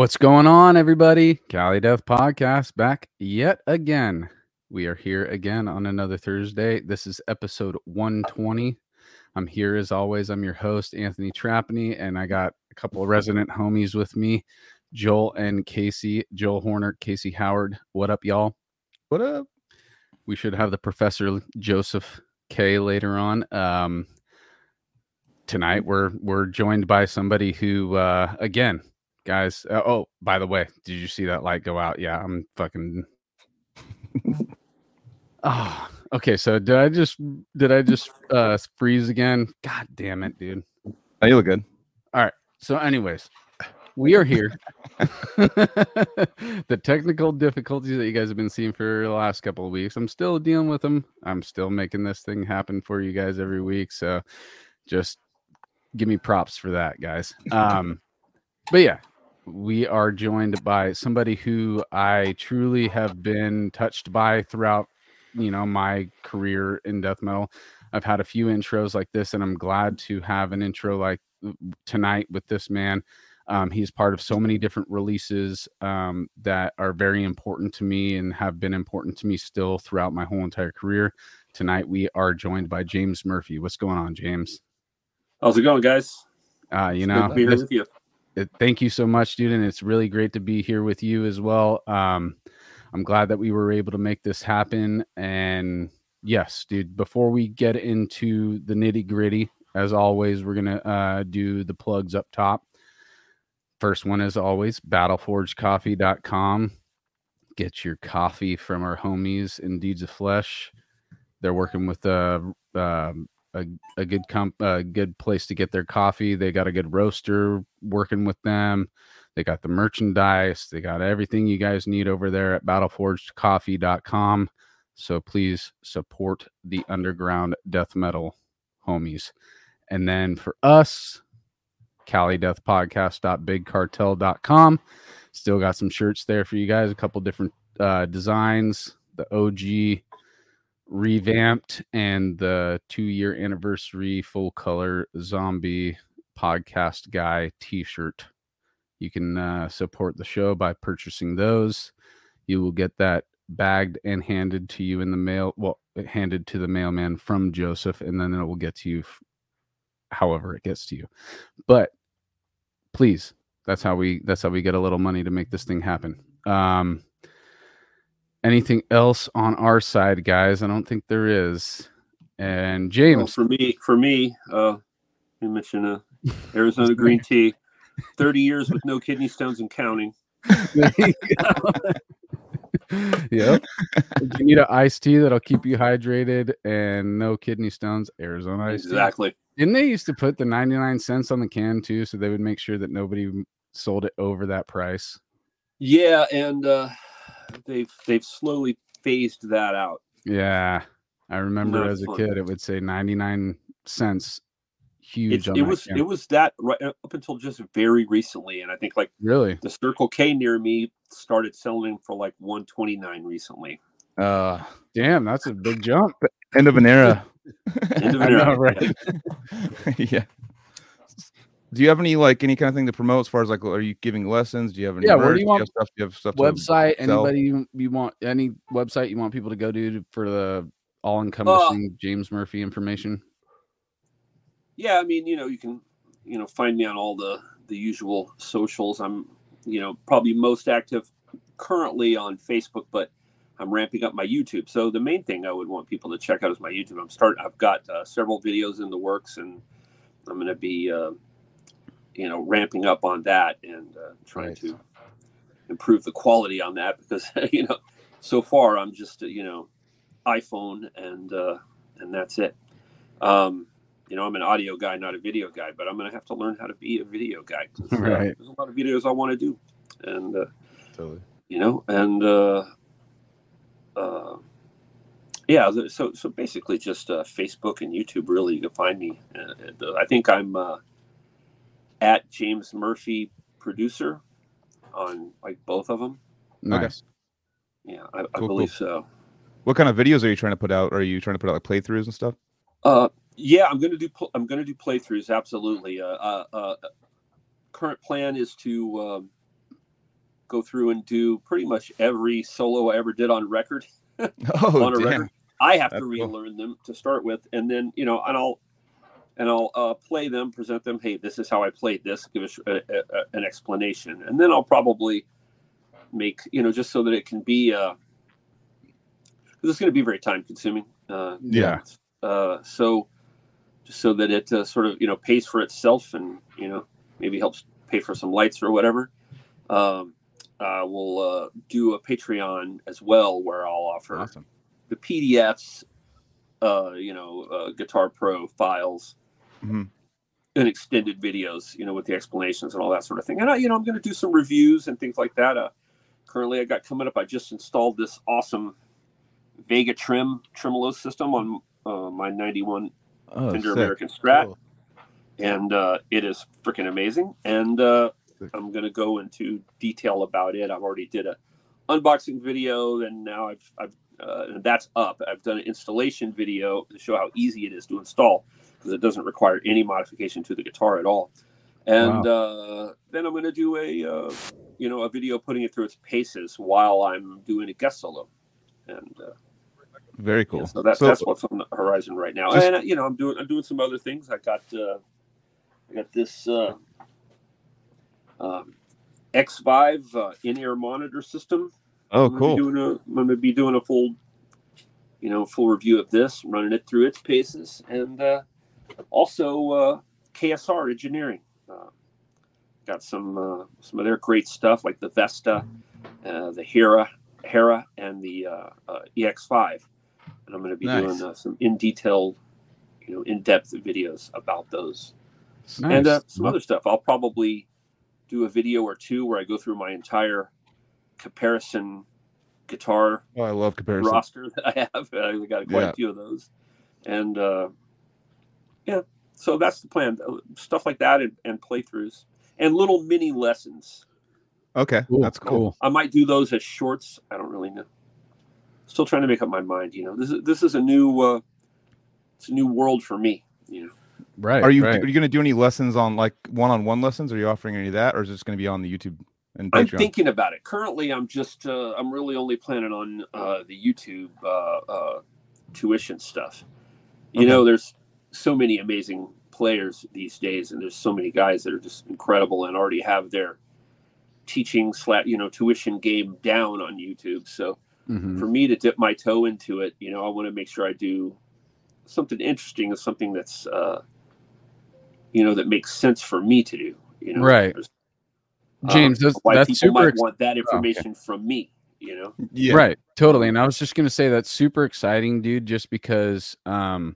What's going on, everybody? Cali Death Podcast back yet again. We are here again on another Thursday. This is episode 120. I'm here as always. I'm your host, Anthony Trapani, and I got a couple of resident homies with me, Joel and Casey. Joel Horner, Casey Howard. What up, y'all? What up? We should have the Professor Joseph K later on. Um, tonight we're we're joined by somebody who uh again guys uh, oh by the way did you see that light go out? Yeah i'm fucking oh okay so did i just did i just uh freeze again? God damn it dude. Oh, you look good. All right. So anyways we are here. The technical difficulties that you guys have been seeing for the last couple of weeks i'm still dealing with them i'm still making this thing happen for you guys every week so just give me props for that guys. Um but yeah we are joined by somebody who i truly have been touched by throughout you know my career in death metal. I've had a few intros like this and i'm glad to have an intro like tonight with this man. Um, he's part of so many different releases um, that are very important to me and have been important to me still throughout my whole entire career. Tonight we are joined by james murphy. What's going on james? How's it going, guys? uh, you Good know to be here this- with you. Uh, thank you so much, dude. And it's really great to be here with you as well. Um, I'm glad that we were able to make this happen. And yes, dude, before we get into the nitty gritty, as always, we're going to uh, do the plugs up top. First one, as always, battleforgecoffee.com. Get your coffee from our homies in Deeds of Flesh. They're working with uh, um a, a good comp a good place to get their coffee. They got a good roaster working with them. They got the merchandise. They got everything you guys need over there at battleforgedcoffee.com. So please support the underground death metal homies. And then for us, Cali Death Podcast.bigcartel.com. Still got some shirts there for you guys, a couple different uh, designs. The OG revamped and the two year anniversary full color zombie podcast guy t shirt. You can uh, support the show by purchasing those. You will get that bagged and handed to you in the mail. Well, handed to the mailman from Joseph, and then it will get to you f- however it gets to you. But please, that's how we that's how we get a little money to make this thing happen. Um, anything else on our side, guys? I don't think there is. And Well, James, for me, for me, uh, you mentioned uh, Arizona green tea. Thirty years with no kidney stones and counting. yep. If you need an iced tea that'll keep you hydrated and no kidney stones, Arizona iced tea. Exactly. Didn't they used to put the 99 cents on the can too? So they would make sure that nobody sold it over that price. Yeah, and uh, they've they've slowly phased that out. Yeah. I remember Not as a fun. kid, it would say 99 cents. Huge. It's, on it was can. it was that right up until just very recently, and I think like really? the Circle K near me started selling for like one twenty nine recently. Uh, Damn, that's a big jump. end of an era. End of I an know, right? yeah. Do you have any like any kind of thing to promote as far as like are you giving lessons? Do you have any Yeah, where do you want- have stuff? Do you have stuff website sell? anybody you, you want any website you want people to go to for the all encompassing james murphy information Yeah, I mean, you know, you can, you know, find me on all the the usual socials. I'm, you know, probably most active currently on Facebook, but I'm ramping up my YouTube. So the main thing I would want people to check out is my YouTube. I'm starting. I've got uh, several videos in the works, and I'm going to be, uh, you know, ramping up on that and uh, trying Nice. to improve the quality on that because you know, so far I'm just, uh, you know, iPhone and uh, and that's it. Um, you know, I'm an audio guy, not a video guy, but I'm going to have to learn how to be a video guy. 'cause, uh, Right. there's a lot of videos I want to do, and uh, Totally. you know, and uh, uh, yeah, so so basically just uh, Facebook and YouTube. Really, you can find me. Uh, I think I'm uh, at James Murphy producer on like both of them. nice Yeah, I, I Cool, believe so. What kind of videos are you trying to put out? Are you trying to put out like playthroughs and stuff? Uh, yeah, I'm gonna do. pl- I'm gonna do playthroughs. Absolutely. Uh, uh, uh, current plan is to um, go through and do pretty much every solo I ever did on record. Oh, on a damn. record. I have That's to cool. relearn them to start with, and then you know, and I'll and I'll uh, play them, present them. Hey, this is how I played this. Give us a, a, a- an explanation, and then I'll probably make you know just so that it can be. Uh, 'cause it's going to be very time consuming. Uh, Yeah. uh, so just so that it uh, sort of you know pays for itself and you know maybe helps pay for some lights or whatever. Um, uh, we'll uh, do a Patreon as well where I'll offer Awesome. the PDFs, uh, you know, uh, Guitar Pro files, Mhm. and extended videos, you know, with the explanations and all that sort of thing. And I, you know, I'm going to do some reviews and things like that. Uh, currently, I got coming up. I just installed this awesome Vega-Trem tremolo system on uh, my 91 Oh, Fender sick. American Strat, Cool. and uh, it is freaking amazing. And uh, I'm going to go into detail about it. I've already did a unboxing video, and now I've, I've uh, that's up. I've done an installation video to show how easy it is to install because it doesn't require any modification to the guitar at all. And uh, then I'm going to do a uh, you know a video putting it through its paces while I'm doing a guest solo. And uh, Very cool. yeah, so that's So- that's what's on the horizon right now. Just- and uh, you know, I'm doing I'm doing some other things. I got uh, I got this uh, um, X5 uh, in-ear monitor system. Oh, I'm cool. Doing a, I'm going to be doing a full, you know, full review of this, running it through its paces, and uh, also uh, KSR Engineering. Uh, got some uh, some of their great stuff like the Vesta, uh, the Hera, Hera, and the uh, uh, EX5. And I'm going to be Nice. doing uh, some in detail, you know, in depth videos about those Nice. and uh, some other stuff. I'll probably do a video or two where I go through my entire comparison guitar Oh, I love comparison. roster that I have. I got quite Yeah. a few of those, and uh, yeah, so that's the plan. Uh, Stuff like that and, and playthroughs and little mini lessons. Okay, Cool, that's cool. I might do those as shorts. I don't really know. Still trying to make up my mind. You know, this is this is a new uh, it's a new world for me. You know. Right. Are you right. are you going to do any lessons on like one-on-one lessons? Are you offering any of that, or is this going to be on the YouTube and I'm thinking about it. Currently, I'm just uh, I'm really only planning on uh, the YouTube uh, uh, tuition stuff. You Okay. know, there's so many amazing players these days, and there's so many guys that are just incredible and already have their teaching slash you know tuition game down on YouTube. So Mhm. for me to dip my toe into it, you know, I want to make sure I do something interesting and something that's uh, you know that makes sense for me to do. You know, Right. There's- James, um, that's, why that's people super might ex- want that information from me. You know, Yeah. Right, totally. And I was just gonna say that's super exciting, dude, just because um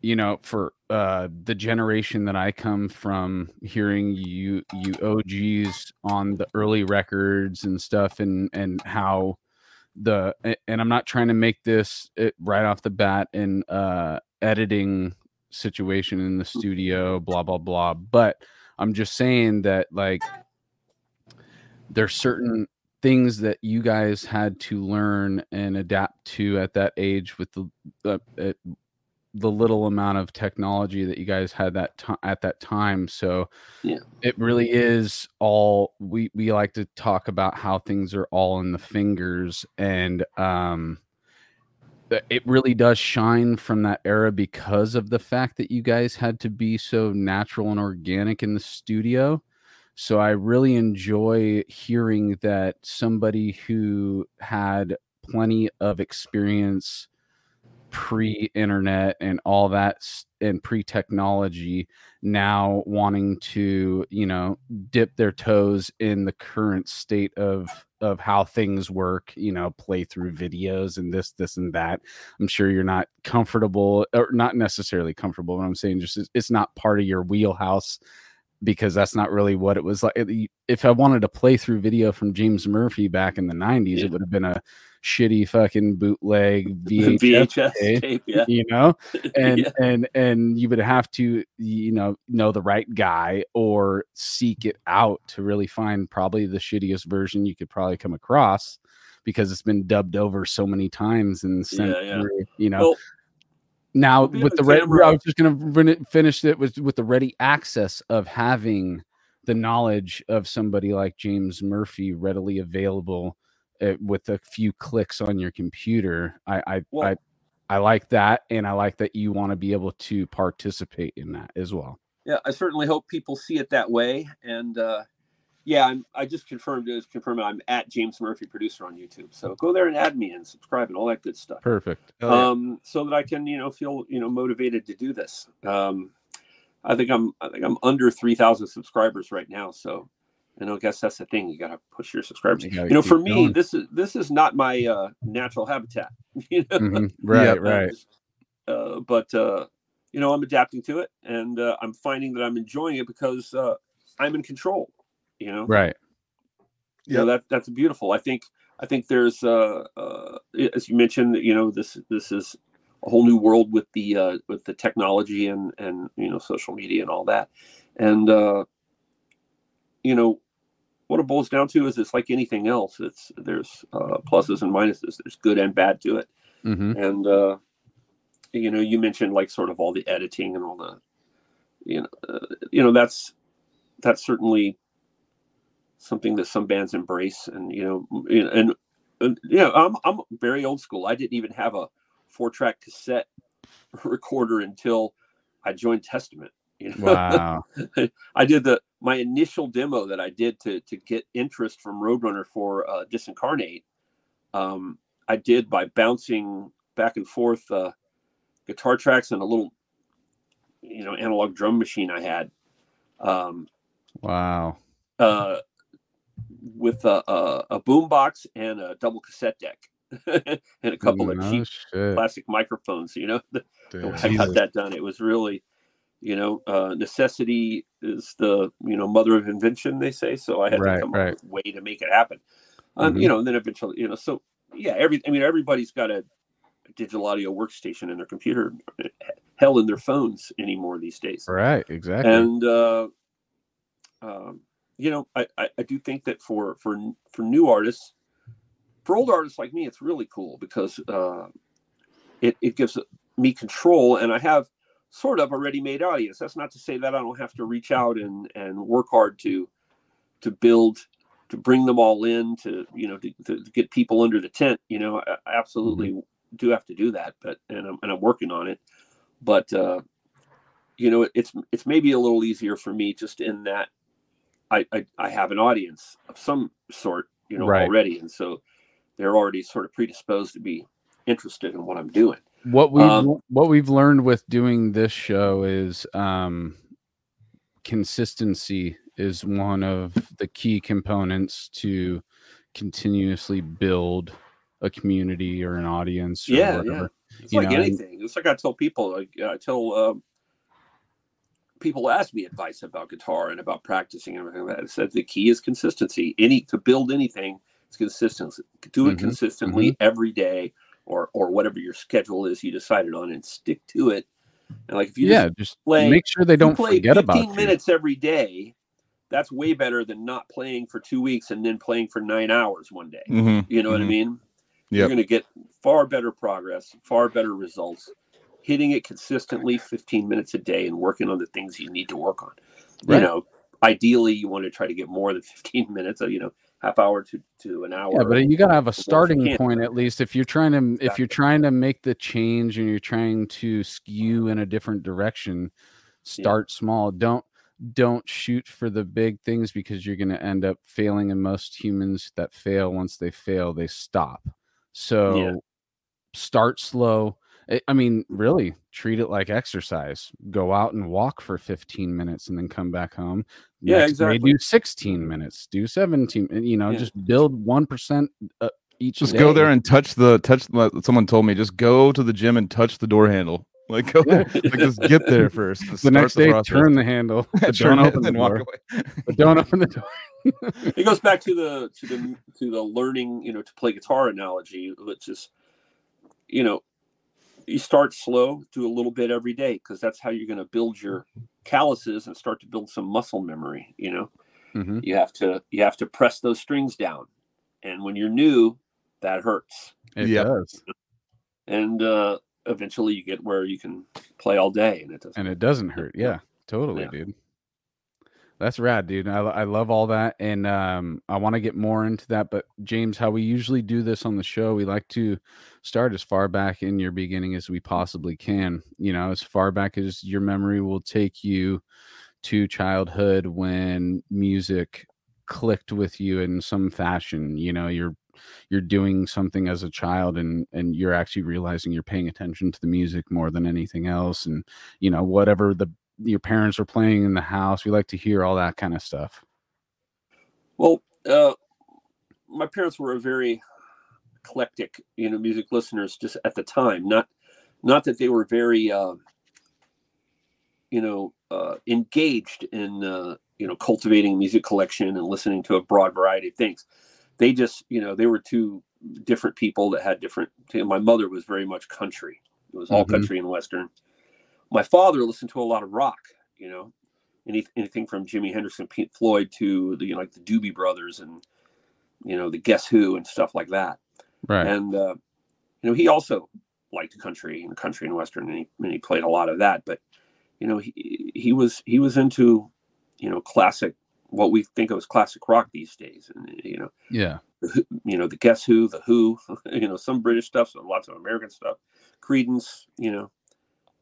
you know, for uh the generation that I come from hearing you you OGs on the early records and stuff and and how the and I'm not trying to make this it right off the bat in uh editing situation in the studio, blah blah blah. But I'm just saying that like there's certain things that you guys had to learn and adapt to at that age with the the, uh, the little amount of technology that you guys had that ti at that time so Yeah. it really is all we we like to talk about how things are all in the fingers and um it really does shine from that era because of the fact that you guys had to be so natural and organic in the studio so I really enjoy hearing that somebody who had plenty of experience pre-internet and all that and pre-technology now wanting to, you know, dip their toes in the current state of of how things work, you know, play through videos and this this and that. I'm sure you're not comfortable or not necessarily comfortable, but I'm saying just it's- not part of your wheelhouse because that's not really what it was like. If I wanted to play through video from James Murphy back in the 90s, Yeah. it would have been a shitty fucking bootleg VHS, VHS tape, tape, yeah. you know? And Yeah. and and you would have to you know know the right guy or seek it out to really find probably the shittiest version you could probably come across because it's been dubbed over so many times and sent Yeah, yeah. through, you know Well, now with the red, I was just gonna finish it with with the ready access of having the knowledge of somebody like James Murphy readily available uh, with a few clicks on your computer. I I, Well- I I like that, and I like that you want to be able to participate in that as well. yeah, I certainly hope people see it that way. And uh, yeah, I'm, I just confirmed it. Confirmed I'm at James Murphy producer on YouTube. So go there and add me and subscribe and all that good stuff. Perfect. Hell yeah. um, so that I can, you know, feel, you know, motivated to do this. Um, I think I'm, I think I'm under 3,000 subscribers right now. So, and I guess that's the thing. You got to push your subscribers. You You, know, for me, going. this is, this is not my uh, natural habitat, you know, Mhm. Right, Yeah, right. uh, but, uh, you know, I'm adapting to it and uh, I'm finding that I'm enjoying it because uh, I'm in control, you know? Right. you know that that's beautiful i think i think there's uh, uh as you mentioned you know this this is a whole new world with the uh with the technology and and you know social media and all that and uh you know what it boils down to is it's like anything else. It's there's uh pluses and minuses. There's good and bad to it. Hmm and uh you know you mentioned like sort of all the editing and all the you know uh, you know that's that's certainly something that some bands embrace and you know and, and, and you know I'm, I'm very old school. I didn't even have a four track cassette recorder until i joined testament you know? Wow. I did the my initial demo that I did to to get interest from Roadrunner for uh, Disincarnate. Um, I did by bouncing back and forth uh, guitar tracks and a little, you know, analog drum machine I had, um, wow. uh, with a, a, a boom box and a double cassette deck and a couple of cheap plastic microphones. You know, I got that done. It was really, you know, uh, necessity is the you know mother of invention. They say so. I had Right, to come right. up with a way to make it happen. Um, Mhm. You know, and then eventually, you know, so yeah, every I mean, everybody's got a digital audio workstation in their computer, hell, in their phones anymore these days. Right. Exactly. And uh, um, you know, I, I I do think that for for for new artists, for old artists like me, it's really cool because uh, it it gives me control, and I have sort of a ready-made audience. That's not to say that I don't have to reach out and and work hard to to build to bring them all in to you know to, to, get people under the tent. You know, I, absolutely do have to do that, but and I'm and I'm working on it. But uh, you know, it's it's maybe a little easier for me just in that I I, I have an audience of some sort, you know, Right. already, and so they're already sort of predisposed to be interested in what I'm doing. What we've Um, what we've learned with doing this show is um consistency is one of the key components to continuously build a community or an audience or Yeah, whatever. It's You like know, and- anything. It's like I tell people. Like I tell um, people ask me advice about guitar and about practicing and everything like that. I said the key is consistency. Any to build anything, it's consistency. Do it Mhm, consistently every day, or or whatever your schedule is you decided on, and stick to it. And like if you yeah, just just play- make sure they don't play forget 15 about you. minutes every day, that's way better than not playing for two weeks and then playing for nine hours one day. Mhm. You know what I Mhm. mean? You're going to get far better progress, far better results, hitting it consistently 15 minutes a day and working on the things you need to work on. Right. You know, ideally, you want to try to get more than 15 minutes, or, you know, half hour to, to an hour. Yeah, but you gotta have a starting point at least if you're trying to if you're trying to make the change and you're trying to skew in a different direction. Start small. Don't don't shoot for the big things because you're going to end up failing. And most humans that fail, once they fail, they stop. So start slow. I- I mean, really treat it like exercise. Go out and walk for 15 minutes and then come back home. Yeah, Next day, exactly. do 16 minutes, do 17, you know, Yeah. just build 1% uh, each Just day. go there and touch the touch. Someone told me just go to the gym and touch the door handle. Like go there, like just get there first. Just the start next day, process. turn the handle, but Turn don't open the and walk door. away. But don't open the door. it goes back to the to the to the learning you know to play guitar analogy which is you know you start slow do a little bit every day because that's how you're going to build your calluses and start to build some muscle memory you know Mhm. you have to you have to press those strings down and when you're new that hurts It Yep. does, and uh eventually you get where you can play all day and it doesn't and it doesn't hurt. Yeah, totally, Yeah. dude. That's rad, dude. I, I love all that. And um, I want to get more into that. But, James, how we usually do this on the show, we like to start as far back in your beginning as we possibly can. You know, as far back as your memory will take you to childhood when music clicked with you in some fashion. You know, you're you're doing something as a child and and you're actually realizing you're paying attention to the music more than anything else and you know whatever the your parents are playing in the house. We like to hear all that kind of stuff. Well, uh, my parents were a very eclectic, you know, music listeners just at the time. Not, not that they were very, uh, you know, uh, engaged in, uh, you know, cultivating music collection and listening to a broad variety of things. They just, you know, they were two different people that had different. My mother was very much country. It was all mm-hmm. country and western my father listened to a lot of rock, you know, any, anything from Jimi Hendrix and Pink Floyd to the you know, like the Doobie Brothers and you know the Guess Who and stuff like that. Right. And uh, you know he also liked country and country and western, and he, and he played a lot of that. But you know he he was he was into you know classic what we think of as classic rock these days, and you know yeah you know the Guess Who, the Who, you know some British stuff, some lots of American stuff, Creedence, you know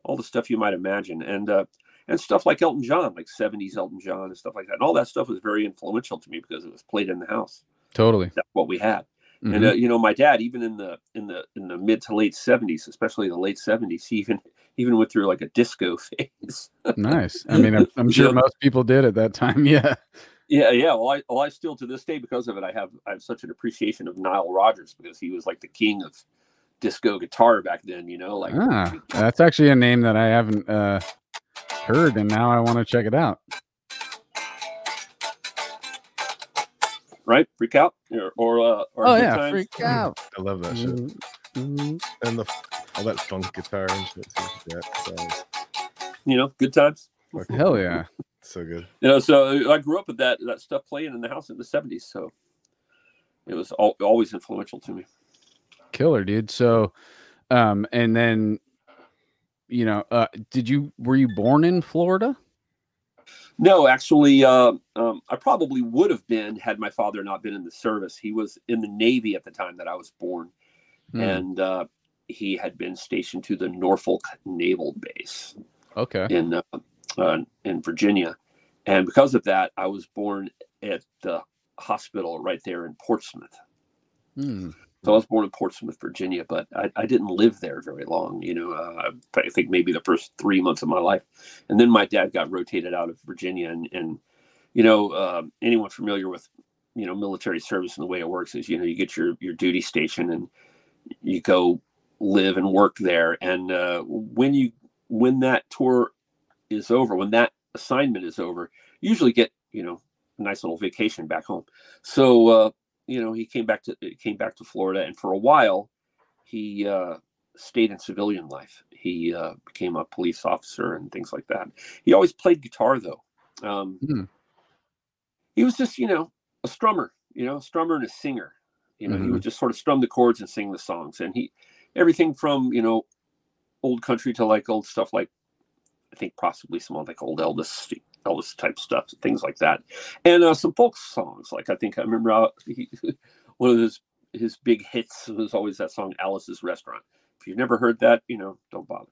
all the stuff you might imagine, and uh, and stuff like Elton John, like '70s Elton John and stuff like that. And all that stuff was very influential to me because it was played in the house. Totally, that's what we had. Mm-hmm. And uh, you know, my dad, even in the in the in the mid to late '70s, especially the late '70s, he even even went through like a disco phase. nice. I mean, I'm, I'm sure most people did at that time. Yeah. Yeah, yeah. Well, I, well, I still to this day because of it, I have I have such an appreciation of Nile Rodgers because he was like the king of disco guitar back then, you know, like ah, that's actually a name that I haven't uh, heard, and now I want to check it out. Right, freak out or or, uh, or oh yeah, times. freak out. I love that shit, mm-hmm. and the all that funk guitar and shit. Yeah, so. You know, good times. Hell yeah, so good. You know, so I grew up with that that stuff playing in the house in the '70s, so it was all, always influential to me killer, dude. So, um, and then, you know, uh, did you were you born in Florida? No, actually, uh, um, I probably would have been had my father not been in the service. He was in the Navy at the time that I was born, hmm. and uh, he had been stationed to the Norfolk Naval Base. Okay. In uh, uh, in Virginia, and because of that, I was born at the hospital right there in Portsmouth. Hmm. So I was born in Portsmouth, Virginia, but I, I didn't live there very long. You know, uh, I think maybe the first three months of my life, and then my dad got rotated out of Virginia. And, and you know, uh, anyone familiar with you know military service and the way it works is you know you get your your duty station and you go live and work there. And uh, when you when that tour is over, when that assignment is over, you usually get you know a nice little vacation back home. So uh, you know, he came back to came back to Florida, and for a while, he uh, stayed in civilian life. He uh, became a police officer and things like that. He always played guitar, though. Um, mm-hmm. He was just, you know, a strummer. You know, a strummer and a singer. You know, mm-hmm. he would just sort of strum the chords and sing the songs, and he everything from you know old country to like old stuff like I think possibly some like old Elvis Elvis type stuff, things like that, and uh, some folk songs. Like I think I remember uh, he, one of his his big hits was always that song "Alice's Restaurant." If you've never heard that, you know, don't bother.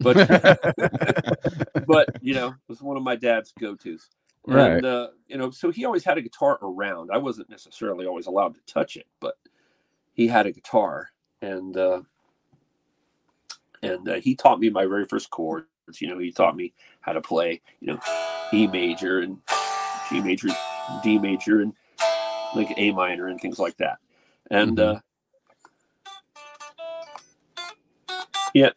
But but you know, it was one of my dad's go tos. Right. And uh, you know, so he always had a guitar around. I wasn't necessarily always allowed to touch it, but he had a guitar, and uh, and uh, he taught me my very first chord. You know, he taught me how to play, you know, E major and G major, D major, and like A minor and things like that. And mm-hmm. uh, yeah,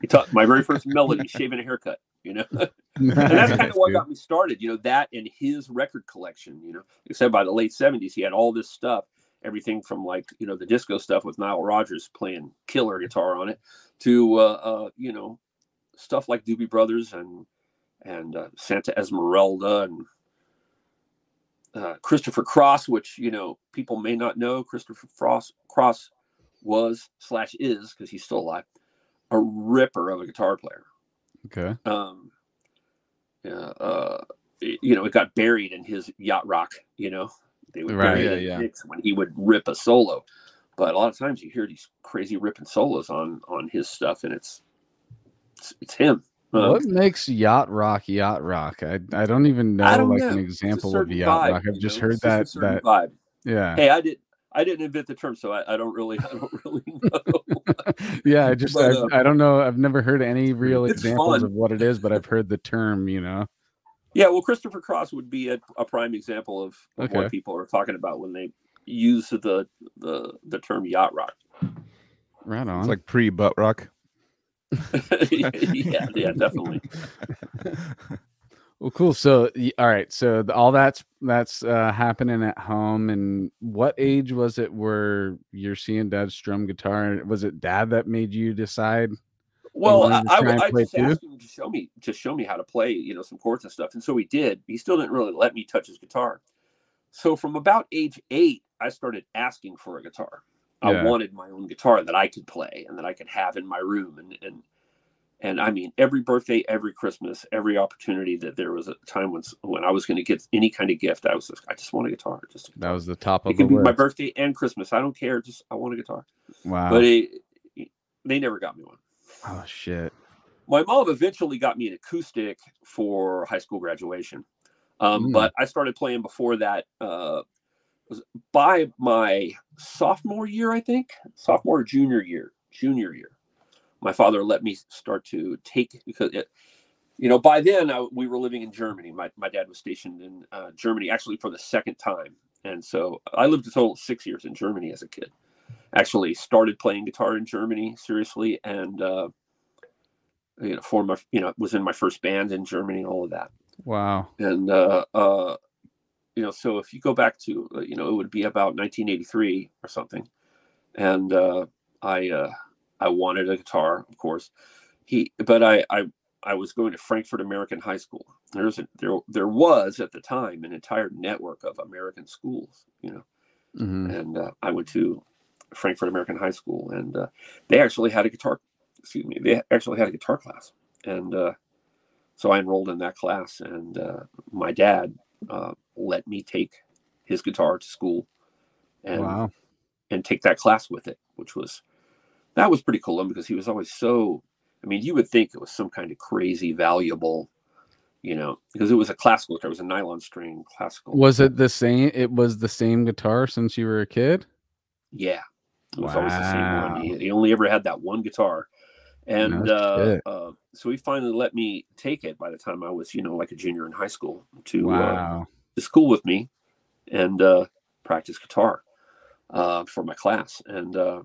he taught my very first melody, shaving a haircut. You know, and that's kind of what got me started. You know, that and his record collection. You know, said, by the late '70s, he had all this stuff everything from like you know the disco stuff with Nile Rodgers playing killer guitar on it to uh, uh, you know stuff like Doobie Brothers and and uh, Santa Esmeralda and uh, Christopher Cross, which you know people may not know. Christopher Frost Cross was slash is because he's still alive, a ripper of a guitar player. Okay. Um, uh, uh, it- you know, it got buried in his yacht rock. You know, they would Right, yeah, yeah. mix when he would rip a solo. But a lot of times you hear these crazy ripping solos on on his stuff, and it's it's, it's him. Um, what makes yacht rock yacht rock? I I don't even know don't like know. an example of yacht vibe, rock. I've just know? heard just that that vibe. yeah Hey, I did. I didn't invent the term, so I, I don't really, I don't really know. yeah. I just But, I, uh, I don't know. I've never heard any real examples fun. of what it is, but I've heard the term. You know. Yeah, well, Christopher Cross would be a, a prime example of, of Okay. what people are talking about when they use the the the term yacht rock. Right on. It's like pre butt rock. yeah, yeah, definitely. Well, cool. So, all right. So all that's that's uh, happening at home. And what age was it where you're seeing dad strum guitar? Was it dad that made you decide? Well, I, I, I just too? asked him to show me to show me how to play, you know, some chords and stuff, and so he did. He still didn't really let me touch his guitar. So from about age eight, I started asking for a guitar. I wanted my own guitar that I could play and that I could have in my room, and and and I mean, every birthday, every Christmas, every opportunity that there was a time when when I was going to get any kind of gift, I was just, I just want a guitar. Just a That was the top it of the could be my birthday and Christmas. I don't care. Just I want a guitar. Wow. But it, they never got me one. Oh shit. My mom eventually got me an acoustic for high school graduation, um, Mm. but I started playing before that. Uh, was by my sophomore year, I think, sophomore or junior year, junior year. My father let me start to take because it, you know, by then I, we were living in Germany. My my dad was stationed in uh, Germany actually for the second time, and so I lived a total of six years in Germany as a kid. Actually, started playing guitar in Germany seriously, and uh, you know, formed my you know was in my first band in Germany, all of that Wow. and uh, uh, you know, so if you go back to uh, you know, it would be about 1983 or something, and uh, I uh, I wanted a guitar, of course. He, but I I I was going to Frankfurt American High School. There's a, there there was at the time an entire network of American schools, you know, hmm and uh, I went to Frankfurt American High School, and uh, they actually had a guitar. Excuse me, they actually had a guitar class, and uh, so I enrolled in that class. And uh, my dad uh, let me take his guitar to school, and Wow. and take that class with it, which was that was pretty cool because he was always so. I mean, you would think it was some kind of crazy valuable, you know, because it was a classical guitar. It was a nylon string classical. Was it the same? It was the same guitar since you were a kid. Yeah, it was always the same one. He, he only ever had that one guitar, and uh, uh, so he finally let me take it. By the time I was, you know, like a junior in high school, to uh, to school with me and uh, practice guitar uh, for my class. And uh,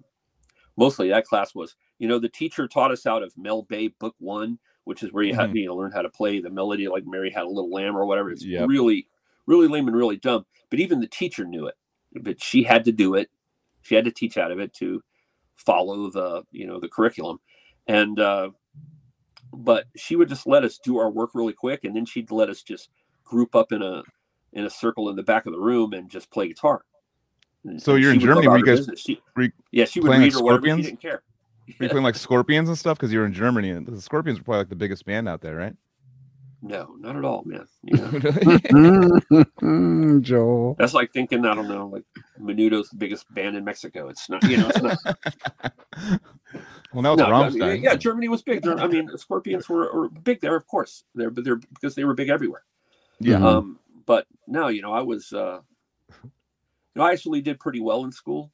mostly that class was, you know, the teacher taught us out of Mel Bay Book One, which is where you had Mhm. you know learn how to play the melody like Mary Had a Little Lamb or whatever. It's Yep. really, really lame and really dumb. But even the teacher knew it. But she had to do it. She had to teach out of it to follow the you know the curriculum. And uh, but she would just let us do our work really quick, and then she'd let us just group up in a in a circle in the back of the room and just play guitar. And- So you're in Germany, were you guys. She, re- yeah, she would playing read like whatever. She Scorpions? didn't care. Were you playing like Scorpions and stuff? Because you're in Germany, and the Scorpions were probably like the biggest band out there, right? No, not at all, man. You know, Joel. that's like thinking I don't know, like Menudo's the biggest band in Mexico. It's not, you know, it's not. well, now it's no, I mean, yeah, Germany was big. I mean, Scorpions were, were big there, of course. They're but they're because they were big everywhere. Yeah. Mhm. Um, but no, you know, I was, uh, you know, I actually did pretty well in school.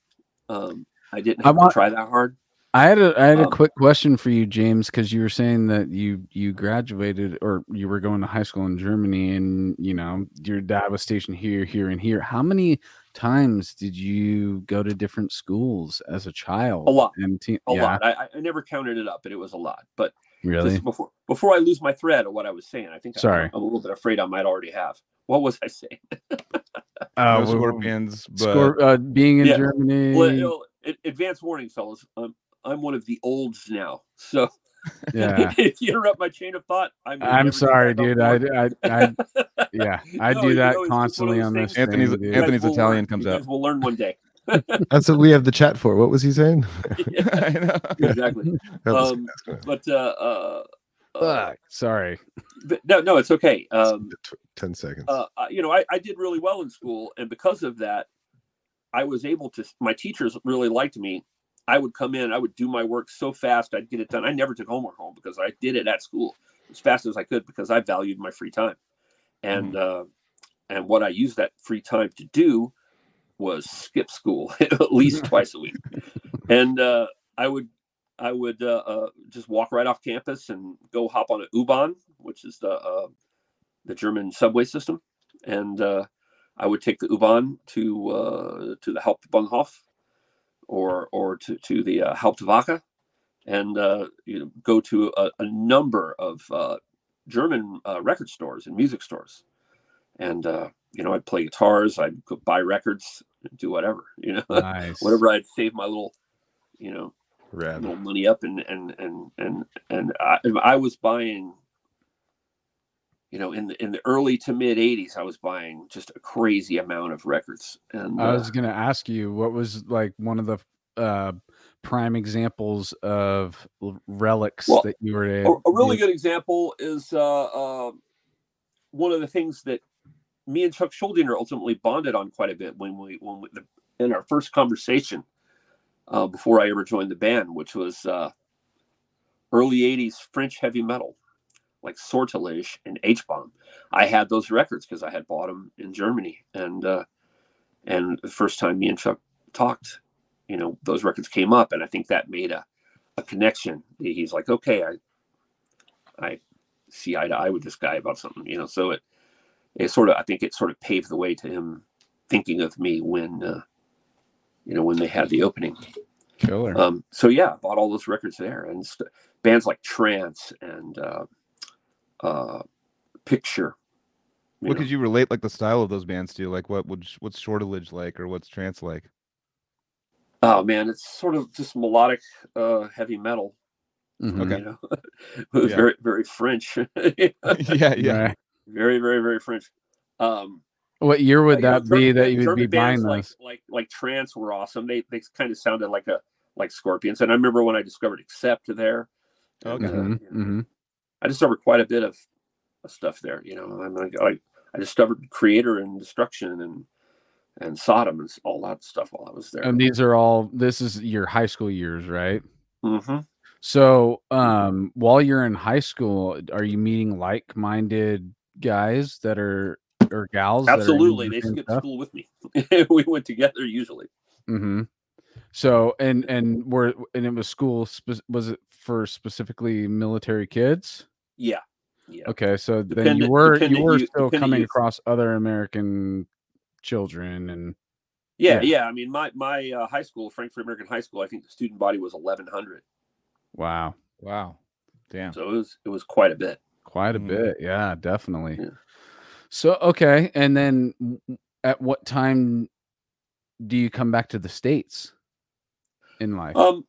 Um, I didn't I have want- to try that hard. I had a I had a Um, quick question for you, James, because you were saying that you you graduated or you were going to high school in Germany, and you know your dad was stationed here, here, and here. How many times did you go to different schools as a child? A lot. And teen- A yeah, lot. I, I- I never counted it up, but it was a lot. But really. before before I lose my thread of what I was saying, I think I- Sorry. I'm a little bit afraid I might already have. What was I saying? Uh, No Scorpions, but Scor- uh, being in Yeah. Germany. Well, you know, ad- advance warning, fellas. Um, I'm one of the olds now, so yeah. if you interrupt my chain of thought, I may I'm sorry, dude. I, I, I, yeah, I No, do you that know, it's just one of constantly on this. Anthony's- thing, dude. You guys Anthony's will Italian learn. comes you out. guys will learn one day. That's what we have the chat for. What was he saying? Yeah, I know. exactly. Um, but uh, uh, uh, sorry. but no, no, it's okay. Um, Ten seconds. uh, you know, I, I did really well in school, and because of that, I was able to. My teachers really liked me. I would come in, I would do my work so fast, I'd get it done. I never took homework home because I did it at school as fast as I could because I valued my free time, and uh, and what I used that free time to do was skip school at least twice a week, and uh, I would I would uh, uh, just walk right off campus and go hop on an U-Bahn, which is the uh, the German subway system, and uh, I would take the U-Bahn to uh, to the Hauptbahnhof or or to to the uh, Hauptwache, and uh, you know, go to a, a number of uh, German uh, record stores and music stores, and uh, you know I'd play guitars, I'd go buy records, do whatever, you know, Nice. whatever I'd save my little, you know, Rad. little money up and and and and and I, I was buying you know in the in the early to mid 80s i was buying just a crazy amount of records and I uh, was gonna ask you what was like one of the uh prime examples of relics Well, that you were a, a really good example is uh, uh, one of the things that me and chuck schuldiner ultimately bonded on quite a bit when we when we the, in our first conversation uh, before i ever joined the band which was uh, early 80s french heavy metal like sortilege and h-bomb. I had those records because i had bought them in germany and uh, and the first time me and chuck talked you know those records came up and i think that made a, a connection. He's like okay i i see eye to eye with this guy about something you know so it it sort of i think it sort of paved the way to him thinking of me when uh, you know when they had the opening. Killer. um, so yeah, bought all those records there, and st- bands like Trance and uh, uh, Picture. What know. could you relate like the style of those bands to? Like what would what's Sortilege like or what's Trance like? Oh man, it's sort of just melodic uh, heavy metal. Mhm. Okay. You know, Yeah. very very French, yeah, yeah. Right. very very very French. Um, What year would you know, that be German- that you would German be buying bands like, those? like like Trance were awesome. They they kind of sounded like a like Scorpions, and I remember when I discovered Accept there. and, Okay. uh, Mhm, you know, mhm. I discovered quite a bit of, of stuff there. You know, I, mean, I I discovered Kreator and Destruction and and Sodom and all that stuff while I was there. And these are all. This is your high school years, right? hmm So, um, while you're in high school, are you meeting like-minded guys that are or gals? Absolutely, they skipped school with me. we went together usually. Mm-hmm. So, and and were and it was school. Spe- was it for specifically military kids? Yeah, yeah. Okay, so then you were you were youth- still coming youth. across other American children and Yeah, Yeah. yeah. I mean, my my uh, high school, Frankfurt American High School, I think the student body was eleven hundred, wow, Wow. Damn. so it was it was quite a bit. quite a Mhm. bit. Yeah, definitely. Yeah. So okay, and then at what time do you come back to the states in life? Um,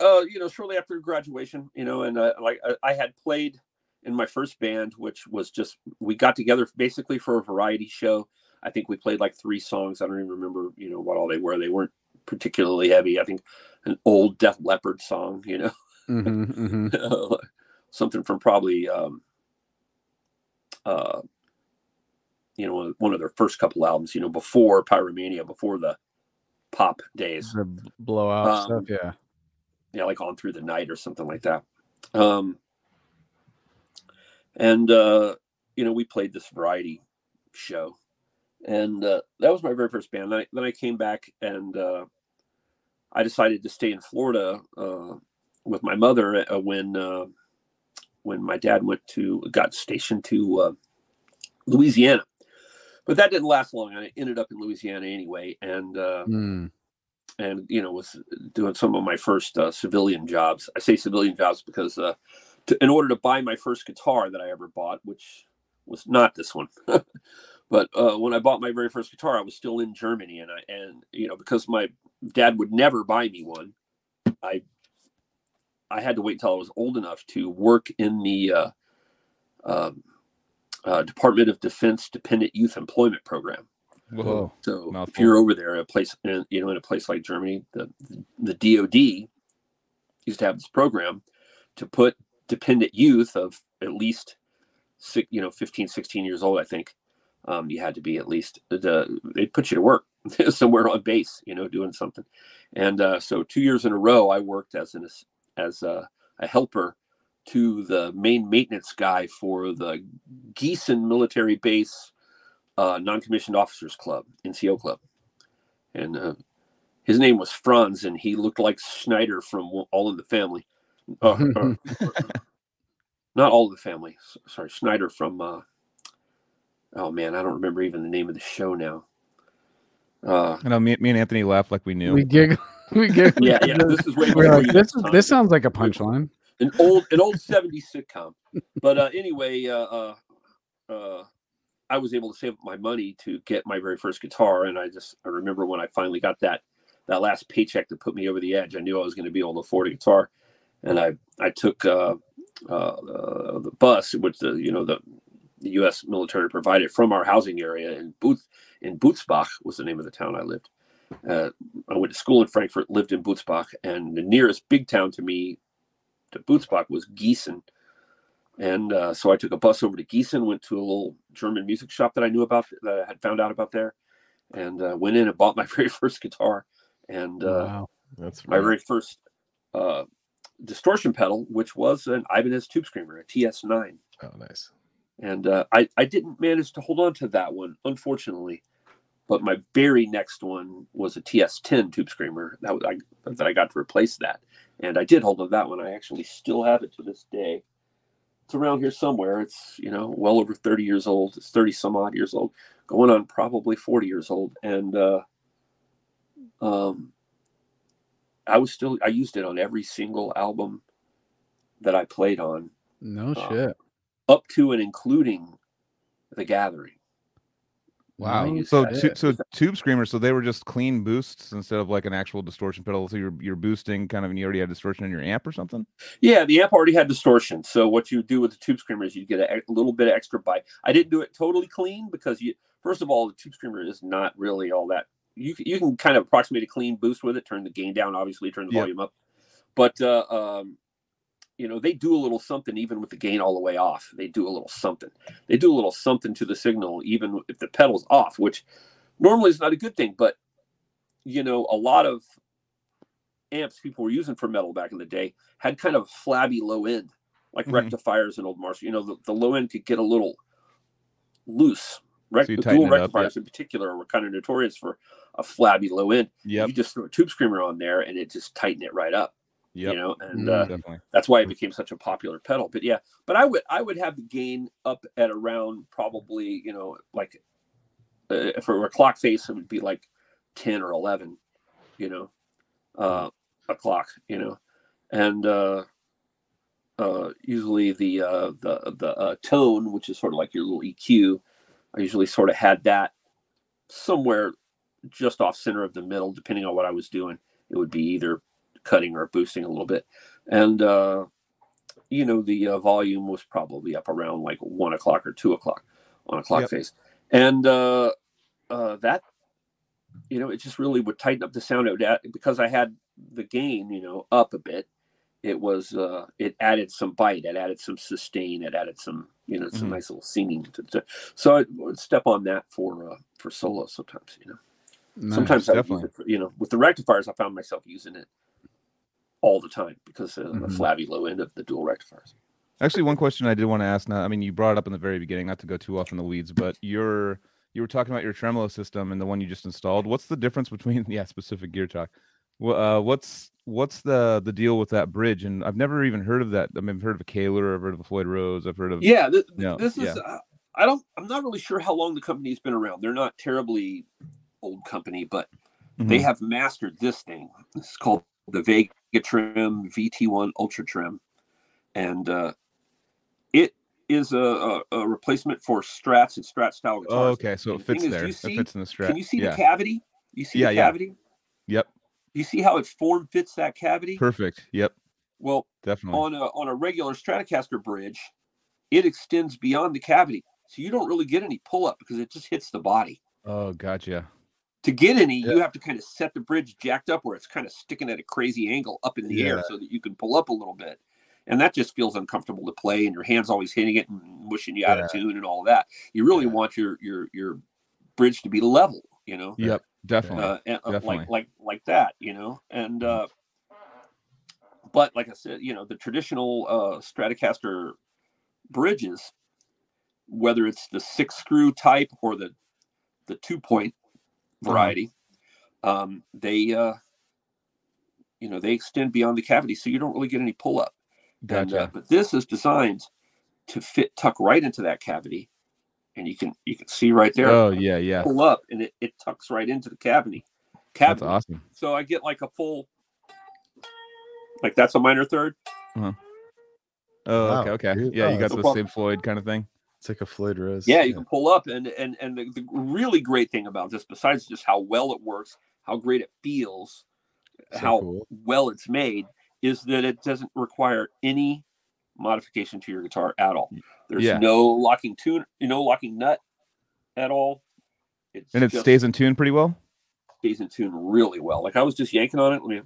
uh, you know, shortly after graduation, you know, and uh, like I, I had played in my first band, which was just we got together basically for a variety show. I think we played like three songs. I don't even remember, you know, what all they were. They weren't particularly heavy. I think an old Def Leppard song, you know, Mhm, mhm. something from probably, um, uh, you know, one of their first couple albums, you know, before Pyromania, before the pop days. The blowout Um, stuff. Yeah. know, like on through the night or something like that. Um, and uh, you know, we played this variety show, and uh, that was my very first band. Then I, then I came back and uh, I decided to stay in Florida uh, with my mother uh, when uh, when my dad went to got stationed to uh, Louisiana. But that didn't last long. I ended up in Louisiana anyway, and uh, Mm, and you know was doing some of my first uh, civilian jobs. I say civilian jobs because uh, to, in order to buy my first guitar that I ever bought, which was not this one, but uh, when I bought my very first guitar, I was still in Germany, and I and you know because my dad would never buy me one, I I had to wait until I was old enough to work in the uh, um uh, Department of Defense Dependent Youth Employment Program. Whoa. So if you're over there, a place, in, you know, in a place like Germany, the the DoD used to have this program to put dependent youth of at least six, you know 15 16 years old i think um, you had to be at least the they'd put you to work somewhere on base you know doing something and uh, so two years in a row i worked as an as a, a helper to the main maintenance guy for the Gießen military base uh, non-commissioned officers club nco club and uh, his name was franz and he looked like schneider from all in the family uh, uh, not all of the family. Sorry, Schneider from. Uh, oh man, I don't remember even the name of the show now. Uh, I know me, me and Anthony laughed like we knew. We giggle. We giggle. yeah, yeah. This is way We're like, this, had time. this sounds like a punchline. An old an old 70s sitcom. But uh, anyway, uh, uh, uh, I was able to save up my money to get my very first guitar, and I just I remember when I finally got that that last paycheck that put me over the edge. I knew I was going to be able to afford a guitar, and I I took uh, uh, uh, the bus, which the you know the the U.S. military provided from our housing area in Booth in Butzbach was the name of the town I lived. Uh, I went to school in Frankfurt, lived in Butzbach, and the nearest big town to me to Butzbach was Gießen. And uh, so I took a bus over to Gießen, went to a little German music shop that I knew about, that I had found out about there, and uh, went in and bought my very first guitar and uh, wow. That's my very first uh, distortion pedal, which was an Ibanez Tube Screamer, a TS9. Oh, nice. And uh, I, I didn't manage to hold on to that one, unfortunately. But my very next one was a TS10 Tube Screamer that was, I, that I got to replace that, and I did hold on to that one. I actually still have it to this day. It's around here somewhere. It's you know well over 30 years old. It's 30 some odd years old, going on probably 40 years old, and uh, um, I was still I used it on every single album that I played on, No Uh, shit. up to and including the Gathering. Wow. No so Yeah. tu- so tube screamers, so they were just clean boosts instead of like an actual distortion pedal. So you're you're boosting kind of, and you already had distortion in your amp or something. Yeah, the amp already had distortion. So what you do with the tube screamer is you get a, a little bit of extra bite. I didn't do it totally clean because you first of all the tube screamer is not really all that. You you can kind of approximate a clean boost with it. Turn the gain down, obviously, turn the Yep. volume up. But uh, um, you know they do a little something even with the gain all the way off. They do a little something. They do a little something to the signal even if the pedal's off, which normally is not a good thing. But you know a lot of amps people were using for metal back in the day had kind of flabby low end, like Mhm. rectifiers and old Marshall. You know, the, the low end could get a little loose. Rec- So you the tighten dual it up, rectifiers in particular were kind of notorious for a flabby low end. Yep. You just throw a tube screamer on there and it just tighten it right up. Yep. You know, and Mm. uh, that's why it became such a popular pedal. But yeah, but I would I would have the gain up at around probably you know like uh, if it were a clock face, it would be like ten or eleven, you know, uh, a clock, you know, and uh, uh, usually the uh, the the uh, tone, which is sort of like your little EQ, I usually sort of had that somewhere just off center of the middle, depending on what I was doing. It would be either cutting or boosting a little bit, and uh, you know the uh, volume was probably up around like one o'clock or two o'clock on a clock Yep. face, and uh, uh, that you know it just really would tighten up the sound. It would add, because I had the gain you know up a bit. It was uh, it added some bite, it added some sustain, it added some you know some Mhm. nice little singing. To, to, so I would step on that for uh, for solo sometimes. You know, Nice. sometimes I definitely. it for, you know with the rectifiers I found myself using it all the time because of the Mhm. flabby low end of the dual rectifiers. Actually, one question I did want to ask now. I mean, you brought it up in the very beginning, not to go too off in the weeds, but your you were talking about your tremolo system and the one you just installed. What's the difference between yeah, specific gear talk? Well, uh, what's what's the the deal with that bridge? And I've never even heard of that. I mean, I've heard of a Kahler, I've heard of a Floyd Rose, I've heard of Yeah, th- this is. yeah. Uh, I don't. I'm not really sure how long the company's been around. They're not terribly old company, but they Mhm. have mastered this thing. This is called the Vega Get trim VT1 Ultra Trem, and uh, it is a, a, a replacement for Strats and Strat style guitars. Oh, okay, so it fits thing is, there. It fits in the Strat. Can you see yeah. the cavity? You see Yeah, the yeah. cavity? Yep. You see how it form fits that cavity? Perfect. Yep. Well, Definitely. on a on a regular Stratocaster bridge, it extends beyond the cavity, so you don't really get any pull up because it just hits the body. oh, gotcha. To get any, Yeah. you have to kind of set the bridge jacked up where it's kind of sticking at a crazy angle up in the air so that you can pull up a little bit. and that just feels uncomfortable to play, and your hands always hitting it and mushing you out of tune and all that. You really Yeah. want your your your bridge to be level, you know, Yep, definitely. uh, and, uh, definitely. like like like that, you know, and uh, but like I said, you know, the traditional uh, Stratocaster bridges, whether it's the six screw type or the the two point Uh-huh. variety, um, they uh, you know they extend beyond the cavity, so you don't really get any pull up. And, uh, but this is designed to fit tuck right into that cavity, and you can you can see right there oh yeah, yeah. pull up and it, it tucks right into the cavity. That's awesome. So I get like a full, like that's a minor third. uh-huh. Oh, Wow, okay, okay. Yeah, Oh, you got that's the problem. same Floyd kind of thing. It's like a Floyd Rose. Yeah, you can pull up, and and and the, the really great thing about this, besides just how well it works, how great it feels, So how cool. well it's made, is that it doesn't require any modification to your guitar at all. There's Yeah. no locking tune, no locking nut at all. It's And it stays in tune pretty well. stays in tune really well. Like I was just yanking on it. Let me.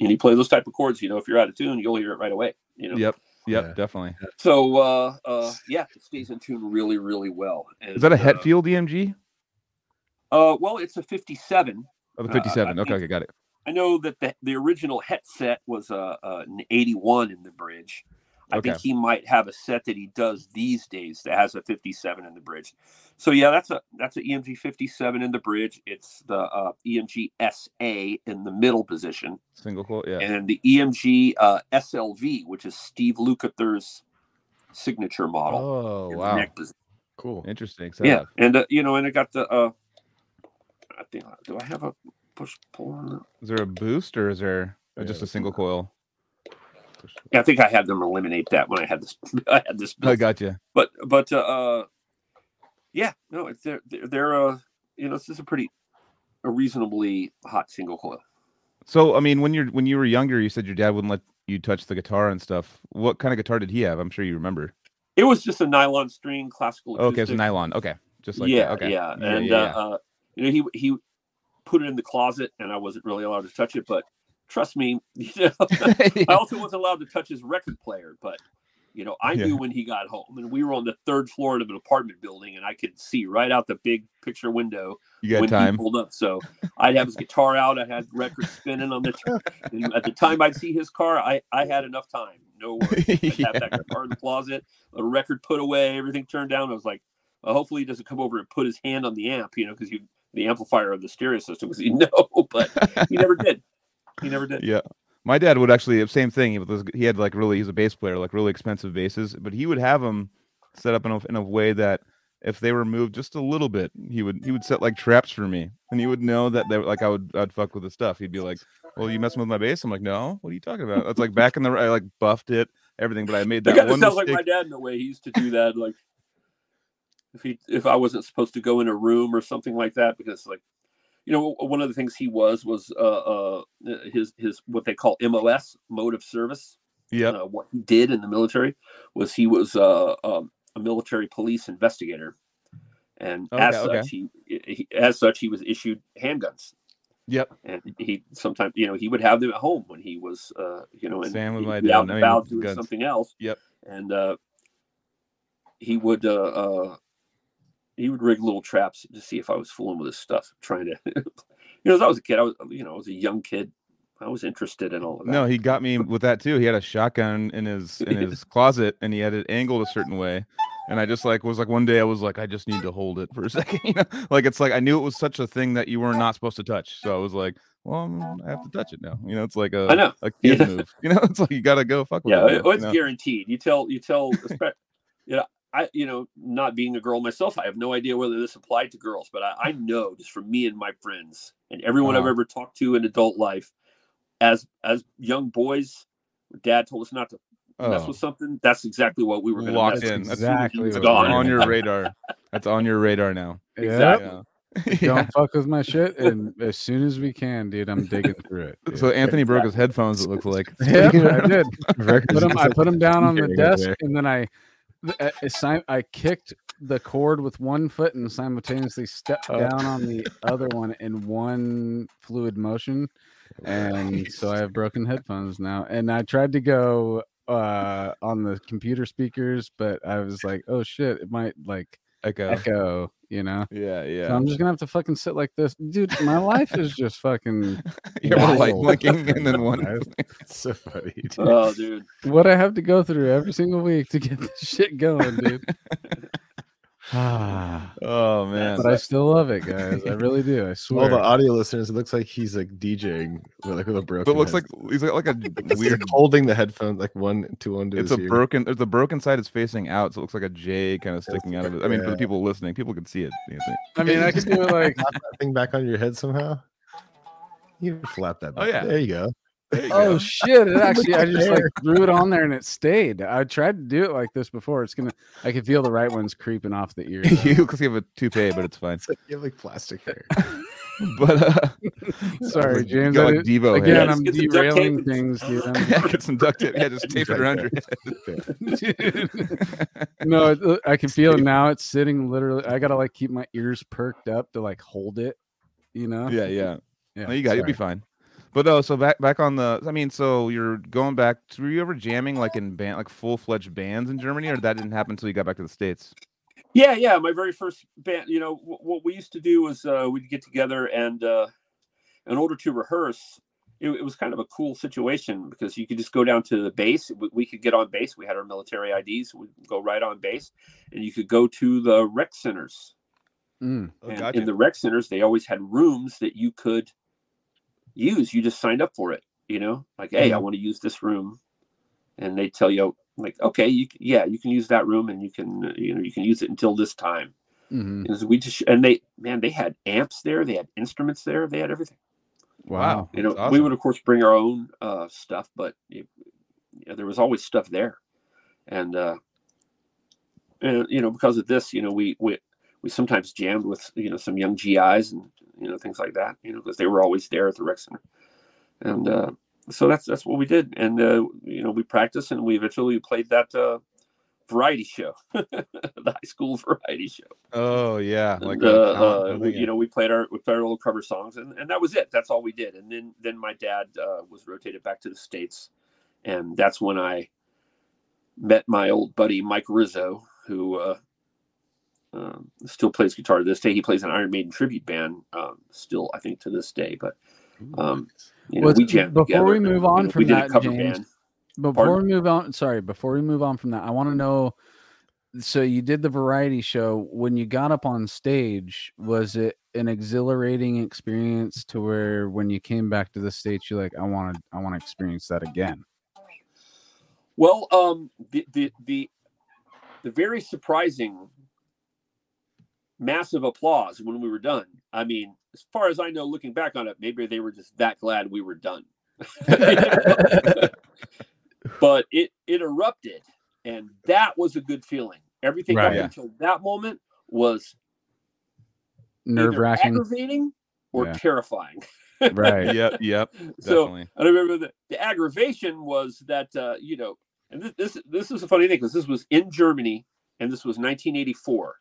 And you play those type of chords, you know, if you're out of tune, you'll hear it right away. You know. Yep. Yep, Yeah. definitely. So uh uh yeah, it stays in tune really, really well. And, Is that a uh, Hetfield EMG? Uh well it's a fifty seven. Oh, the uh, 57. I okay, think- okay, got it. I know that the, the original Het set was uh, uh, an 81 in the bridge. I Okay. think he might have a set that he does these days that has a 57 in the bridge. So yeah, that's a that's an EMG 57 in the bridge. It's the uh, EMG SA in the middle position, Single coil. Yeah. and the EMG uh, SLV, which is Steve Lukather's signature model. Oh, wow. Cool. Interesting. Yeah, and uh, you know, and I got the. Uh, I think do I have a push pull on that? Is there a boost or is there Yeah, just a single coil? I think I had them eliminate that when I had this. I had this. I got you. But but uh, uh, yeah, no, it's they're they're, uh, you know, this is a pretty a reasonably hot single coil. So, I mean, when you're when you were younger, you said your dad wouldn't let you touch the guitar and stuff. What kind of guitar did he have? I'm sure you remember. It was just a nylon string classical. Oh, okay, it's nylon. Okay, just like yeah, that. Okay. yeah, and yeah, uh, yeah. Uh, you know, he he put it in the closet, and I wasn't really allowed to touch it. But trust me, you know, I also wasn't allowed to touch his record player, but you know, I Yeah. knew when he got home, and we were on the third floor of an apartment building, and I could see right out the big picture window you got when time. he pulled up. So I'd have his guitar out, I had records spinning on the. and at the time I'd see his car, I I had enough time. No worries. I'd have that guitar in the closet, a record put away, everything turned down. I was like, well, hopefully he doesn't come over and put his hand on the amp, you know, because you the amplifier of the stereo system because he know, but he never did. He never did. Yeah. My dad would actually same thing. He was he had like really he's a bass player, like really expensive basses, but he would have them set up in a, in a way that if they were moved just a little bit, he would he would set like traps for me, and he would know that they like I would I'd fuck with the stuff. He'd be like, "Well, you messing with my bass?" I'm like, "No, what are you talking about?" That's like back in the I like buffed it everything, but I made That that one sounds like my dad in a way. He used to do that, like if he if I wasn't supposed to go in a room or something like that, because like you know one of the things he was was uh, uh his his what they call MOS mode of service. Yeah. Uh, what he did in the military was he was uh, um, a military police investigator, and as Okay, okay. such he, he as such he was issued handguns. Yep. And he sometimes, you know, he would have them at home when he was, uh, you know, and Same with he'd my dad. out and about doing guns. something else. Yep. And uh, he would, uh, uh, he would rig little traps to see if I was fooling with his stuff, trying to, you know, as I was a kid, I was, you know, I was a young kid. I was interested in all of that. No, he got me with that too. He had a shotgun in his in his closet, and he had it angled a certain way. And I just like was like one day I was like I just need to hold it for a second, you know, like it's like I knew it was such a thing that you were not supposed to touch. So I was like, well, I'm, I have to touch it now. You know, it's like a I know. a kid Yeah. move. You know, it's like you gotta go fuck with Yeah, it. now, it's you know? guaranteed. You tell, you tell, espe- you know, I, you know, not being a girl myself, I have no idea whether this applied to girls, but I, I know just from me and my friends and everyone I've Uh-huh. ever talked to in adult life, as as young boys, dad told us not to mess Oh, with something. That's exactly what we were going to Locked mess in. with. That's as soon as he exactly was what gone. on your radar. That's on your radar now. Exactly. Yeah. Don't fuck with my shit. And as soon as we can, dude, I'm digging through it. dude. So Anthony broke his headphones. It looks like. yeah, I did. Records Put 'em- I put them down on the desk, and then I, uh, time- I kicked the cord with one foot and simultaneously stepped Oh. down on the other one in one fluid motion. And so I have broken headphones now. And I tried to go uh on the computer speakers, but I was like, oh shit, it might like Echo. echo, you know. Yeah, So yeah. I'm just gonna have to fucking sit like this. Dude, my life is just fucking You have a light wild. blinking and then one. It's so funny. dude. Oh, dude. what I have to go through every single week to get this shit going, dude. Ah, Oh man. but I still love it, guys. I really do. I swear. All the audio listeners, it looks like he's like DJing, with, like with a broken. But it looks like he's he's like a It's weird. like holding the headphones like one to one to It's a ear. broken. There's a broken side is facing out, so it looks like a J kind of sticking out of it. I mean, for the people listening, people can see it. Anthony. I mean, I can do it like, that thing back on your head somehow. You can flap that. Oh, Back. yeah. there you go. There you oh go. shit! It actually, I just like threw it on there and it stayed. I tried to do it like this before. It's gonna, I can feel the right ones creeping off the ears. you because you have a toupee, but it's fine. It's like you have like plastic hair. But uh, Sorry, James. got like Devo again. Yeah, I'm just get some duct tape derailing things, dude. Yeah, get some duct tape. Yeah, just tape it around your head. No, it- I can feel it now. It's sitting literally. I gotta like keep my ears perked up to like hold it. You know? yeah, yeah. Yeah, No, you got. it. You'll be fine. But oh, so back back on the. I mean, so you're going back. Were you ever jamming like in band, like full fledged bands in Germany, or that didn't happen until you got back to the states? Yeah, yeah. My very first band, you know, w- what we used to do was uh, we'd get together and uh, in order to rehearse, it, it was kind of a cool situation because you could just go down to the base. We, we could get on base. We had our military IDs. We'd go right on base, and you could go to the rec centers. Mm. Oh, gotcha. in the rec centers, they always had rooms that you could use. You just signed up for it, you know, like, hey, I want to use this room, and they tell you, like, okay, you c- yeah, you can use that room, and you can uh, you know you can use it until this time. hmm And so we just and they man, they had amps there, they had instruments there, they had everything. Wow. You know, That's we would of course bring our own uh, stuff, but it, yeah, there was always stuff there, and uh, and you know because of this, you know, we we we sometimes jammed with you know some young GIs and you know things like that, you know, because they were always there at the rec center, and uh, so that's that's what we did, and uh, you know we practiced and we eventually played that uh, variety show, the high school variety show. Oh yeah, like And, uh, uh, we, you know, we played our we played our little cover songs, and, and that was it. That's all we did. And then then my dad uh, was rotated back to the states, and that's when I met my old buddy Mike Rizzo, who uh, um, still plays guitar to this day. He plays an Iron Maiden tribute band, um, still I think to this day. But um, you know, Was- we jammed before together, we and, move you on know, from we did that, a cover James, band. Before Pardon? we move on, sorry, before we move on from that, I want to know. So you did the variety show. When you got up on stage, was it an exhilarating experience to where when you came back to the states, you're like, I want to, I want to experience that again. Well, um, the the the the very surprising massive applause when we were done. I mean, as far as I know, looking back on it, maybe they were just that glad we were done. but it it erupted, and that was a good feeling. Everything Right. up Yeah. until that moment was Nerve either wracking, aggravating or Yeah. terrifying. right? Yep, yep, So definitely. I remember the, the aggravation was that uh, you know, and this this, this is a funny thing because this was in Germany and this was 1984,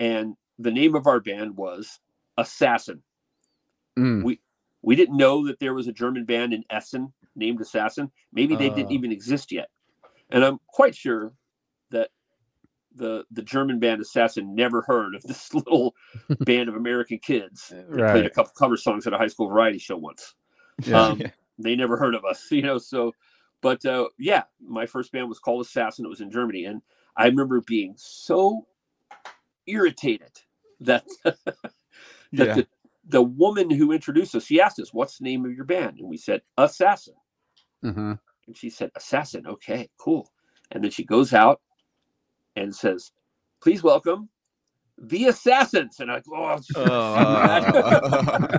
and the name of our band was Assassin. Mm, We didn't know that there was a German band in Essen named Assassin. Maybe they didn't Oh. even exist yet, and I'm quite sure that the the German band Assassin never heard of this little band of American kids that played a couple cover songs at a high school variety show once Yeah. um, they never heard of us, you know. So, but uh, yeah, my first band was called Assassin. It was in Germany, and I remember being so irritated that that yeah. the, the woman who introduced us, she asked us, "What's the name of your band?" And we said, "Assassin." uh-huh. And she said, "Assassin." Okay, cool. And then she goes out and says, "Please welcome." The assassins, and I go, oh, Oh.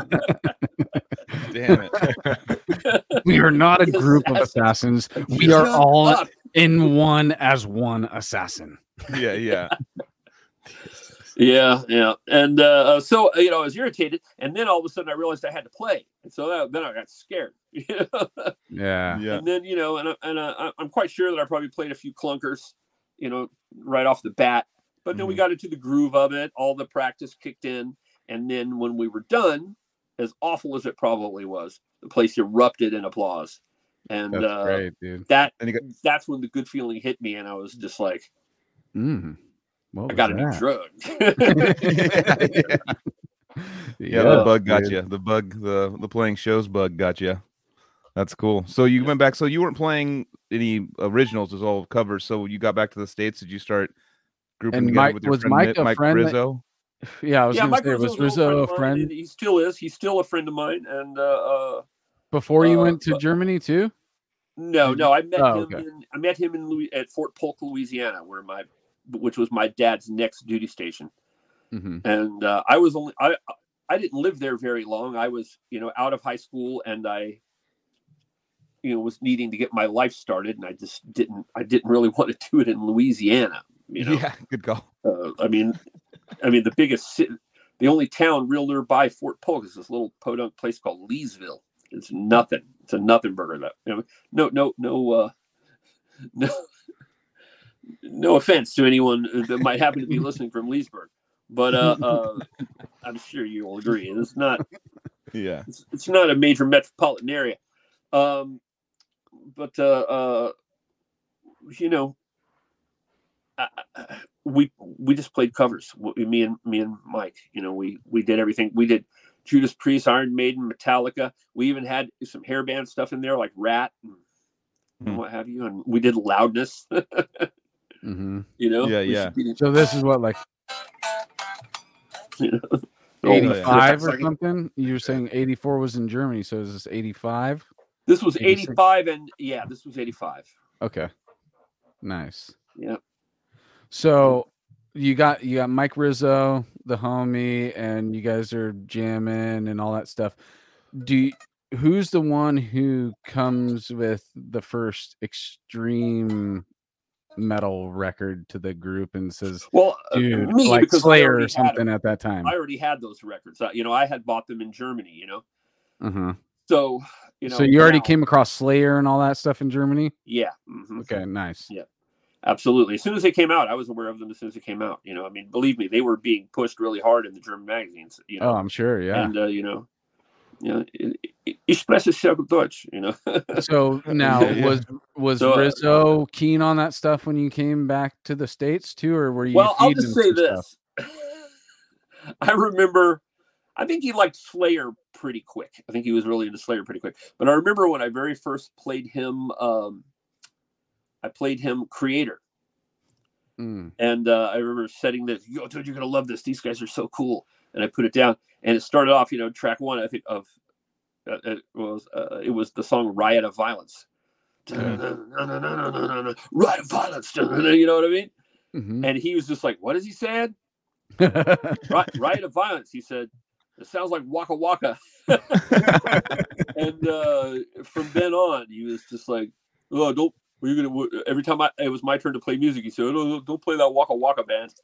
Damn it. We are not a group of assassins. assassins. We are all up. in one as one assassin. Yeah, yeah. Yeah, yeah, and uh, so you know, I was irritated, and then all of a sudden I realized I had to play, and so that, then I got scared. you know? Yeah. Yeah. And then you know, and I- and uh, I- I'm quite sure that I probably played a few clunkers, you know, right off the bat. but then we Mhm. got into the groove of it. All the practice kicked in, and then when we were done, as awful as it probably was, the place erupted in applause, and That's uh, great, dude. that and got- that's when the good feeling hit me, and I was just like, Mm. What I was got a new drug. yeah, the Yeah, bug got dude. you. The bug, the the playing shows bug got you. That's cool. So you went back. So you weren't playing any originals; it was all covers. So you got back to the states. Did you start grouping And together Mike- with your was friend Mike Mitt- a Mike friend that- Yeah, I was yeah, gonna Mike say, Rizzo's was Rizzo a of mine, friend he still is. He's still a friend of mine, and uh, uh before you uh, went to but- Germany too? No, no, I met oh, him. okay. In, I met him in Louis, at Fort Polk, Louisiana, where my, which was my dad's next duty station. hmm And uh, I was only I I didn't live there very long. I was you know out of high school, and I, you know, was needing to get my life started, and I just didn't. I didn't really want to do it in Louisiana. You know, Yeah, good call. uh, I mean, I mean the biggest, ci- the only town real nearby Fort Polk is this little podunk place called Leesville. It's nothing. It's a nothing burger. That you know, no, no, no, uh, no, no offense to anyone that might happen to be listening from Leesburg, but uh, uh, I'm sure you will agree. It's not. Yeah, It's, it's not a major metropolitan area. Um, but uh, uh, you know, I, I- we we just played covers. Me and me and Mike. You know, we we did everything. We did Judas Priest, Iron Maiden, Metallica. We even had some hair band stuff in there, like Ratt and, and Hmm. what have you. And we did Loudness. hmm you know. Yeah, We yeah. be- So this is what like you know. Oh, 85 or something? You were saying 84 was in Germany, so is this 85? This was 86. 85, and yeah, this was 85. Okay. Nice. Yeah. So you got you got Mike Rizzo, the homie, and you guys are jamming and all that stuff. Do you, who's the one who comes with the first extreme metal record to the group and says, Well, uh, "Dude, me, like Slayer or had something at that time"? I already had those records. You know, I had bought them in Germany. You know, uh-huh. so you know. so you already came across Slayer and all that stuff in Germany? Yeah. mhm, Okay, nice. Yeah. Absolutely. As soon as they came out, I was aware of them. As soon as they came out, you know, I mean, believe me, they were being pushed really hard in the German magazines. You know, Oh, I'm sure. Yeah. and uh, you know, you know, I- I- ich spreche sehr gut Deutsch. You know. So now Yeah, yeah. was was So, uh, Rizzo keen on that stuff when you came back to the states too, or were you? well, I'll just say this. I remember, I think he liked Slayer pretty quick. I think he was really into Slayer pretty quick. But I remember when I very first played him, um, I played him Kreator. Mm. And uh, I remember setting this, yo, dude, you're going to love this. These guys are so cool. And I put it down. And it started off, you know, track one, I think, of uh, it was uh, it was the song Riot of Violence. Riot of Violence. You know what I mean? Mhm. And he was just like, what is he saying? Riot, riot of Violence. He said, it sounds like Waka Waka. and uh, from then on, he was just like, "Oh, don't." We're gonna every time I it was my turn to play music. He said, "Oh, don't, don't play that Waka Waka band."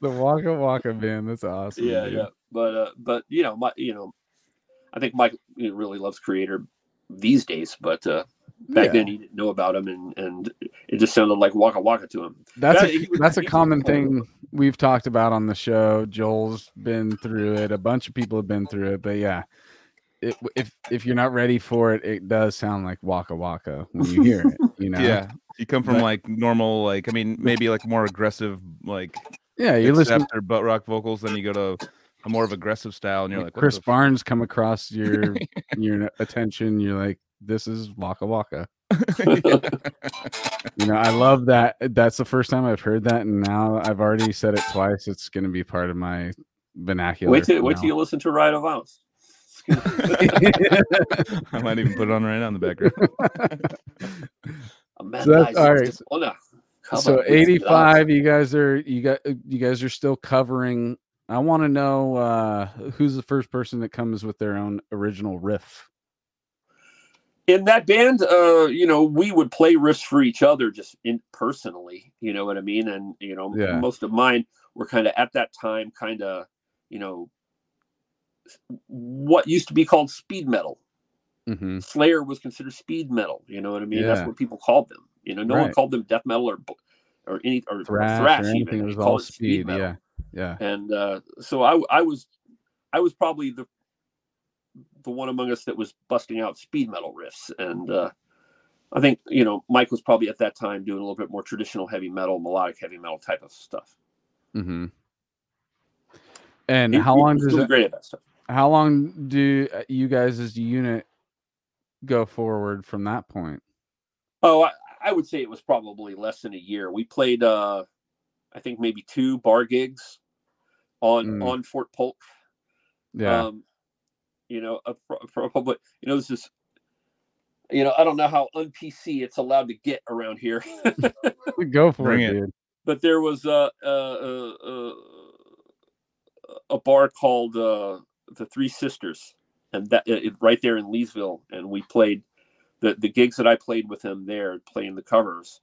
the Waka Waka band. That's awesome. yeah, dude. yeah. But uh, but you know, my you know, I think Mike you know, really loves Kreator these days. But uh, back Yeah. then, he didn't know about him, and and it just sounded like Waka Waka to him. That's That- a was- that's a common thing we've talked about on the show. Joel's been through it. A bunch of people have been through it. But yeah, it, if if you're not ready for it, it does sound like Waka Waka when you hear it. You know. yeah. You come from But- like normal, like I mean, maybe like more aggressive, like Yeah. You listen. accept or butt rock vocals, then you go to a more of aggressive style, and you're like, what Chris the f- Barnes come across your your attention. You're like, this is Waka Waka. You know, I love that. Uh, that's the first time I've heard that, and now I've already said it twice. It's going to be part of my vernacular. Wait till wait till you listen to Riot of Violence. I might even put it on right now in the background. A So that's- lies all in right. his honor. Come so 85 you guys are you got you guys are still covering i want to know uh who's the first person that comes with their own original riff in that band uh you know we would play riffs for each other just in personally you know what i mean and you know Yeah. most of mine were kind of at that time kind of you know what used to be called speed metal mm-hmm. slayer was considered speed metal you know what i mean that's what people called them you know no one called them death metal or or any or thrash, thrash, or even. anything. It was called all it speed. metal. Yeah, yeah. and uh, so I I was I was probably the the one among us that was busting out speed metal riffs, and uh, I think you know Mike was probably at that time doing a little bit more traditional heavy metal, melodic heavy metal type of stuff. Mm-hmm. And He- how long was does it? great at that stuff? How long do uh, you guys as a unit go forward from that point? Oh, I, I would say it was probably less than a year. We played, uh, I think maybe two bar gigs on Mm. on Fort Polk. Yeah. Um, you know, a, pro- pro- but you know, this is, you know, I don't know how un PC it's allowed to get around here. go for bring it, it. dude. but there was a a, a, a bar called uh, the Three Sisters, and that it, right there in Leesville, and we played the the gigs that I played with him there, playing the covers,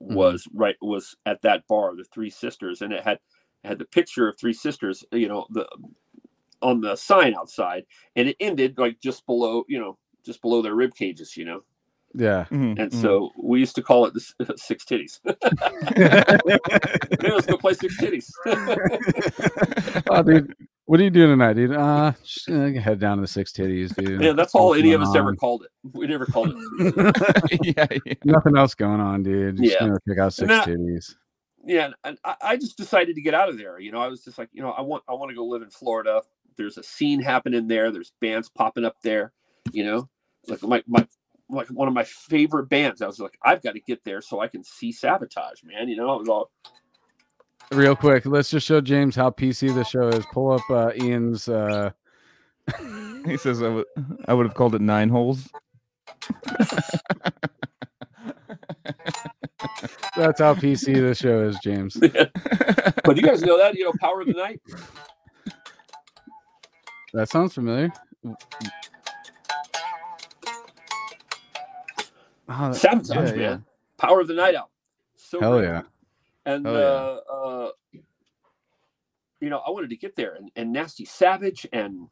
mm-hmm. was right was at that bar, the Three Sisters, and it had had the picture of three sisters, you know, the on the sign outside, and it ended like just below, you know, just below their rib cages, you know, Yeah. Mhm, and mhm. so we used to call it the six titties. hey, let's go play six titties. oh, dude, what are you doing tonight, dude? Uh, just head down to the six titties, dude. Yeah, that's all What's any of going us ever called it. We never called it. yeah, yeah. Nothing else going on, dude. Just Yeah. gonna check out six that- titties. yeah, and I, I just decided to get out of there. You know, I was just like, you know, I want I want to go live in Florida. There's a scene happening there. There's bands popping up there. You know, like my my like one of my favorite bands. I was like, I've got to get there so I can see Savatage, man. You know, I was all Real quick, let's just show James how PC the show is. Pull up uh, Ian's. Uh, He says I would I would have called it nine holes. that's how PC the show is, James. but you guys know that, you know, Power of the Night. That sounds familiar. Oh, yeah, man. Power of the Night out. So Hell great. yeah. and Oh, yeah. uh, uh, you know, I wanted to get there, and, and Nasty Savage and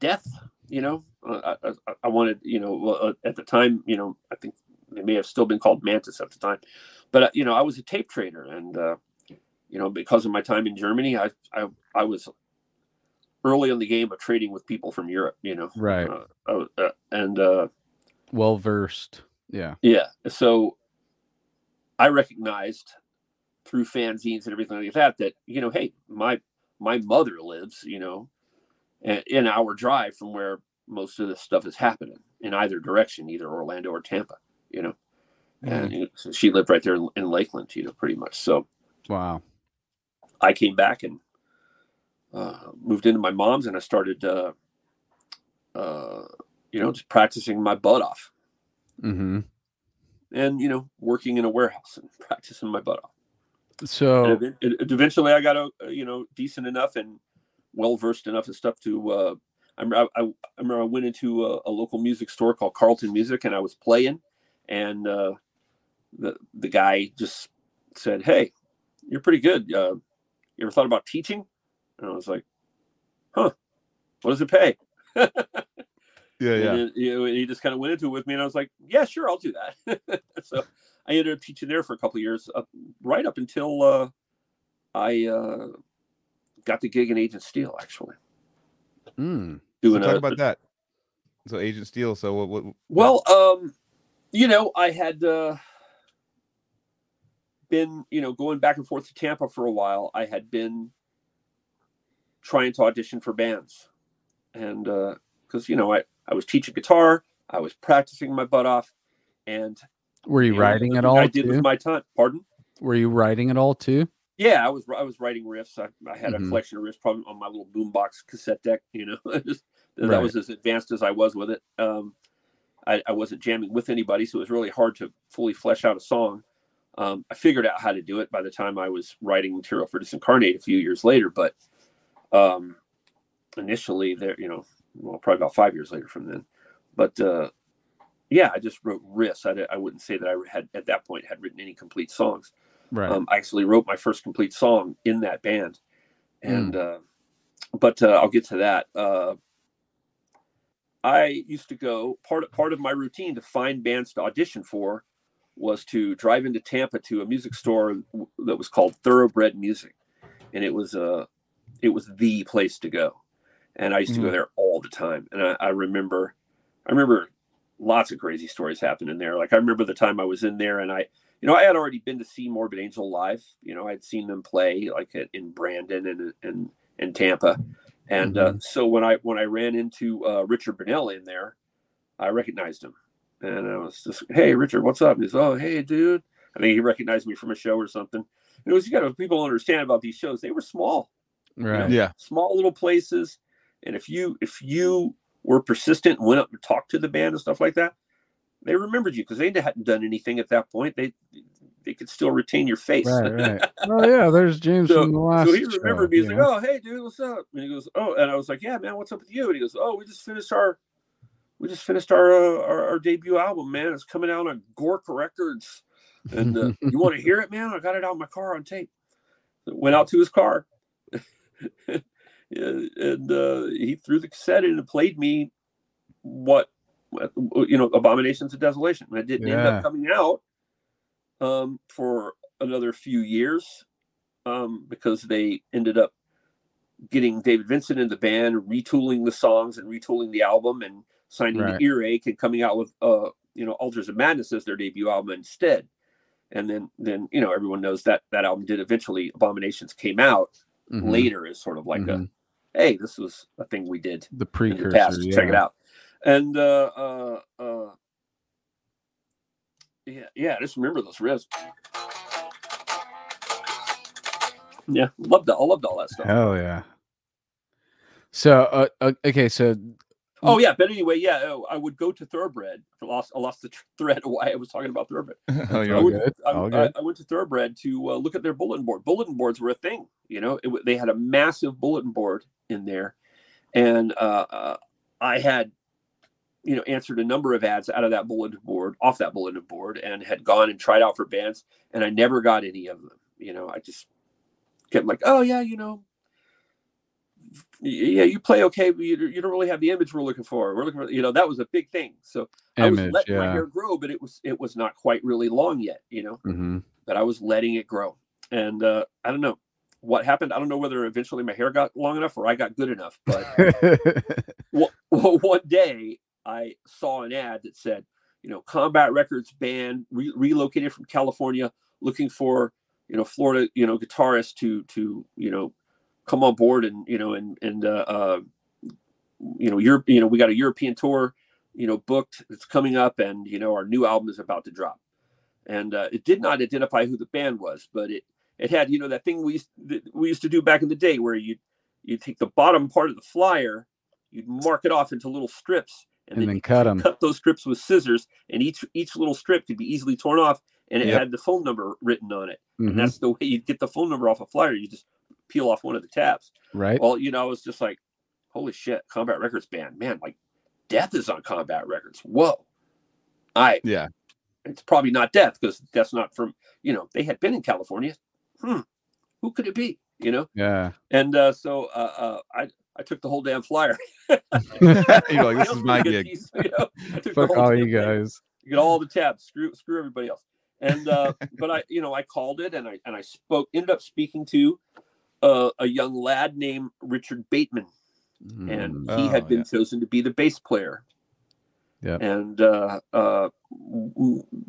Death. You know, uh, I, I, I wanted, you know, uh, at the time, you know, I think they may have still been called Mantas at the time, but uh, you know, I was a tape trader, and uh, you know, because of my time in Germany, I I, I was early in the game of trading with people from Europe. You know, Right. uh, I uh, and uh, Well versed. Yeah. yeah. So I recognized through fanzines and everything like that that you know, hey, my my mother lives, you know, a- in our drive from where most of this stuff is happening in either direction, either Orlando or Tampa, you know. And know, so she lived right there in, in Lakeland, you know, pretty much. So Wow. I came back and uh, moved into my mom's, and I started, uh, uh, you know, just practicing my butt off. hmm and you know working in a warehouse and practicing my butt off. So And ev- ev- eventually, I got a a, you know decent enough and well versed enough and stuff to. Uh, I, remember I, I remember I went into a, a local music store called Carlton Music and I was playing, and uh, the the guy just said, "Hey, you're pretty good. Uh, you ever thought about teaching?" And I was like, "Huh? What does it pay?" Yeah, yeah. And you know, he just kind of went into it with me, and I was like, "Yeah, sure, I'll do that." so I ended up teaching there for a couple of years, up, right up until uh, I uh, got the gig in Agent Steel, actually mm, So talk a, about that. So Agent Steel. So what? what Well, um, you know, I had uh, been, you know, going back and forth to Tampa for a while. I had been trying to audition for bands, and because you know, I I was teaching guitar, I was practicing my butt off, and were you you writing at all I did with my time. Pardon? Were you writing at all too? Yeah, I was I was writing riffs. I, I had Mhm. a collection of riffs probably on my little boombox cassette deck. You know, Just- that Right. was as advanced as I was with it. Um, I, I wasn't jamming with anybody, so it was really hard to fully flesh out a song. Um, I figured out how to do it by the time I was writing material for Disincarnate a few years later. But um, initially, there, you know, well, probably about five years later from then. But uh, yeah, I just wrote riffs. I, I wouldn't say that I had at that point had written any complete songs. Right. Um, I actually wrote my first complete song in that band, and uh, but uh, I'll get to that. Uh, I used to go part part of my routine to find bands to audition for was to drive into Tampa to a music store that was called Thoroughbred Music, and it was a, uh, it was the place to go, and I used to mm-hmm. go there all the time. And I, I remember, I remember lots of crazy stories happening there. Like I remember the time I was in there, and I, you know, I had already been to see Morbid Angel live. You know, I'd seen them play like in Brandon and and and Tampa, and uh, mm-hmm. uh, so when I when I ran into uh, Richard Brunelle in there, I recognized him, and I was just, "Hey, Richard, what's up?" He's, "Oh, hey, dude." I think he recognized me from a show or something. It was you got to people understand about these shows. They were small, right? You know, yeah, small little places. And if you if you were persistent and went up and talked to the band and stuff like that, they remembered you because they hadn't done anything at that point. They they could still retain your face. Right, right. oh yeah, there's James so, from the last. So he remembered me. He's like, "Oh, hey, dude, what's up?" And he goes, "Oh," and I was like, "Yeah, man, what's up with you?" And he goes, "Oh, we just finished our, we just finished our uh, our, our, debut album, man. It's coming out on Goreque Records, and uh, you want to hear it, man? I got it out in my car on tape." Went out to his car, and uh, he threw the cassette in and played me what you know abominations of desolation and it didn't yeah. end up coming out um, for another few years um, because they ended up getting david vincent in the band retooling the songs and retooling the album and signing right. the earache and coming out with uh, you know altars of madness as their debut album instead and then then you know everyone knows that that album did eventually abominations came out mm-hmm. later as sort of like mm-hmm. a hey, this was a thing we did the precursor. The past. Yeah. Check it out. And uh, uh, uh, yeah, yeah, just remember those riffs. Yeah, loved. I loved all that stuff. Hell yeah. So, uh, uh okay, so Oh yeah, but anyway, yeah, oh, I would go to Thoroughbred. I lost, I lost the thread of why I was talking about Thoroughbred. oh, you're I, would, good. I, I, I, went to Thoroughbred to uh, look at their bulletin board. Bulletin boards were a thing, you know. It, they had a massive bulletin board in there, and uh, uh, I had, you know, answered a number of ads out of that bulletin board, off that bulletin board, and had gone and tried out for bands, and I never got any of them. You know, I just kept like, oh yeah, you know, yeah, you play okay, but you, you don't really have the image we're looking for. We're looking for, you know, that was a big thing. So image, I was letting yeah. my hair grow, but it was it was not quite really long yet, you know. Mm-hmm. But I was letting it grow, and uh, I don't know what happened. I don't know whether eventually my hair got long enough or I got good enough. But well, one day I saw an ad that said, you know, Combat Records band re- relocated from California, looking for you know Florida, you know, guitarist to to you know come on board and you know and and uh, uh you know Europe you know we got a European tour you know booked it's coming up and you know our new album is about to drop and uh, it did not identify who the band was but it it had you know that thing we used, we used to do back in the day where you you take the bottom part of the flyer you'd mark it off into little strips and, and then, then cut them cut those strips with scissors and each each little strip could be easily torn off and it yep. had the phone number written on it mm-hmm. and that's the way you get the phone number off a flyer you just peel off one of the tabs. Right. Well, you know, it's just like, holy shit, Combat Records band, man, like Death is on Combat Records. Whoa. I yeah. It's probably not Death because that's not from you know they had been in California. Hmm. Who could it be? You know. Yeah. And uh, so uh, uh, I I took the whole damn flyer. You're like, this is my gig. Piece, you know? Fuck all you guys. You get all the tabs. Screw screw everybody else. And uh, but I you know I called it and I and I spoke ended up speaking to uh, a young lad named Richard Bateman, mm. and he oh, had been yeah. chosen to be the bass player. Yeah, and uh, uh,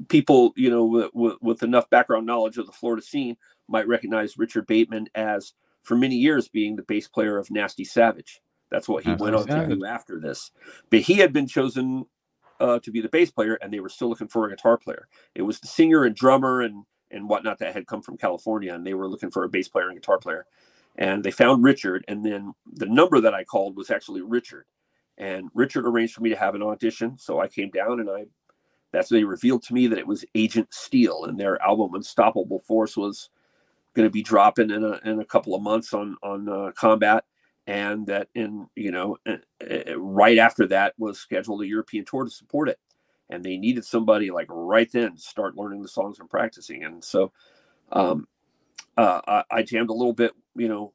people, you know, with, with, with, enough background knowledge of the Florida scene might recognize Richard Bateman as, for many years, being the bass player of Nasty Savage. That's what he Nasty went on Savage. to do after this. But he had been chosen uh, to be the bass player, and they were still looking for a guitar player. It was the singer and drummer and and whatnot that had come from California, and they were looking for a bass player and guitar player. And they found Richard, and then the number that I called was actually Richard. And Richard arranged for me to have an audition, so I came down, and I that's when they revealed to me that it was Agent Steel, and their album Unstoppable Force was going to be dropping in a in a couple of months on on uh, Combat, and that in you know uh, right after that was scheduled a European tour to support it and they needed somebody like right then to start learning the songs and practicing. And so um, uh, I, I, jammed a little bit, you know,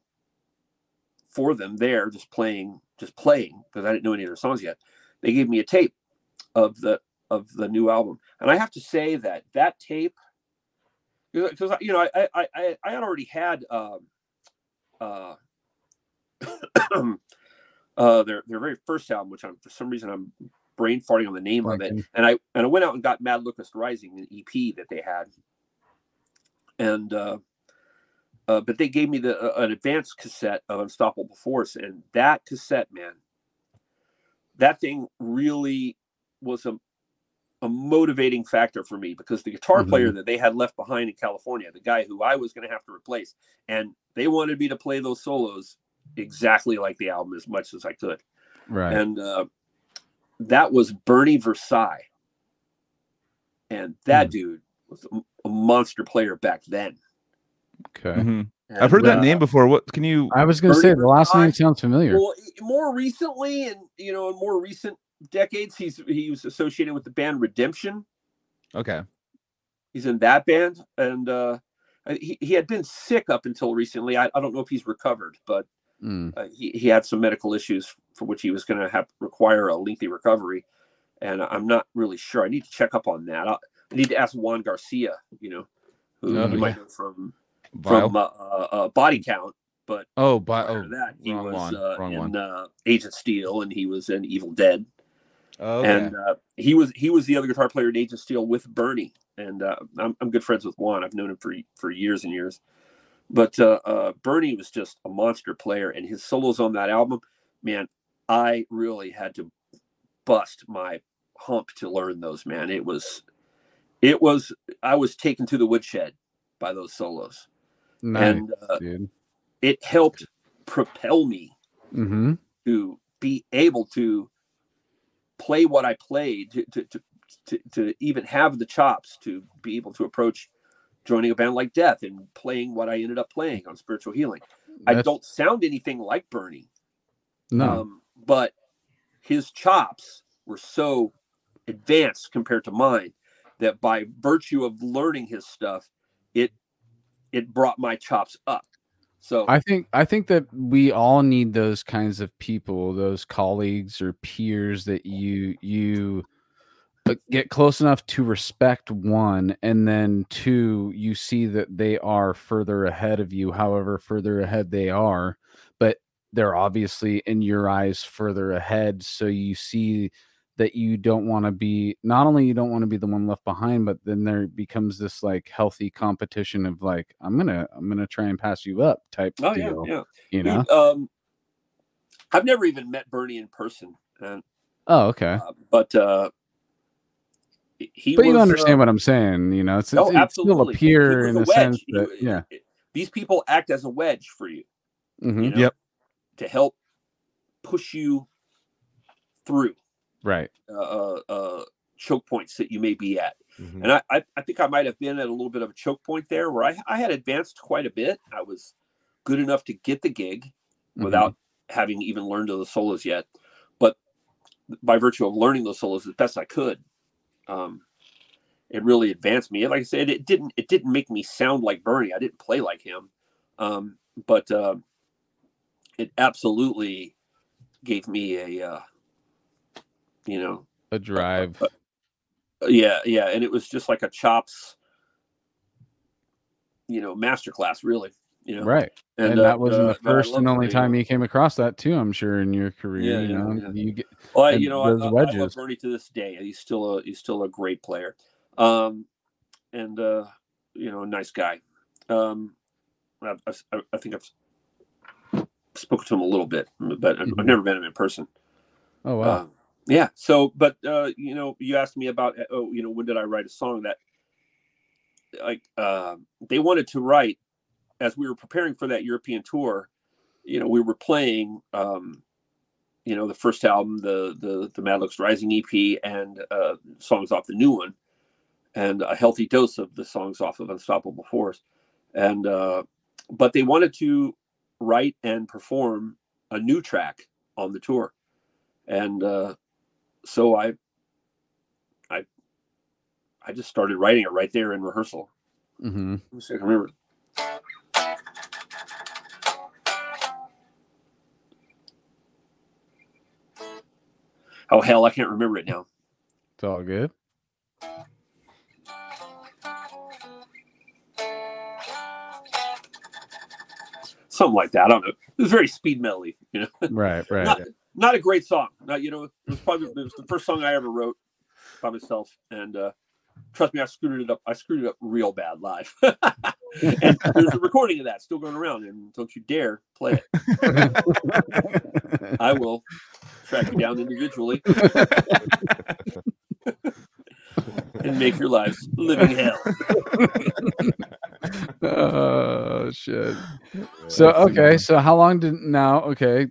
for them there, just playing, just playing because I didn't know any of their songs yet. They gave me a tape of the of the new album, and I have to say that that tape, because you know I I I, I had already had um, uh, uh, their their very first album, which I'm for some reason I'm brain farting on the name of it, and I and I went out and got Mad Locust Rising, an EP that they had, and uh, uh, but they gave me the uh, an advanced cassette of Unstoppable Force, and that cassette, man, that thing really was a a motivating factor for me because the guitar player that they had left behind in California, the guy who I was going to have to replace, and they wanted me to play those solos exactly like the album as much as I could. Right. and uh, that was Bernie Versailles, and that Hmm. dude was a, a monster player back then. okay. Mhm. And, I've heard that uh, name before. What can you? I was gonna say the last name sounds familiar. Well, more recently, and you know, in more recent decades, he's he was associated with the band Redemption. Okay. He's in that band, and uh, he he had been sick up until recently. I, I don't know if he's recovered, but Mm, uh, he, he had some medical issues for which he was going to have require a lengthy recovery and i'm not really sure. I need to check up on that. I, I need to ask juan garcia you know who Oh, you yeah. might know from from uh, uh, uh, body count but oh, by, oh, that he was one, uh, in one. Uh, agent steel and he was in evil dead. Oh, okay. and uh, he was he was the other guitar player in agent steel with bernie and uh, I'm, I'm good friends with juan. I've known him for for years and years but uh, uh, Bernie was just a monster player, and his solos on that album, man, I really had to bust my hump to learn those. Man, it was, it was, I was taken to the woodshed by those solos, nice, and uh, dude. it helped propel me Mm-hmm. to be able to play what I played, to to, to, to, to even have the chops to be able to approach joining a band like Death and playing what I ended up playing on Spiritual Healing. I don't sound anything like Bernie, No. um, but his chops were so advanced compared to mine that by virtue of learning his stuff, it it brought my chops up. So I think I think that we all need those kinds of people, those colleagues or peers that you you uh, get close enough to respect one and then two you see that they are further ahead of you however further ahead they are but they're obviously in your eyes further ahead. So you see that you don't want to be not only you don't want to be the one left behind but then there becomes this like healthy competition of like i'm gonna i'm gonna try and pass you up type oh yeah, deal yeah. you know? um, I've never even met Bernie in person, and, oh okay. uh, but uh, he. but you understand uh, what i'm saying you know it's, oh, it's, it's still a absolutely. He peer in a a wedge. sense He- that yeah These people act as a wedge for you, mhm, you know, Yep. to help push you through right uh, uh, uh, choke points that you may be at. Mhm. And I, I, I think I might have been at a little bit of a choke point there where I, I had advanced quite a bit. I was good enough to get the gig Mhm. without having even learned the solos yet. But by virtue of learning those solos as best I could, um, it really advanced me. Like I said, it didn't it didn't make me sound like Bernie. I didn't play like him, um, but uh, it absolutely gave me a uh, you know a drive yeah yeah and it was just like a chops you know masterclass really you know right and, uh, that wasn't uh, the first and only time you came across that too i'm sure in your career Yeah, you know yeah. you get well I- you know those I, I love wedges. To this day he's still a he's still a great player um and uh you know a nice guy um I, I, I think I've spoken to him a little bit but I've, Mhm. I've never met him in person oh wow Uh, yeah. So, but uh, you know, you asked me about oh, you know, when did I write a song that like uh, they wanted to write as we were preparing for that European tour. You know, we were playing, um, you know, the first album, the the the Mad Locust Rising EP, and uh, songs off the new one, and a healthy dose of the songs off of Unstoppable Force, and uh, but they wanted to write and perform a new track on the tour, and uh, so I, I, I just started writing it right there in rehearsal. hmm Let me see I remember. Oh hell, I can't remember it now. It's all good. Something like that. I don't know. It was very speed melody, you know. Right, right. not, not, a great song. Not, you know, it was probably it was the first song I ever wrote by myself, and uh, trust me, I screwed it up. I screwed it up real bad live. and there's a recording of that still going around, and don't you dare play it. I will track you down individually and make your lives living hell. oh shit. So okay, so how long did now okay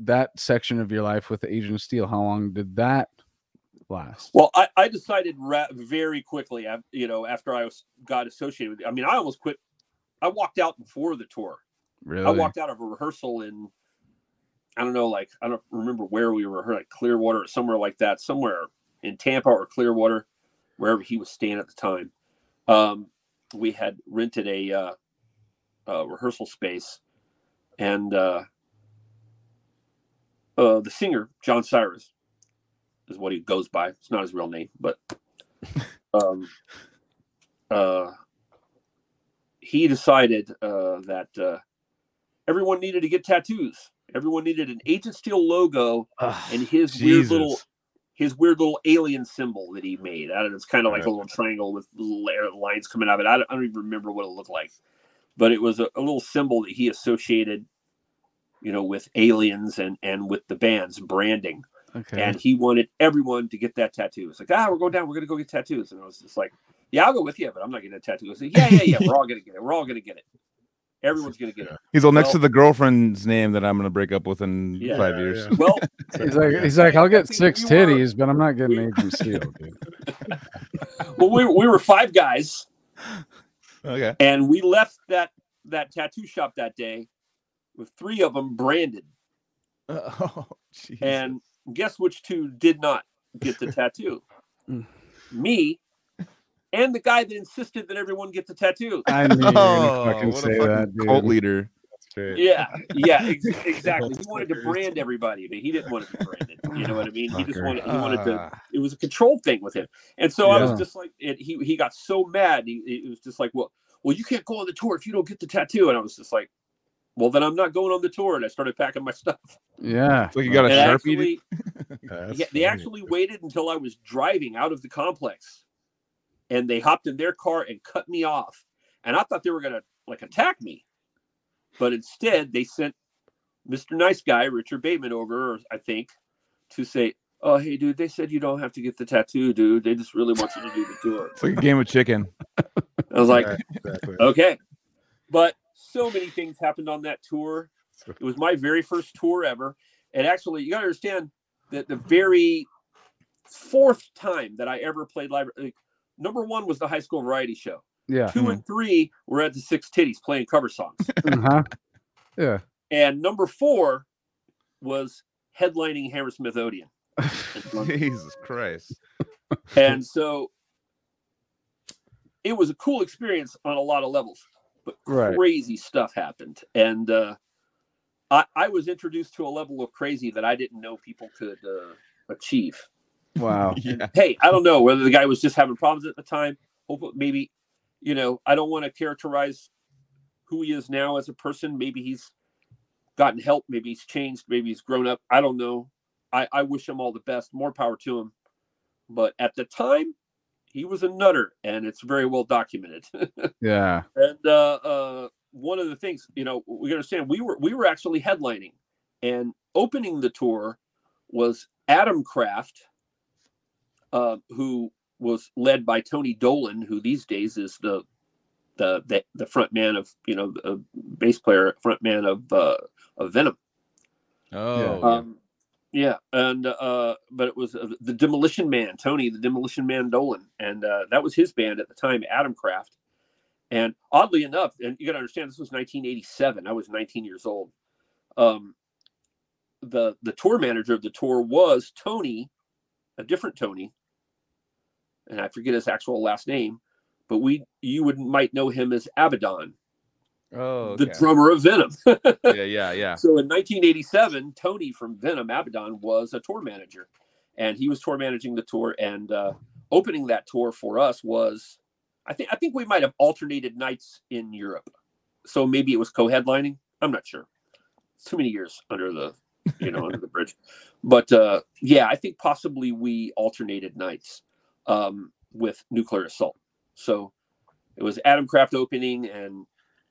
that section of your life with Agent of Steel? How long did that last? Well, I, I decided ra- very quickly, af- you know, after I was got associated with. I mean, I almost quit. I walked out before the tour. Really? I walked out of a rehearsal in, I don't know, like I don't remember where we were, like Clearwater or somewhere like that, somewhere in Tampa or Clearwater, wherever he was staying at the time. Um, we had rented a, uh, a rehearsal space, and uh, uh, the singer John Cyriis is what he goes by. It's not his real name, but um, uh, he decided uh, that uh, everyone needed to get tattoos. Everyone needed an Agent Steel logo and his weird little his weird little alien symbol that he made. I don't know, it's kind of like a little triangle with little lines coming out of it. I don't, I don't even remember what it looked like, but it was a, a little symbol that he associated, you know, with aliens and and with the band's branding. okay. And he wanted everyone to get that tattoo. It's like, ah, we're going down. We're gonna go get tattoos. And I was just like, yeah, I'll go with you, but I'm not getting a tattoo. I was like, yeah, yeah, yeah. We're all gonna get it. We're all gonna get it. Everyone's gonna get it. He's all next Well- to the girlfriend's name that I'm gonna break up with in Yeah. five Yeah, years. yeah. Well, he's like he's like I'll get six you were- titties, but I'm not getting Agent of Steel, well, we, we were five guys. Okay. and we left that that tattoo shop that day with three of them branded Oh, Jesus. and guess which two did not get the tattoo Mm. me and the guy that insisted that everyone get the tattoo I knew you were Oh, gonna fucking a say fucking that, dude. cult leader. Yeah yeah ex- exactly. He wanted to brand everybody but he didn't want to be branded. You know what i mean? He just wanted he wanted to Ah. it was a control thing with him. And so i was just like it, he he got so mad he it was just like well well you can't go on the tour if you don't get the tattoo. And i was just like well then i'm not going on the tour. And i started packing my stuff. Yeah. So you got a And sharpie. actually, That's yeah, they actually waited until I was driving out of the complex, and they hopped in their car and cut me off. And I thought they were gonna like attack me, but instead they sent Mr. Nice Guy Richard Bateman over, I think, to say, "Oh, hey, dude, they said you don't have to get the tattoo, dude. They just really want you to do the tour." It's like a game of chicken. I was like, Yeah, exactly. okay, but so many things happened on that tour. It was my very first tour ever. And actually, you got to understand that the very fourth time that I ever played live, like, number one was the high school variety show. Yeah. Two and three were at the Six Titties playing cover songs. Uh-huh. Yeah. and number four was headlining Hammersmith Odeon. Jesus Christ. And so it was a cool experience on a lot of levels, but Right. crazy stuff happened. And uh, I, I was introduced to a level of crazy that I didn't know people could uh, achieve. Wow. Yeah. Hey, I don't know whether the guy was just having problems at the time. Hope maybe, you know, I don't want to characterize who he is now as a person. Maybe he's gotten help. Maybe he's changed. Maybe he's grown up. I don't know. I, I wish him all the best. More power to him. But at the time, he was a nutter, and it's very well documented. Yeah. And uh, uh, one of the things, you know, we understand we were we were actually headlining, and opening the tour was Atomkraft, uh, who was led by Tony Dolan, who these days is the the the, the front man of you know the bass player, front man of uh, of Venom. Oh. Um, yeah, and uh, but it was uh, the Demolition Man, Tony, the Demolition Man Dolan, and uh, that was his band at the time, Atomkraft. And oddly enough, and you got to understand, this was 1987. I was 19 years old. Um, the the tour manager of the tour was Tony, a different Tony, and I forget his actual last name, but we you would might know him as Abaddon, oh. the drummer of Venom. Yeah, yeah, yeah. So in 1987, Tony from Venom Abaddon was a tour manager, and he was tour managing the tour. And uh, opening that tour for us was, I think, I think we might have alternated nights in Europe. So maybe it was co-headlining. I'm not sure. Too many years under the you know under the bridge, but uh, yeah, I think possibly we alternated nights um, with nuclear assault. So it was Atomkraft opening and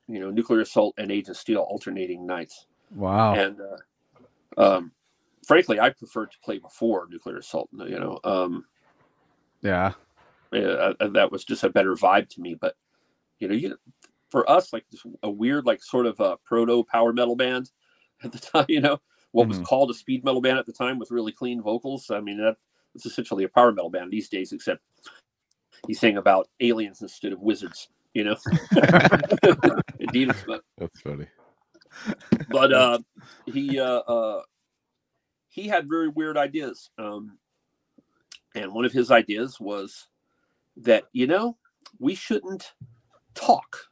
you know nuclear assault and Agent Steel alternating nights. Wow. And uh, um, frankly, I preferred to play before nuclear assault. You know, um, yeah. uh, that was just a better vibe to me. But you know, you for us, like a weird, like sort of a proto power metal band at the time. You know, what was Mhm. called a speed metal band at the time with really clean vocals. I mean, that it's essentially a power metal band these days, except he's saying about aliens instead of wizards. You know, That's funny. but uh, he uh, uh, he had very weird ideas, um, and one of his ideas was that you know we shouldn't talk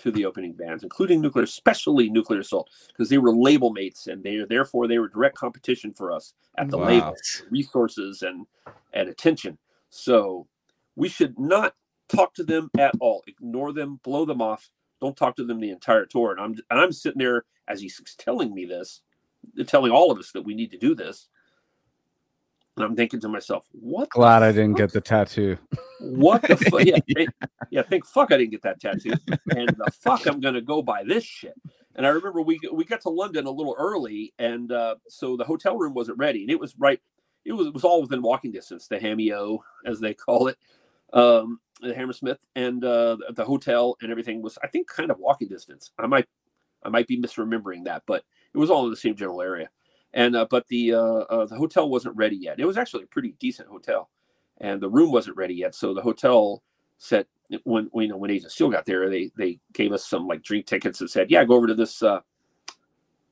to the opening bands, including nuclear, especially nuclear assault, because they were label mates, and they therefore they were direct competition for us at the Wow. label, resources and and attention. So we should not talk to them at all. Ignore them, blow them off. Don't talk to them the entire tour. And I'm and I'm sitting there as he's telling me this, telling all of us that we need to do this. And I'm thinking to myself, what? the Glad I didn't fuck? get the tattoo. What the fuck? Yeah, thank- yeah. Think fuck, I didn't get that tattoo, and the fuck, I'm gonna go buy this shit. And I remember we we got to London a little early, and uh, so the hotel room wasn't ready, and it was right. It was it was all within walking distance, the Hameo as they call it, um, the Hammersmith, and uh, the- the hotel and everything was I think kind of walking distance. I might I might be misremembering that, but it was all in the same general area. And uh, but the uh, uh, the hotel wasn't ready yet. It was actually a pretty decent hotel, and the room wasn't ready yet. So the hotel said when when, you know, when Agent Steel got there, they they gave us some like drink tickets and said, yeah, go over to this uh,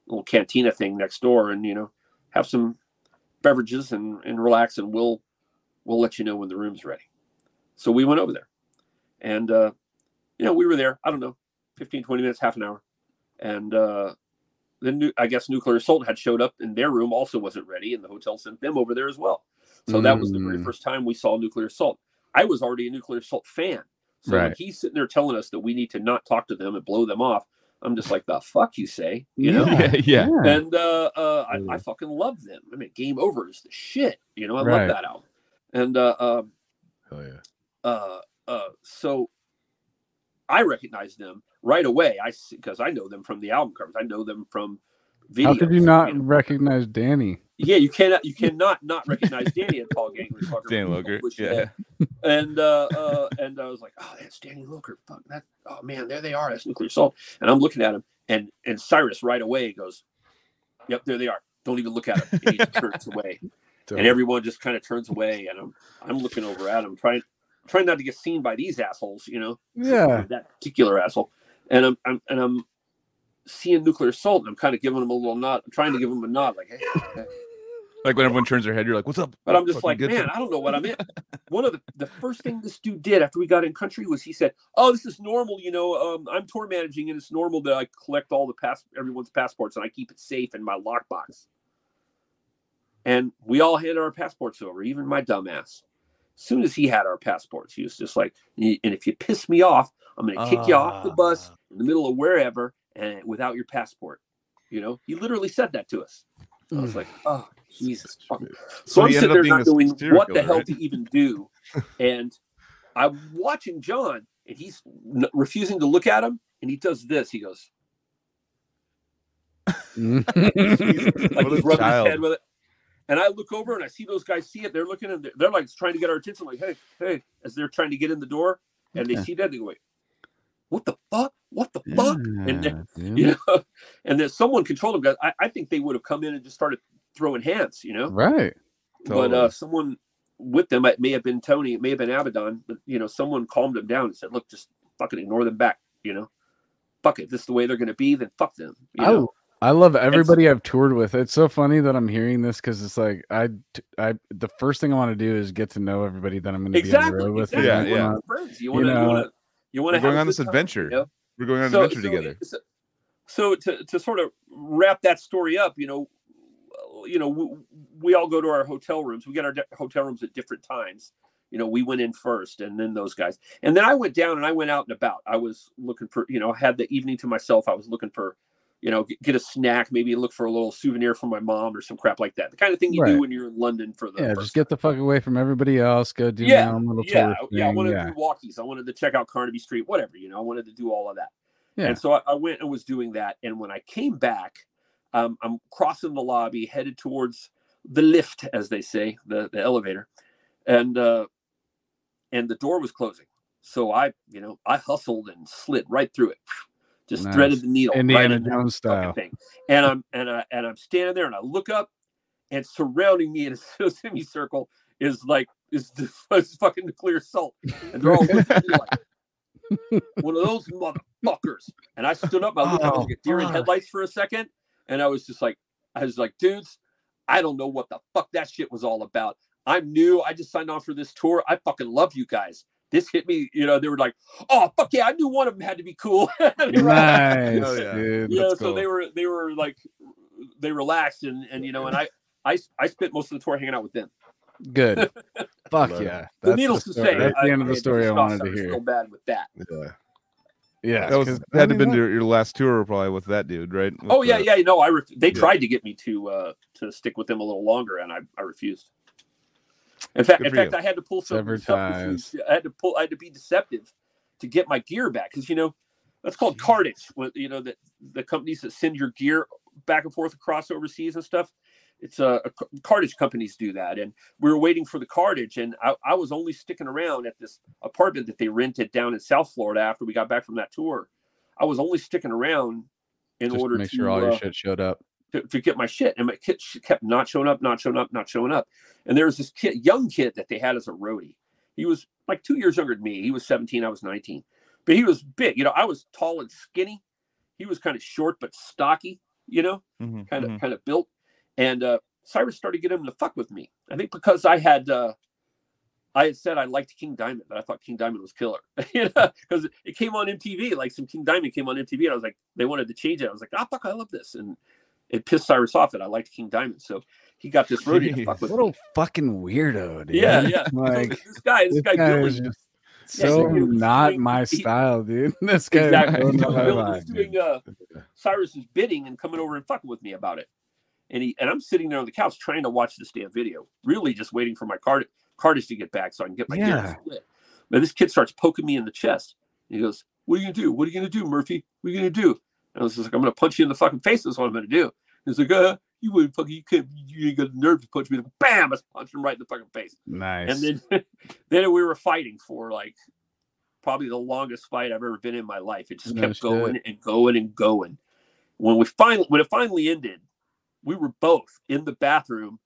little cantina thing next door and you know have some beverages and and relax, and we'll we'll let you know when the room's ready. So we went over there, and uh, you know we were there. I don't know, 15, 20 minutes, half an hour, and uh, then nu- I guess Nuclear Assault had showed up in their room, also wasn't ready, and the hotel sent them over there as well. So that was the very Mm. first time we saw Nuclear Assault. I was already a Nuclear Assault fan. So when Right. he's sitting there telling us that we need to not talk to them and blow them off, I'm just like, the fuck you say, you know? Yeah. yeah. And uh, uh, I, I fucking love them. I mean, Game Over is the shit. You know, I Right. love that album. And uh, um, Hell yeah. uh, uh, so I recognize them right away. I because I know them from the album covers. I know them from videos. How could you not know. recognize Danny? Yeah, you cannot. You cannot not recognize Danny and Paul Gangler. fucker. Dan Lilker. Holy Yeah. And uh, uh, and I was like, oh, that's Danny Lilker. Fuck that. Oh man, there they are. That's Nuclear Assault. And I'm looking at him, and and Cyriis right away goes, "Yep, there they are. Don't even look at him." And he just turns away, and everyone just kind of turns away. And I'm I'm looking over at him, trying trying not to get seen by these assholes. You know Yeah. that particular asshole. And I'm, I'm and I'm seeing nuclear assault, and I'm kind of giving him a little nod. I'm trying to give him a nod, like, hey. Like when everyone turns their head, you're like, "What's up?" But I'm just like, man, thing. I don't know what I'm in. One of the the first thing this dude did after we got in country was he said, "Oh, this is normal. You know, um, I'm tour managing, and it's normal that I collect all the pass everyone's passports and I keep it safe in my lockbox." And we all handed our passports over, even my dumbass. As soon as he had our passports, he was just like, "And if you piss me off, I'm going to kick you off the bus in the middle of wherever and without your passport." You know, he literally said that to us. I was like, "Oh, Jesus." so, So I'm sitting there not knowing what the hell right? to even do. and I'm watching John, and he's n- refusing to look at him, and he does this. He goes, like he's rubbing his head with it. And I look over and I see those guys see it. They're looking and they're, they're like trying to get our attention, like, hey, hey, as they're trying to get in the door. And they see that, they go, wait, what the fuck? What the fuck? And then- Yeah. You know, and then someone controlled them. Guys, I, I think they would have come in and just started throwing hands, you know? Right. but uh, someone with them, it may have been Tony, it may have been Abaddon, but you know, someone calmed them down and said, "Look, just fucking ignore them back." You know, fuck it. This is the way they're going to be. Then fuck them. You know? I love everybody I've toured with. It's so funny that I'm hearing this because it's like I, I, the first thing I want to do is get to know everybody that I'm going to be on the road with. exactly. Yeah, yeah. wanna friends. You want to. You want to. You want to going on this adventure. We're going on an adventure together. So, so to, to sort of wrap that story up, you know, you know, we, we all go to our hotel rooms. We get our de- hotel rooms at different times. You know, we went in first, and then those guys, and then I went down and I went out and about. I was looking for, you know, I had the evening to myself. I was looking for you know, get, get a snack, maybe look for a little souvenir from my mom or some crap like that. The kind of thing you Right. do when you're in London for the Yeah, just get the fuck away from everybody else. Go do Yeah, little yeah, tour yeah. I wanted yeah. to do walkies. I wanted to check out Carnaby Street, whatever. You know, I wanted to do all of that. Yeah. And so I, I went and was doing that. And when I came back, um, I'm crossing the lobby, headed towards the lift, as they say, the the elevator, and uh, and the door was closing. So I, you know, I hustled and slid right through it. Just Nice. threaded the needle. right Indiana in Jones style. thing. And I'm and I and I'm standing there and I look up and surrounding me in a semicircle is like is the is fucking nuclear assault. And they're all looking at me like one of those motherfuckers. And I stood up, I looked Oh, like a deer in headlights for a second, and I was just like, I was like, dudes, I don't know what the fuck that shit was all about. I'm new. I just signed on for this tour. I fucking love you guys. This hit me, you know, they were like, oh fuck yeah, I knew one of them had to be cool. They nice, Oh, yeah. dude. yeah, That's so they were they were like they relaxed and and you know and I I I spent most of the tour hanging out with them. Good. Fuck Love yeah. But That's needless the to say, That's the end of the story I pissed off wanted to hear. Real bad with that. Yeah. Yeah. That was 'cause, that I had to mean, been your, your last tour probably with that dude, right? With Oh yeah, the- yeah. You know, I ref- they Yeah. tried to get me to uh to stick with them a little longer, and I, I refused. In fact, Good in fact, you. I had to pull some Severed subterfuge. I had to pull. I had to be deceptive to get my gear back because you know that's called cartage. When you know that the companies that send your gear back and forth across overseas and stuff. It's a, a cartage companies do that, and we were waiting for the cartage, and I, I was only sticking around at this apartment that they rented down in South Florida after we got back from that tour. I was only sticking around in just order to make to sure all your uh, shit showed up. To, to get my shit, and my kid kept not showing up, not showing up, not showing up. And there was this kid, young kid that they had as a roadie. He was like two years younger than me. He was 17, I was 19, but he was big. You know, I was tall and skinny. He was kind of short but stocky. You know, Mhm, kind of mhm. kind of built. And uh, Cyriis started getting him to fuck with me. I think because I had uh, I had said I liked King Diamond, but I thought King Diamond was killer. you know, because it came on MTV. Like some King Diamond came on MTV, and I was like, they wanted to change it. I was like, ah, fuck, I love this, and it pissed Cyriis off that I liked King Diamond. So he got this roadie to fuck with What me. fucking weirdo, dude. Yeah, yeah. Like this guy, this, this guy, guy is just so he not doing- my he- style, dude. This guy exactly. is So not my was doing uh, Cyriis's bidding and coming over and fucking with me about it. And he and I'm sitting there on the couch trying to watch this damn video, really just waiting for my card cartage to get back so I can get my Yeah. split. But this kid starts poking me in the chest. He goes, "What are you gonna do? What are you gonna do, Murphy? What are you gonna do?" And I was just like, "I'm gonna punch you in the fucking face. That's what I'm gonna do." He's like, "Uh, you wouldn't fucking, you can't, you ain't got the nerve to punch me." Bam! I punched him right in the fucking face. Nice. And then then we were fighting for like probably the longest fight I've ever been in my life. It just No kept shit. going and going and going. When we finally when it finally ended, we were both in the bathroom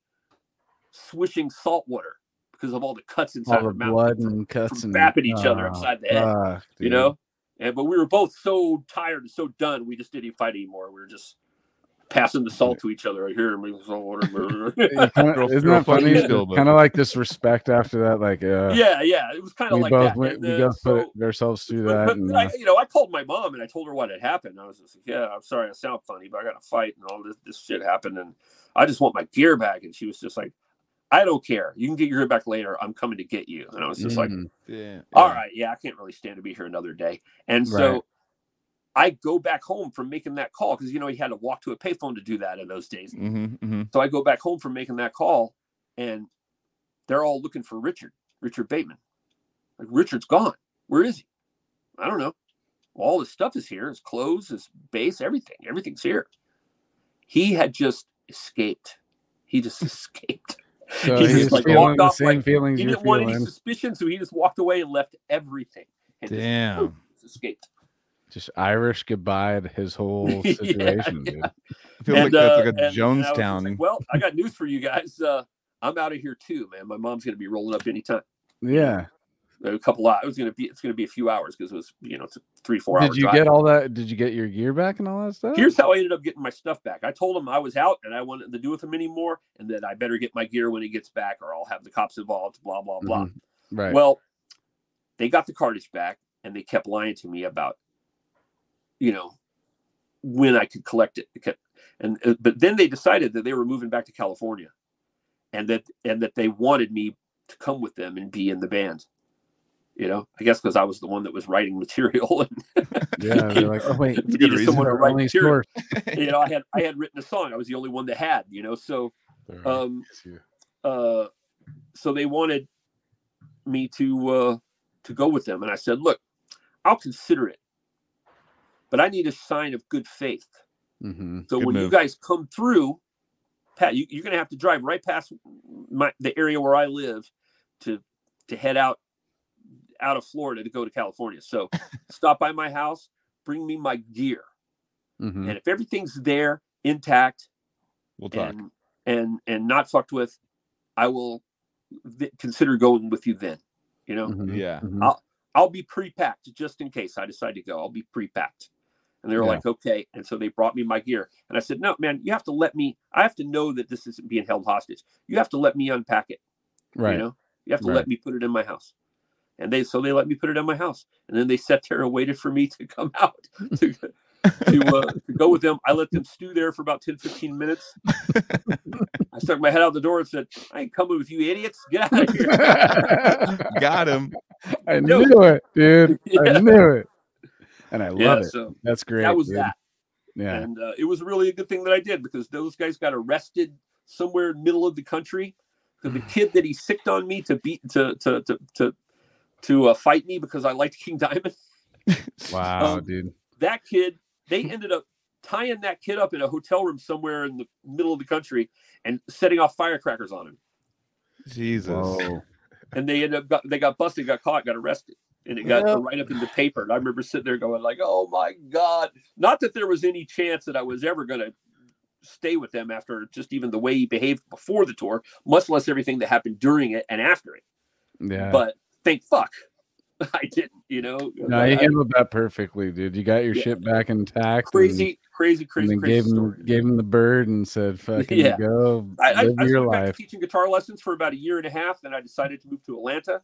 swishing salt water because of all the cuts inside all our the mouth blood from, and cuts from and bapping each other oh, upside the head. fuck, you know? And but we were both so tired and so done, we just didn't fight anymore. We were just passing the salt to each other. I hear him salt water. You kinda- Girl- isn't girl that funny? still, but- Kind of like this respect after that, like uh, yeah, yeah. It was kind of we like both that. went, And, we uh, both so- put ourselves through but, that. but, and, uh, I, you know, I called my mom and I told her what had happened. I was just like, "Yeah, I'm sorry, I sound funny, but I got to fight and all this this shit happened, and I just want my gear back." And she was just like, "I don't care. You can get your gear back later. I'm coming to get you." And I was just like, mm, Yeah, "All yeah. right, yeah, I can't really stand to be here another day." And so Right. I go back home from making that call because you know he had to walk to a payphone to do that in those days. Mhm, mhm. So I go back home from making that call, and they're all looking for Richard, Richard Bateman. Like Richard's gone. Where is he? I don't know. Well, all his stuff is here. His clothes, his base, everything. Everything's here. He had just escaped. He just escaped. So he he's just like walked the off same like feelings he didn't want any feeling. suspicion, so he just walked away and left everything. And Damn. poof, just escaped. Just Irish goodbye to his whole Yeah, situation, dude. I feel like And, that's uh, like a and- and I Jonestown. like, well, I got news for you guys. Uh, I'm out of here too, man. My mom's gonna be rolling up anytime. Yeah. A couple hours. It was gonna be it's gonna be a few hours because it was you know three four Did you drive. get all that? Did you get your gear back and all that stuff? Here's how I ended up getting my stuff back. I told him I was out and I wanted to do with him anymore, and that I better get my gear when he gets back, or I'll have the cops involved. Blah blah blah. Mhm. Right. Well, they got the cartage back, and they kept lying to me about, you know, when I could collect it. And uh, but then they decided that they were moving back to California, and that and that they wanted me to come with them and be in the band. You know, I guess because I was the one that was writing material and Yeah, they're like, oh wait, needed reason. someone to write material. you know, I had I had written a song. I was the only one that had. You know, so um, uh, so they wanted me to uh, to go with them, and I said, "Look, I'll consider it, but I need a sign of good faith. hmm So Good when you guys come through, Pat, you, you're going to have to drive right past my the area where I live to to head out out of Florida to go to California. So stop by my house, bring me my gear, hmm and if everything's there intact." We'll talk. and and and not fucked with, I will th- consider going with you then. You know, Mhm. Yeah. Mhm. I'll- I'll be pre-packed just in case I decide to go. I'll be pre-packed. And they were Yeah. like, okay. And so they brought me my gear. And I said, no, man, you have to let me, I have to know that this isn't being held hostage. You have to let me unpack it. Right. You know, you have to Right. let me put it in my house. And they, so they let me put it in my house. And then they sat there and waited for me to come out to, to, uh, to go with them. I let them stew there for about 10, 15 minutes. I stuck my head out the door and said, I ain't coming with you idiots. Get out of here. Got him. I knew it, dude. Yeah. I knew it. And I yeah. love it. So That's great. that was dude. that. Yeah. And uh, it was really a good thing that I did because those guys got arrested somewhere in the middle of the country. The kid that he sicked on me to beat to to to to, to uh, fight me because I liked King Diamond. Wow, um, dude. That kid, they ended up tying that kid up in a hotel room somewhere in the middle of the country and setting off firecrackers on him. Jesus. Whoa. And they ended up got, they got busted, got caught, got arrested. And it got Yep. right up in the paper. And I remember sitting there going like, "Oh my god!" Not that there was any chance that I was ever going to stay with them after just even the way he behaved before the tour, much less everything that happened during it and after it. Yeah. But thank fuck I didn't. You know, no, I- you handled that perfectly, dude. You got your Yeah. shit back intact. and- crazy, crazy, And, crazy, then crazy gave him gave him the bird and said, "Fucking Yeah. go I, I, live I your went back life." teaching guitar lessons for about a year and a half. Then I decided to move to Atlanta,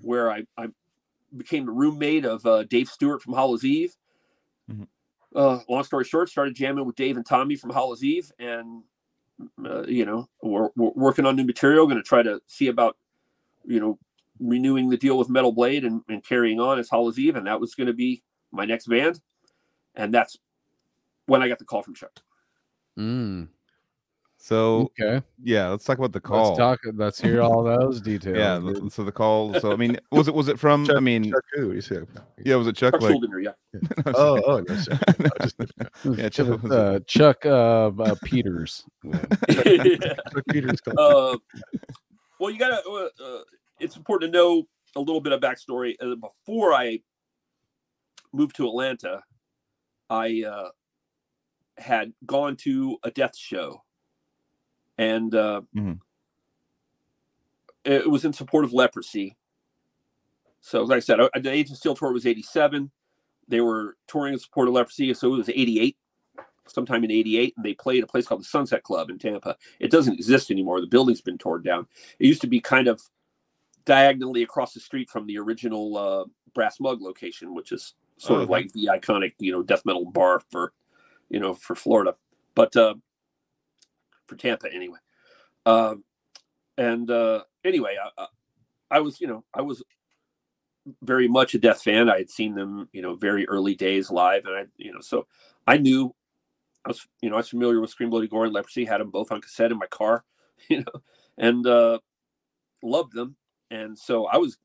where I, I became the roommate of uh, Dave Stewart from Hallows Eve. Mhm. Uh, long story short, started jamming with Dave and Tommy from Hallows Eve, and uh, you know we're, we're working on new material. Going to try to see about you know renewing the deal with Metal Blade and, and carrying on as Hall Hallows Eve, and that was going to be my next band, and that's when I got the call from Chuck. Mm, So okay, yeah, let's talk about the call. let's talk. Let's hear all those details. yeah. dude. So the call. So I mean, was it was it from? I mean, Chuck who? You say? yeah, was it Chuck? Chuck Like, Schuldiner, yeah. Oh, oh, no, Chuck. No, just- Yeah, Chuck was, was- uh, Chuck uh, uh, Peters. Chuck Peters. called- uh, well, you gotta. Uh, uh, it's important to know a little bit of backstory. Uh, before I moved to Atlanta, I uh, had gone to a death show, and uh, Mhm. it was in support of leprosy. So, like I said, uh, the Agent Steel tour was '87. They were touring in support of leprosy, so it was '88 sometime in 88 and they played a place called the sunset club in tampa it doesn't exist anymore the building's been torn down it used to be kind of diagonally across the street from the original uh, brass mug location which is sort Oh, of okay. like the iconic you know death metal bar for you know for florida but uh, for tampa anyway um, and uh, anyway I, I- I was you know i was very much a death fan i had seen them you know very early days live and i you know so i knew I was, you know, I was familiar with Scream Bloody Gore and Leprosy. Had them both on cassette in my car, you know, and uh, loved them. And so I was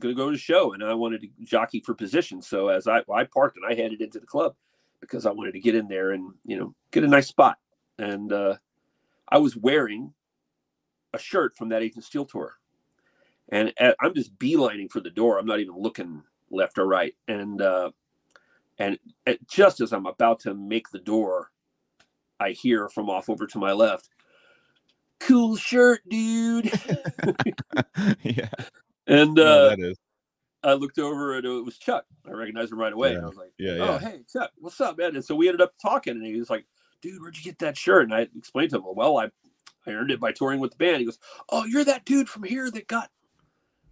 going to go to the show, and I wanted to jockey for position. So as I I parked and I headed into the club because I wanted to get in there and you know get a nice spot. And uh, I was wearing a shirt from that Agent Steel tour, and uh, I'm just beelining for the door. I'm not even looking left or right. And uh, and at, just as I'm about to make the door, I hear from off over to my left, "Cool shirt, dude." yeah. and yeah, uh, that is. I looked over and it was Chuck. I recognized him right away. And I was like, Yeah, "Oh, hey, Chuck, what's up, man?" And so we ended up talking, and he was like, "Dude, where'd you get that shirt?" And I explained to him, "Well, I I earned it by touring with the band." He goes, "Oh, you're that dude from here that got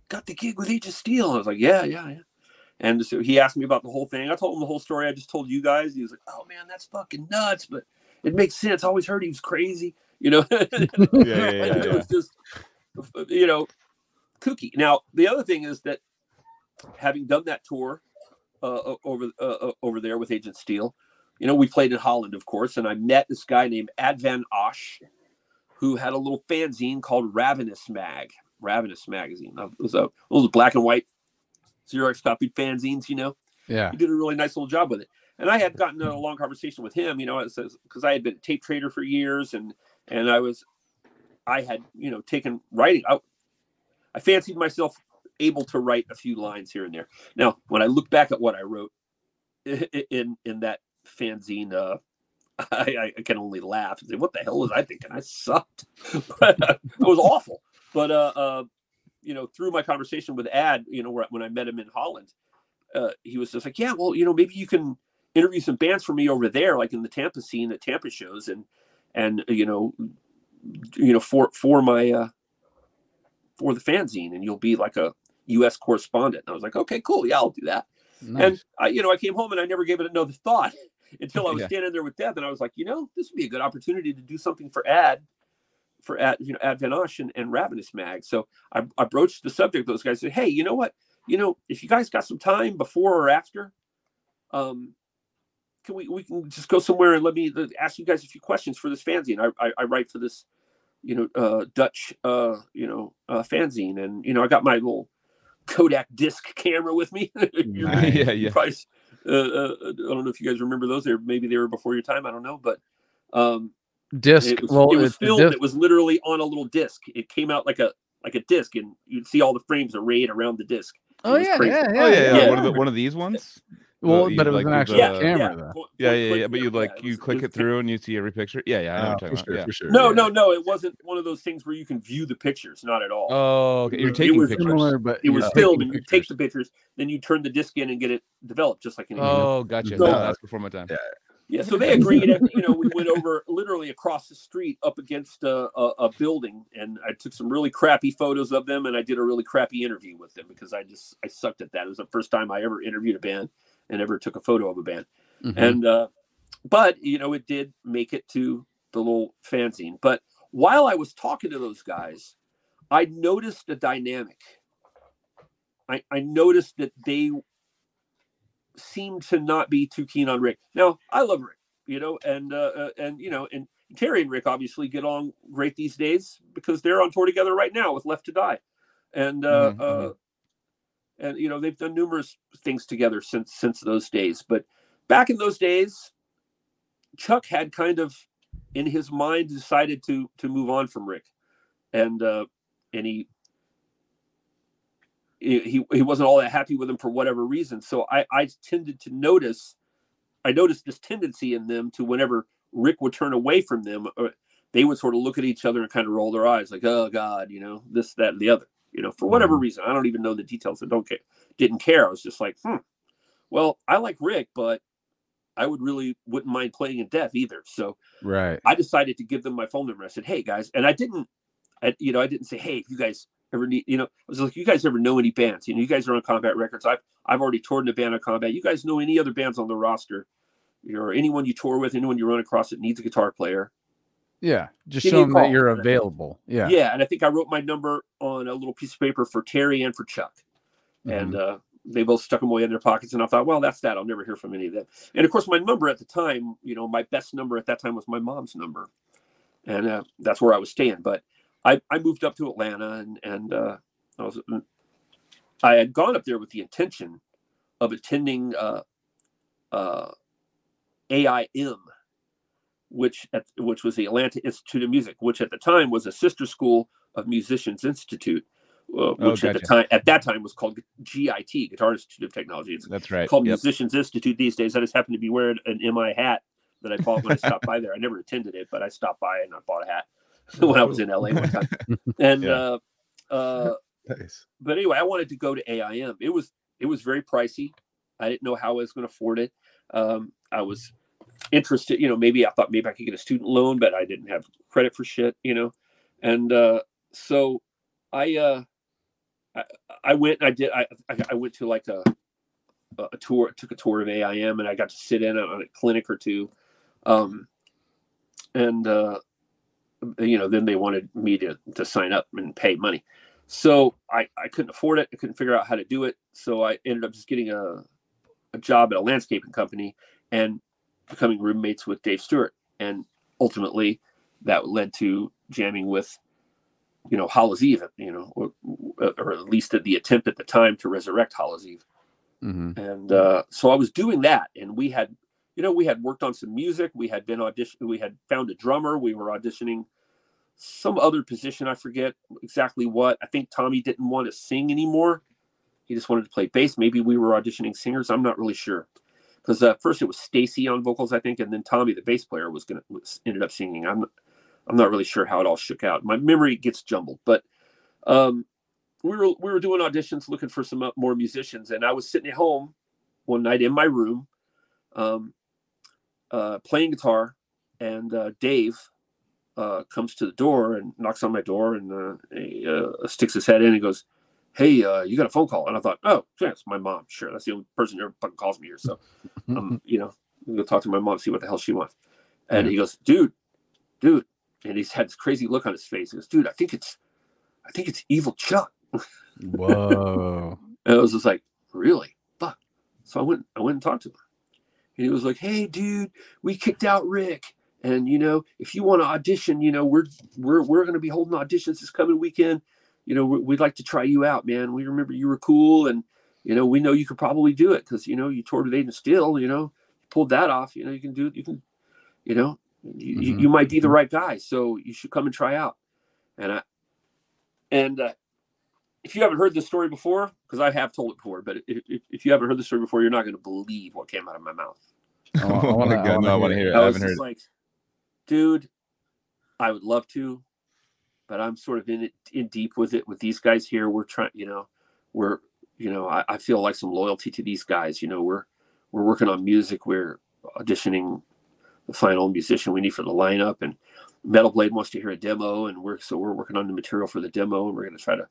got the gig with Age of Steel." I was like, "Yeah, yeah, yeah." And so he asked me about the whole thing. I told him the whole story I just told you guys. He was like, "Oh man, that's fucking nuts," but it makes sense. I always heard he was crazy, you know. Yeah, yeah, it was just, you know, kooky. Now the other thing is that having done that tour uh, over uh, over there with Agent Steel, you know, we played in Holland, of course, and I met this guy named Ad van Osh, who had a little fanzine called Ravenous Mag, Ravenous Magazine. It was a those black and white Xerox copied fanzines, you know. Yeah. He did a really nice little job with it. And I had gotten a long conversation with him, you know, because I had been a tape trader for years, and and I was, I had you know taken writing. I, I fancied myself able to write a few lines here and there. Now, when I look back at what I wrote in in that fanzine, uh, I, I can only laugh and say, "What the hell was I thinking? I sucked. uh, it was awful." But uh, uh, you know, through my conversation with Ad, you know, when I met him in Holland, uh, he was just like, "Yeah, well, you know, maybe you can." interview some bands for me over there, like in the Tampa scene at Tampa shows, and and you know, you know for for my uh, for the fanzine, and you'll be like a U.S. correspondent. And I was like, okay, cool, yeah, I'll do that. Nice. And I, you know, I came home and I never gave it another thought until I was yeah. standing there with Death, and I was like, you know, this would be a good opportunity to do something for Ad, for Ad, you know, Ad Van Osh and, and Ravenous Mag. So I, I broached the subject. Those guys said, hey, you know what? You know, if you guys got some time before or after, um, can we we can just go somewhere and let me ask you guys a few questions for this fanzine. I I, I write for this, you know, uh, Dutch uh, you know uh, fanzine, and you know I got my little Kodak disc camera with me. nice. yeah, yeah. Probably, uh, uh, I don't know if you guys remember those. Or maybe they were before your time. I don't know, but um, disc. It was, well, it was filmed. It was literally on a little disc. It came out like a like a disc, and you'd see all the frames arrayed around the disc. Oh yeah, yeah, yeah, oh yeah, yeah, yeah. One of the, one of these ones. Well, but it was like an actual yeah, camera. Yeah, yeah, yeah, yeah. But you like you was, click it through and you see every picture. Yeah, yeah. I know Oh, what for you're sure, talking about. for sure. No, yeah. no, no. It wasn't one of those things where you can view the pictures. Not at all. Oh, okay. You're taking It was pictures. Similar, but it was yeah, filmed, taking and you take the pictures, then you turn the disc in and get it developed, just like anything. Oh, gotcha. So- no, that's before my time. Yeah. Yeah, so they agreed. and, you know, we went over literally across the street up against a, a, a building, and I took some really crappy photos of them, and I did a really crappy interview with them because I just I sucked at that. It was the first time I ever interviewed a band and ever took a photo of a band. Mhm. And uh, but you know, it did make it to the little fanzine. But while I was talking to those guys, I noticed a dynamic. I, I noticed that they seemed to not be too keen on Rick. Now, I love Rick, you know, and uh, uh, and you know, and Terry and Rick obviously get on great these days because they're on tour together right now with Left to Die, and uh, Mhm, uh, and you know they've done numerous things together since since those days. But back in those days, Chuck had kind of in his mind decided to to move on from Rick, and uh, and he he he wasn't all that happy with him for whatever reason. So I I tended to notice, I noticed this tendency in them to whenever Rick would turn away from them, uh, they would sort of look at each other and kind of roll their eyes like, oh God, you know, this, that, and the other, you know, for whatever reason. I don't even know the details. I don't care. Didn't care. I was just like, hmm. Well, I like Rick, but I would really wouldn't mind playing in Death either. So Right. I decided to give them my phone number. I said, "Hey guys," and I didn't, I, you know, I didn't say, "Hey, if you guys ever need," you know, I was like, "You guys ever know any bands? You know, you guys are on Combat Records. I've I've already toured in a band on Combat. You guys know any other bands on the roster, or anyone you tour with, anyone you run across that needs a guitar player?" Yeah. Just Give show them that you're available. Yeah. Yeah, and I think I wrote my number on a little piece of paper for Terry and for Chuck, and Mm-hmm. uh, they both stuck them away in their pockets. And I thought, well, that's that. I'll never hear from any of them. And of course, my number at the time, you know, my best number at that time was my mom's number, and uh, that's where I was staying. But I, I moved up to Atlanta, and and uh, I was I had gone up there with the intention of attending uh, uh, AIM, which at, which was the Atlanta Institute of Music, which at the time was a sister school of Musicians Institute, uh, which at the time at that time was called GIT, Guitar Institute of Technology. It's That's right. called Yep. Musicians Institute these days. I just happen to be wearing an MI hat that I bought when I stopped by there. I never attended it, but I stopped by and I bought a hat when I was in LA one time. And Yeah. uh, uh, Nice. but anyway, I wanted to go to AIM. It was it was very pricey. I didn't know how I was going to afford it. Um, I was interested, you know, maybe I thought maybe I could get a student loan, but I didn't have credit for shit, you know. And uh, so I uh, I, I went. I did. I I went to like a a tour. Took a tour of AIM, and I got to sit in on a clinic or two. Um, and uh, you know, then they wanted me to to sign up and pay money. So I, I couldn't afford it. I couldn't figure out how to do it. So I ended up just getting a, a job at a landscaping company and becoming roommates with Dave Stewart. And ultimately, that led to jamming with, you know, Hallows Eve, you know, or, or at least at the attempt at the time to resurrect Hallows Eve. Mhm. And uh, so I was doing that, and we had, you know, we had worked on some music. We had been audition. We had found a drummer. We were auditioning some other position. I forget exactly what. I think Tommy didn't want to sing anymore. He just wanted to play bass. Maybe we were auditioning singers. I'm not really sure. Because uh, first it was Stacy on vocals, I think, and then Tommy, the bass player, was gonna was, ended up singing. I'm I'm not really sure how it all shook out. My memory gets jumbled, but um, we were we were doing auditions, looking for some uh, more musicians, and I was sitting at home one night in my room, um, uh, playing guitar, and uh, Dave uh, comes to the door and knocks on my door and uh, he uh, sticks his head in and goes, "Hey, uh, you got a phone call?" And I thought, "Oh, yeah, it's my mom. Sure, that's the only person who ever fucking calls me here." So, um, you know, I'm gonna talk to my mom, see what the hell she wants. And Yeah. he goes, "Dude, dude," and he's had this crazy look on his face. He goes, "Dude, I think it's, I think it's Evil Chuck." Whoa. And I was just like, really? Fuck. So I went I went and talked to him. And he was like, Hey dude, we kicked out Rick. And you know, if you want to audition, you know, we're we're we're gonna be holding auditions this coming weekend. You know, we- we'd like to try you out, man. We remember you were cool and you know, we know you could probably do it because you know you toured with Agent Steel, you know, pulled that off, you know, you can do it. you can, you know, you, you, Mhm. you might be the right guy. So you should come and try out. And I and uh, if you haven't heard this story before, because I have told it before, but if, if, if you haven't heard the story before, you're not going to believe what came out of my mouth. I wa- I Oh wanna- I no, I wanna hear hear it. it. I I haven't heard it. like, dude, I would love to, but I'm sort of in it in deep with it with these guys here. We're trying, you know, we're, you know, I, I feel like some loyalty to these guys. You know, we're we're working on music. We're auditioning the final musician we need for the lineup, and Metal Blade wants to hear a demo, and we're so we're working on the material for the demo, and we're going to try to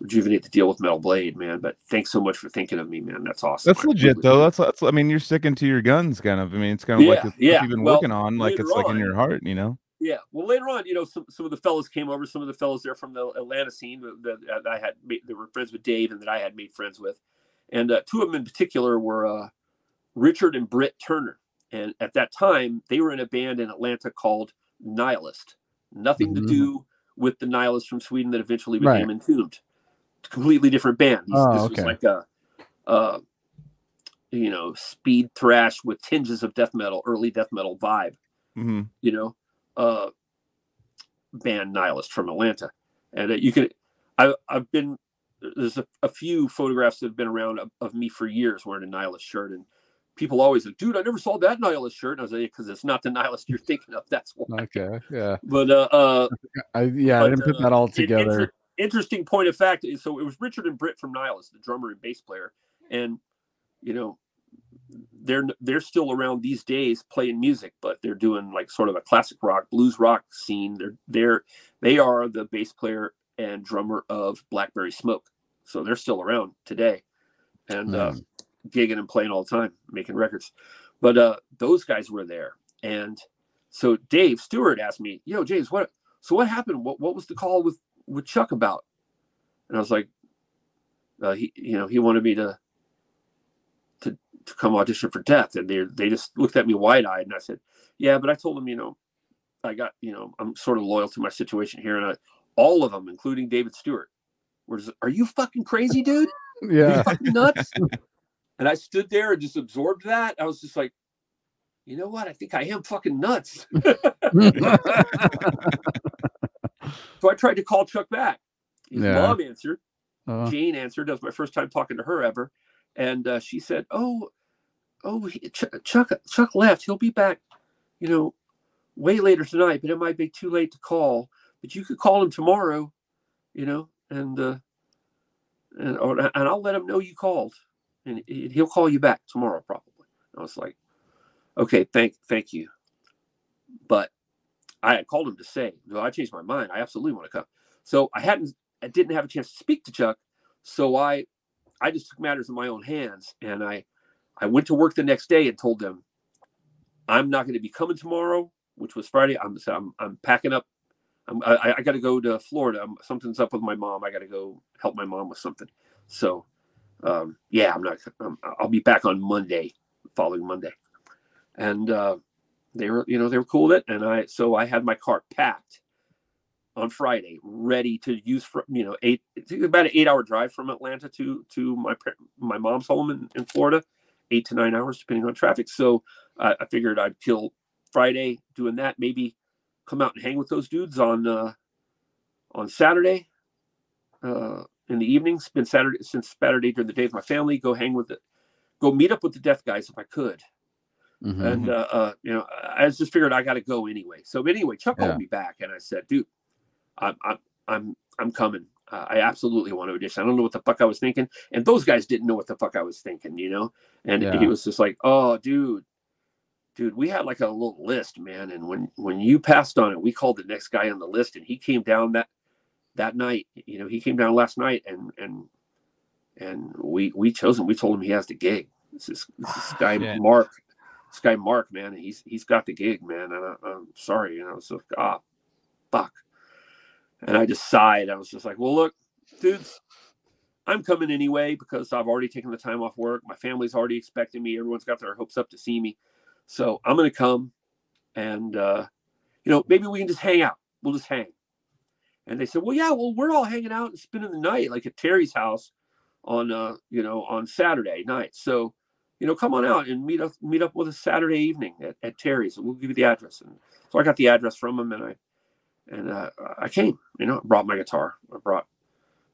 rejuvenate the deal with Metal Blade, man. But thanks so much for thinking of me, man. That's awesome. That's I legit really- though. That's, that's I mean, you're sticking to your guns, kind of. I mean, it's kind of like it's yeah. what you've been Well, working on, like it's like in your heart, you know. Yeah. Well, later on, you know, some, some of the fellows came over. Some of the fellows there from the Atlanta scene that, that I had made, that were friends with Dave and that I had made friends with, and uh, two of them in particular were uh, Richard and Brit Turner. And at that time, they were in a band in Atlanta called Nihilist. Nothing Mhm. to do with the Nihilist from Sweden that eventually Right. became Entombed. Completely different band. These- Oh, this okay. was like a, uh, you know, speed thrash with tinges of death metal, early death metal vibe hmm you know, uh, band nihilist from Atlanta, and uh, you can. I, I've been there's a, a few photographs that have been around of, of me for years wearing a nihilist shirt, and people always like, "Dude, I never saw that nihilist shirt." And I was like, "Because it's not the nihilist you're thinking of. That's why." Okay. Yeah. But uh, uh I yeah, I didn't put uh, that all it- together. inter- interesting point of fact. So it was Richard and Brit from Nihilist, the drummer and bass player, and you know, they're they're still around these days playing music, but they're doing like sort of a classic rock, blues rock scene. They're they're they are the bass player and drummer of Blackberry Smoke, so they're still around today, and uh, Mm. gigging and playing all the time, making records. But uh, those guys were there, and so Dave Stewart asked me, "Yo, James, what? So what happened? What what was the call with with Chuck about?" And I was like, uh, "He, you know, he wanted me to to come audition for Death," and they they just looked at me wide eyed, and I said, "Yeah, but I told them, you know, I got, you know, I'm sort of loyal to my situation here, and I, all of them, including David Stewart, were just, are you fucking crazy, dude? Are you Yeah. fucking nuts?" and I stood there and just absorbed that. I was just like, you know what? I think I am fucking nuts. So I tried to call Chuck back. His Yeah. mom answered. Uh, Jane answered. That was my first time talking to her ever, and uh, she said, "Oh, oh, he, Ch- Chuck, Chuck left. He'll be back, you know, way later tonight. But it might be too late to call. But you could call him tomorrow, you know, and uh, and or, and I'll let him know you called, and he- he'll call you back tomorrow probably." I was like, "Okay, thank, thank you," but I had called him to say, "No, I changed my mind. I absolutely want to come." So I hadn't I didn't have a chance to speak to Chuck, so I I just took matters in my own hands and I I went to work the next day and told them I'm not going to be coming tomorrow, which was Friday. I'm I'm, I'm packing up I'm, I, I got to go to Florida. Something's up with my mom. I got to go help my mom with something. So, um, yeah, I'm not. Um, I'll be back on Monday, following Monday, and uh, they were, you know, they were cool with it. And I, so I had my car packed on Friday, ready to use for, you know, eight, about an eight-hour drive from Atlanta to to my my mom's home in, in Florida, eight to nine hours depending on traffic. So uh, I figured I'd kill Friday doing that. Maybe come out and hang with those dudes on uh, on Saturday uh, in the evening. Spend Saturday since Saturday during the day with my family. Go hang with it. Go meet up with the death guys if I could. Mm-hmm. And uh, uh, you know, I just figured I got to go anyway. So anyway, Chuck yeah. called me back, and I said, "Dude, I'm I'm I'm I'm coming. Uh, I absolutely want to audition. I don't know what the fuck I was thinking, and those guys didn't know what the fuck I was thinking, you know. And yeah. he was just like, "Oh, dude, dude, we had like a little list, man. And when when you passed on it, we called the next guy on the list, and he came down that that night. You know, he came down last night, and and and we we chose him. We told him he has the gig. This is this, guy Mark, this guy Mark, man. He's he's got the gig, man. And I, am sorry, you know. So ah, fuck. And I just sighed. I was just like, well, look, dudes, I'm coming anyway because I've already taken the time off work. My family's already expecting me. Everyone's got their hopes up to see me. So I'm going to come and, uh, you know, maybe we can just hang out. We'll just hang. And they said, well, yeah, well, we're all hanging out and spending the night like at Terry's house on, uh, you know, on Saturday night. So, you know, come on out and meet up, meet up with us Saturday evening at, at Terry's. We'll give you the address. And so I got the address from him and I, and uh, I came, you know, I brought my guitar. I brought,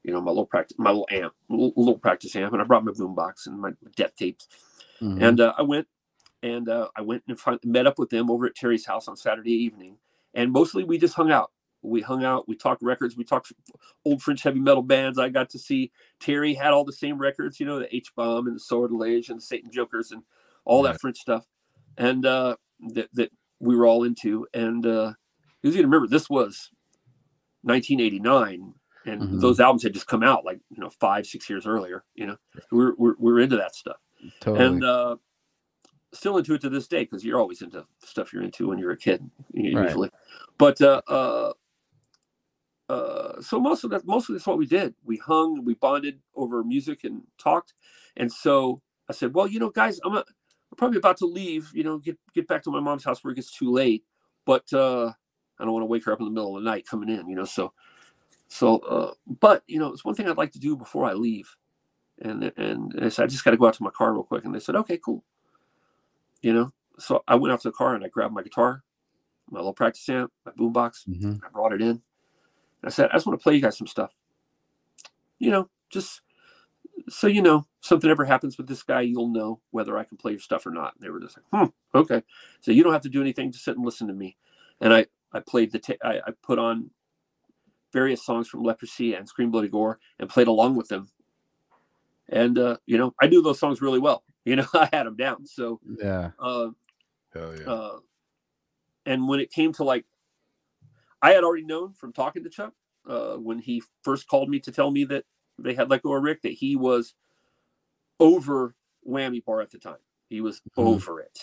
you know, my little practice, my little amp, little, little practice amp, and I brought my boombox and my death tapes. Mm-hmm. And uh, I went and uh, I went and met up with them over at Terry's house on Saturday evening. And mostly we just hung out. We hung out. We talked records. We talked old French heavy metal bands. I got to see Terry had all the same records, you know, the H bomb and the Sortilege and the Satan Jokers and all that French stuff, and uh, that that we were all into. And uh, because you remember this was 1989, and mm-hmm. those albums had just come out like you know five six years earlier. You know, we're we're, we're into that stuff. Totally. And uh, still into it to this day because you're always into stuff you're into when you're a kid usually. Right. But uh, uh, uh, so most of that, most of that's what we did. We hung, we bonded over music and talked. And so I said, well, you know, guys, I'm, a, I'm probably about to leave. You know, get get back to my mom's house where it gets too late. But uh, I don't want to wake her up in the middle of the night coming in. You know, so so. Uh, but you know, it's one thing I'd like to do before I leave. And and, I said, I just got to go out to my car real quick. And they said, okay, cool you know. So I went out to the car and I grabbed my guitar, my little practice amp, my boombox. Mm-hmm. I brought it in. I said, I just want to play you guys some stuff. You know, just so you know, something ever happens with this guy, you'll know whether I can play your stuff or not. And they were just like, hmm, okay. So you don't have to do anything, just sit and listen to me. And I, I played the, I, I put on various songs from Leprosy and Scream Bloody Gore and played along with them. And, uh, you know, I knew those songs really well. You know, I had them down. So yeah. Uh, Hell yeah. Uh, and when it came to like, I had already known from talking to Chuck uh, when he first called me to tell me that they had let go of Rick that he was over Whammy Bar at the time. He was hmm. over it.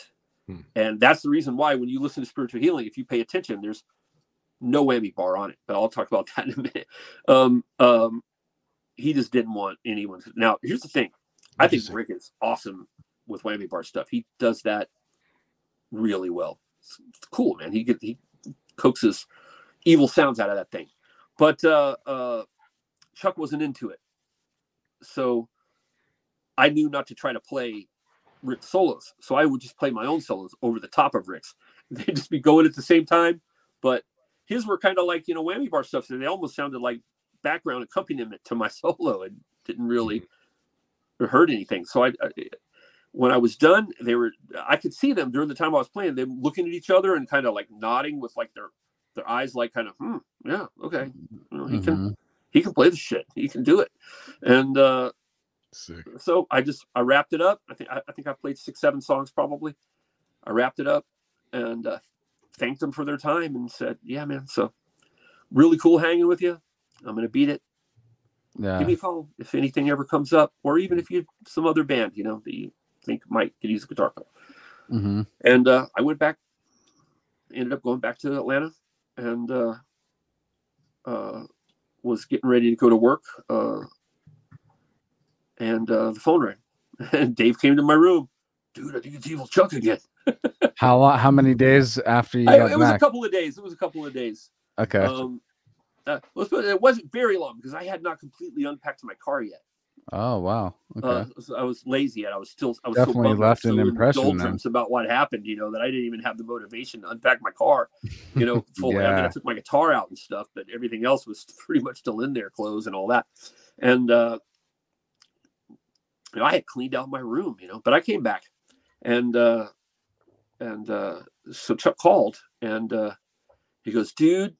Hmm. And that's the reason why when you listen to spiritual healing, if you pay attention, there's no whammy bar on it. But I'll talk about that in a minute. Um, um, he just didn't want anyone to. Now, here's the thing I think Rick is awesome with whammy bar stuff. He does that really well. It's, cool, man. He get he coaxes evil sounds out of that thing. But uh, uh, Chuck wasn't into it, so I knew not to try to play Rick's solos. So I would just play my own solos over the top of Rick's. They'd just be going at the same time, but his were kind of like you know whammy bar stuff. So they almost sounded like background accompaniment to my solo, and didn't really hurt anything. So I, I, when I was done, they were I could see them during the time I was playing, them looking at each other and kind of like nodding with like their their eyes like kind of hmm yeah okay you know, he mm-hmm. can he can play the shit he can do it and uh Sick. so I just I wrapped it up I think I, I, think I played six seven songs probably I wrapped it up and uh, thanked them for their time and said yeah man so really cool hanging with you I'm gonna beat it yeah. give me a call if anything ever comes up, or even if you some other band, you know, that you think might could use a guitar player. Mm-hmm. And uh, I went back, ended up going back to Atlanta, and uh, uh, was getting ready to go to work, uh, and uh, the phone rang, and Dave came to my room. Dude, I think it's Evil Chuck again. How long? How many days after you I- got it was a couple of days. It was a couple of days. okay. Um, uh, let's put it, it wasn't very long because I had not completely unpacked my car yet. oh wow. Okay. Uh, I was lazy and I was still I was Definitely I left an impression then. about what happened. You know that I didn't even have the motivation to unpack my car. You know, fully. I mean, I took my guitar out and stuff, but everything else was pretty much still in there, clothes and all that. And uh, you know, I had cleaned out my room. You know, but I came back, and uh, and uh, so Chuck called and uh, he goes, "Dude,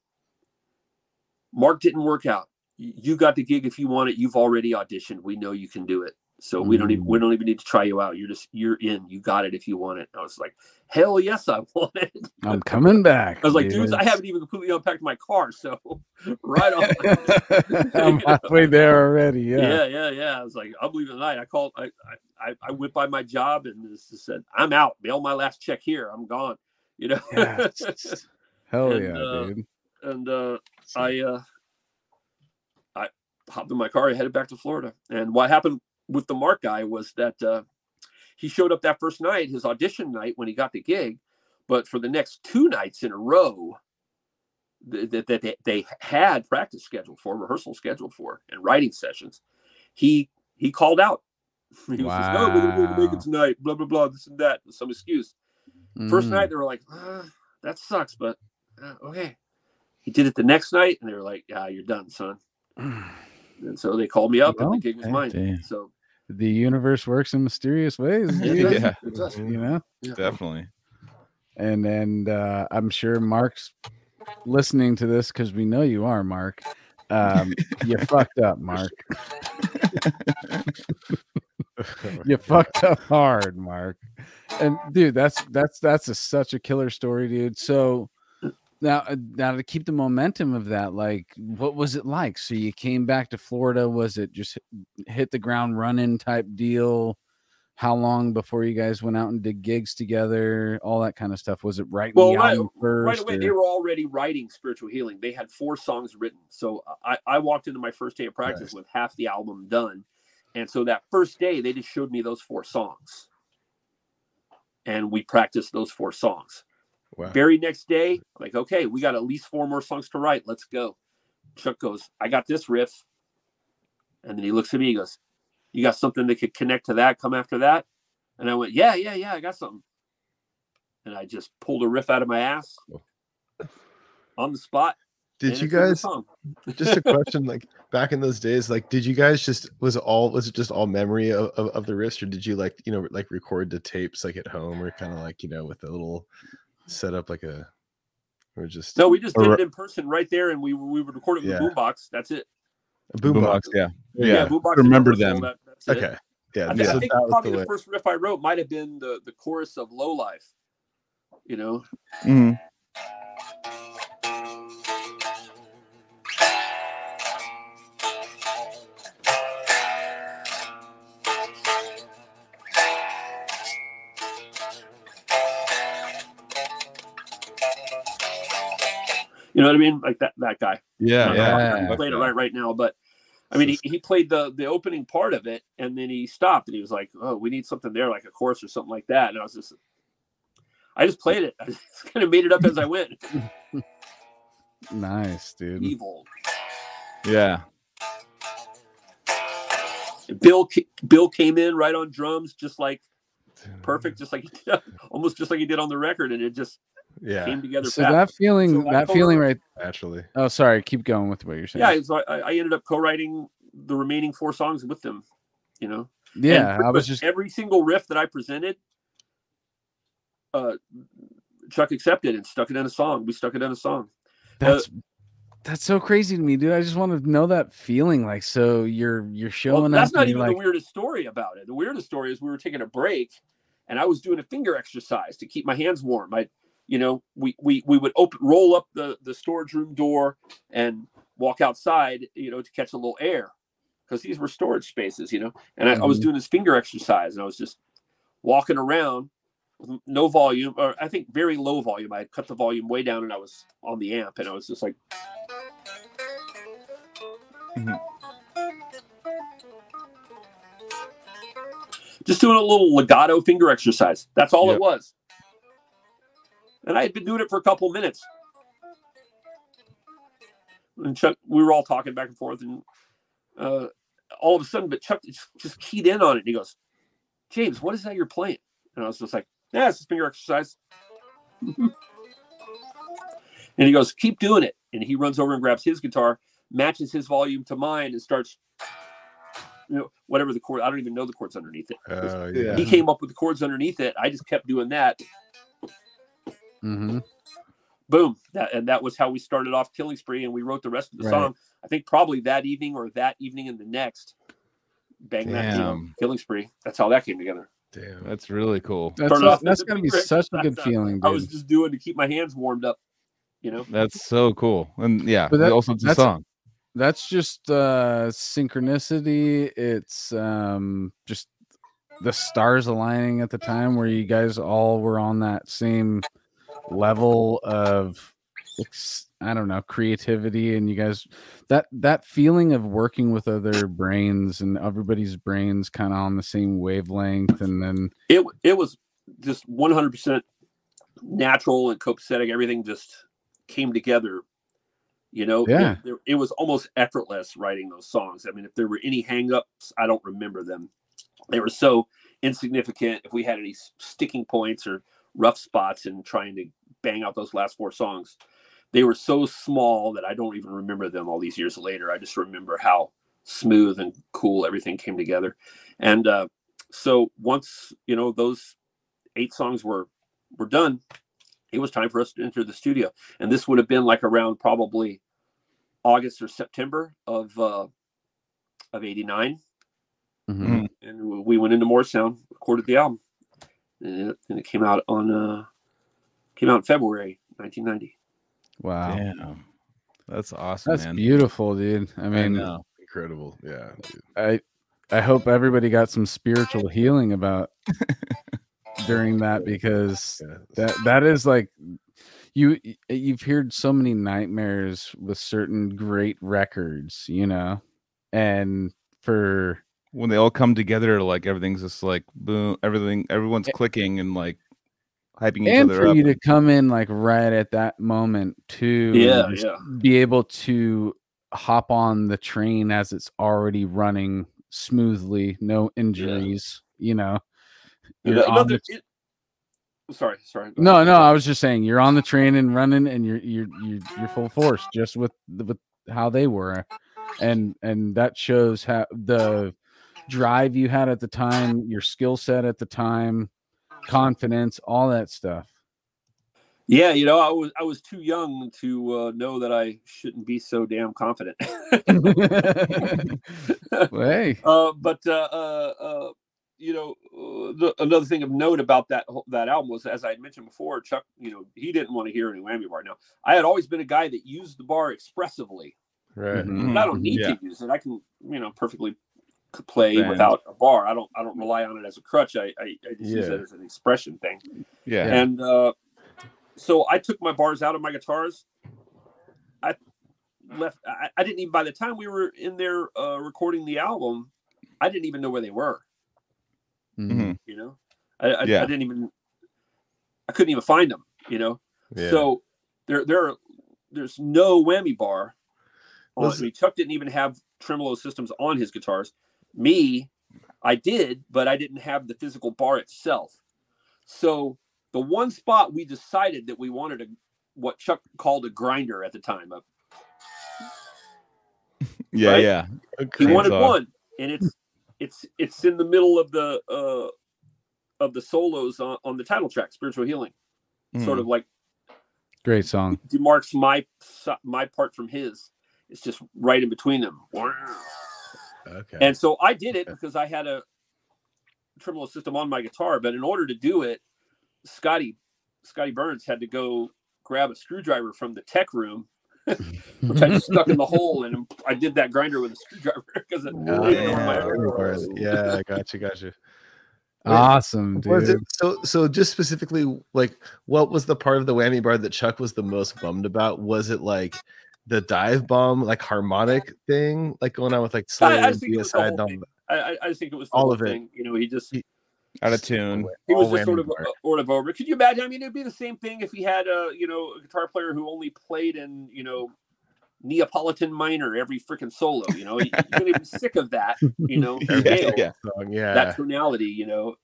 Mark didn't work out. You got the gig if you want it. You've already auditioned. We know you can do it. So we don't even we don't even need to try you out. You're just you're in. You got it if you want it. I was like, hell yes, I want it. I'm coming back. I was like, dude. dudes, I haven't even completely unpacked my car, so right on. I'm halfway there already. Yeah. yeah. yeah, yeah, I was like, believe it tonight. I called. I I I went by my job and said, I'm out. Mail my last check here. I'm gone. You know. Yes. Hell And, yeah, uh, dude. and uh, I uh, I hopped in my car. I headed back to Florida. And what happened with the Mark guy was that uh, he showed up that first night, his audition night, when he got the gig. But for the next two nights in a row, th- that that they, they had practice scheduled for, rehearsal scheduled for, and writing sessions, he he called out. He was just, "Oh, we're able to make it tonight." Blah blah blah. This and that. Some excuse. First Mm. night they were like, uh, "That sucks," but uh, okay. He did it the next night, and they were like, "Yeah, you're done, son." And so they called me up, and the gig was mine. damn. So the universe works in mysterious ways. it Yeah. You know, Definitely. and and uh, I'm sure Mark's listening to this because we know you are, Mark. Um, you fucked up, Mark. You fucked up hard, Mark. And dude, that's that's that's a, such a killer story, dude. So now, uh, now to keep the momentum of that, like, what was it like? So you came back to Florida. Was it just hit the ground running type deal? How long before you guys went out and did gigs together? All that kind of stuff. Was it right? Well, right- first, right away, they were already writing spiritual healing. They had four songs written. So I, I walked into my first day of practice Nice. with half the album done. And so that first day, they just showed me those four songs. And we practiced those four songs. Wow. Very next day, I'm like, okay, we got at least four more songs to write. Let's go. Chuck goes, I got this riff. And then he looks at me, he goes, You got something that could connect to that, come after that? And I went, Yeah, yeah, yeah, I got something. And I just pulled a riff out of my ass on the spot. Did you it's in the guys just a question like back in those days like did you guys just was it all was it just all memory of, of, of the wrist or did you like you know like record the tapes like at home or kind of like you know with a little setup like a or just No, we just Or- did it in person right there, and we we would record it with Yeah. boombox. That's it. a boombox Yeah. Yeah. boombox. Remember and rehearsal, them. that- that's it. okay yeah, I, think, so I think that probably the the, first riff I wrote might have been the the chorus of "Low Life." You know, Mhm. You know what I mean, like that that guy. Yeah. Not Yeah. that guy. He played it right right now, but I mean, he, he played the the opening part of it, and then he stopped, and he was like, "Oh, we need something there, like a chorus or something like that." And I was just, I just played it. I just kind of made it up as I went. nice, dude. Evil. Yeah. Bill Bill came in right on drums, just like perfect, just like he did, almost just like he did on the record, and it just yeah came together So fast. that feeling, So that feeling right. naturally Oh, sorry. Keep going with what you're saying. yeah, so I, I ended up co-writing the remaining four songs with them. You know, yeah. And I was just every single riff that I presented. Uh, Chuck accepted and stuck it in a song. We stuck it in a song. That's that's so crazy to me, dude. I just want to know that feeling. Like, so you're you're Well, showing that's not even you're the weirdest story about it. The weirdest story is we were taking a break, and I was doing a finger exercise to keep my hands warm. I, you know, we we we would open roll up the the storage room door and walk outside, you know, to catch a little air, because these were storage spaces, you know. And I, I was Mhm. doing this finger exercise, and I was just walking around with no volume, or I think very low volume. I had cut the volume way down, and I was on the amp, and I was just like. Mhm. Just doing a little legato finger exercise. That's all Yep. it was. And I had been doing it for a couple minutes. And Chuck, we were all talking back and forth, and uh, all of a sudden, but Chuck just, just keyed in on it. And he goes, "James, what is that you're playing?" And I was just like, "Yeah, it's a finger exercise." and he goes, "Keep doing it." And he runs over and grabs his guitar, matches his volume to mine, and starts, you know, whatever the chord. I don't even know the chords underneath it. Yeah. yeah. He came up with the chords underneath it. I just kept doing that. Hmm Boom. That and that was how we started off Killing Spree, and we wrote the rest of the Right. song. I think probably that evening or that evening and the next. Bang that you. Killing Spree. That's how that came together. Damn. That's really cool. That's Turn it off. that's gonna be such a good That's, feeling, I was just doing to keep my hands warmed up. You know. That's so cool. And yeah, But that- also it's a song. That's just uh synchronicity. It's um just the stars aligning at the time where you guys all were on that same level of I don't know creativity and you guys that that feeling of working with other brains and everybody's brains kind of on the same wavelength and then It it was just 100 percent natural and copacetic. Everything just came together. You know, Yeah. It, it was almost effortless writing those songs. I mean, if there were any hangups, I don't remember them. They were so insignificant. If we had any sticking points or rough spots in trying to bang out those last four songs, they were so small that I don't even remember them all these years later. I just remember how smooth and cool everything came together. And uh, so once you know those eight songs were were done, it was time for us to enter the studio. And this would have been like around probably August or September of uh, of '89 Mhm. and we went into Morrisound, recorded the album, and it, and it came out on uh, came out in February 1990. wow Damn. That's awesome, that's man. beautiful dude i I mean know. Incredible. Yeah. dude. I I hope everybody got some spiritual healing about during that because Yeah. that that is like you you've heard so many nightmares with certain great records, you know, and for when they all come together, like everything's just like boom, everything, everyone's clicking and like hyping each and other for up. you to come in like right at that moment too, and Yeah, yeah. be able to hop on the train as it's already running smoothly, no injuries, you know. You're on Another, the it- sorry, sorry. go No, ahead. no, I was just saying you're on the train and running, and you're you're you're you're full force, just with with how they were, and and that shows how the drive you had at the time, your skill set at the time, confidence, all that stuff. Yeah, you know, I was I was too young to uh, know that I shouldn't be so damn confident. Well, hey, uh, but uh, uh, uh, you know, uh, the, another thing of note about that that album was, as I had mentioned before, Chuck, you know, he didn't want to hear any whammy bar. Now, I had always been a guy that used the bar expressively. Right. Mhm. But I don't need Yeah. to use it. I can, you know, perfectly c- play Band. without a bar. I don't. I don't rely on it as a crutch. I, I, I just use it as an expression thing. yeah. And uh, so I took my bars out of my guitars. I left. I, I didn't even. By the time we were in there uh, recording the album, I didn't even know where they were. Mhm. Mhm. You know, I, I, Yeah. I didn't even. I couldn't even find them. You know, Yeah. so there, there, are, there's no whammy bar. On Was- me. Chuck didn't even have tremolo systems on his guitars. Me, I did, but I didn't have the physical bar itself. So the one spot we decided that we wanted a what Chuck called a grinder at the time. A, yeah, right? yeah. he wanted Chainsaw. one, and it's it's it's in the middle of the uh of the solos on, on the title track, "Spiritual Healing." Sort Mhm. of like Great song. demarks my my part from his. It's just right in between them. Okay. And so I did it because I had a tremolo system on my guitar. But in order to do it, Scotty Scotty Burns had to go grab a screwdriver from the tech room, which I just stuck in the hole, and I did that grinder with a screwdriver because it Oh, yeah, know my- everywhere. yeah, gotcha, gotcha. Wait, Awesome, Was it dude. so? So just specifically, like, what was the part of the whammy bar that Chuck was the most bummed about? Was it like the dive bomb like harmonic thing like going on with like I, Slayer I and just think it was the BSI and all I, I- I think it was the All whole of it. thing. You know, he just He- Out of tune. he was just sort of uh, mark. sort of over. Could you imagine? I mean, it'd be the same thing if he had a you know a guitar player who only played in you know Neapolitan minor every freaking solo. You know, you're gonna be sick of that. You know, Yeah, scale, yeah. song, yeah. that tonality. You know,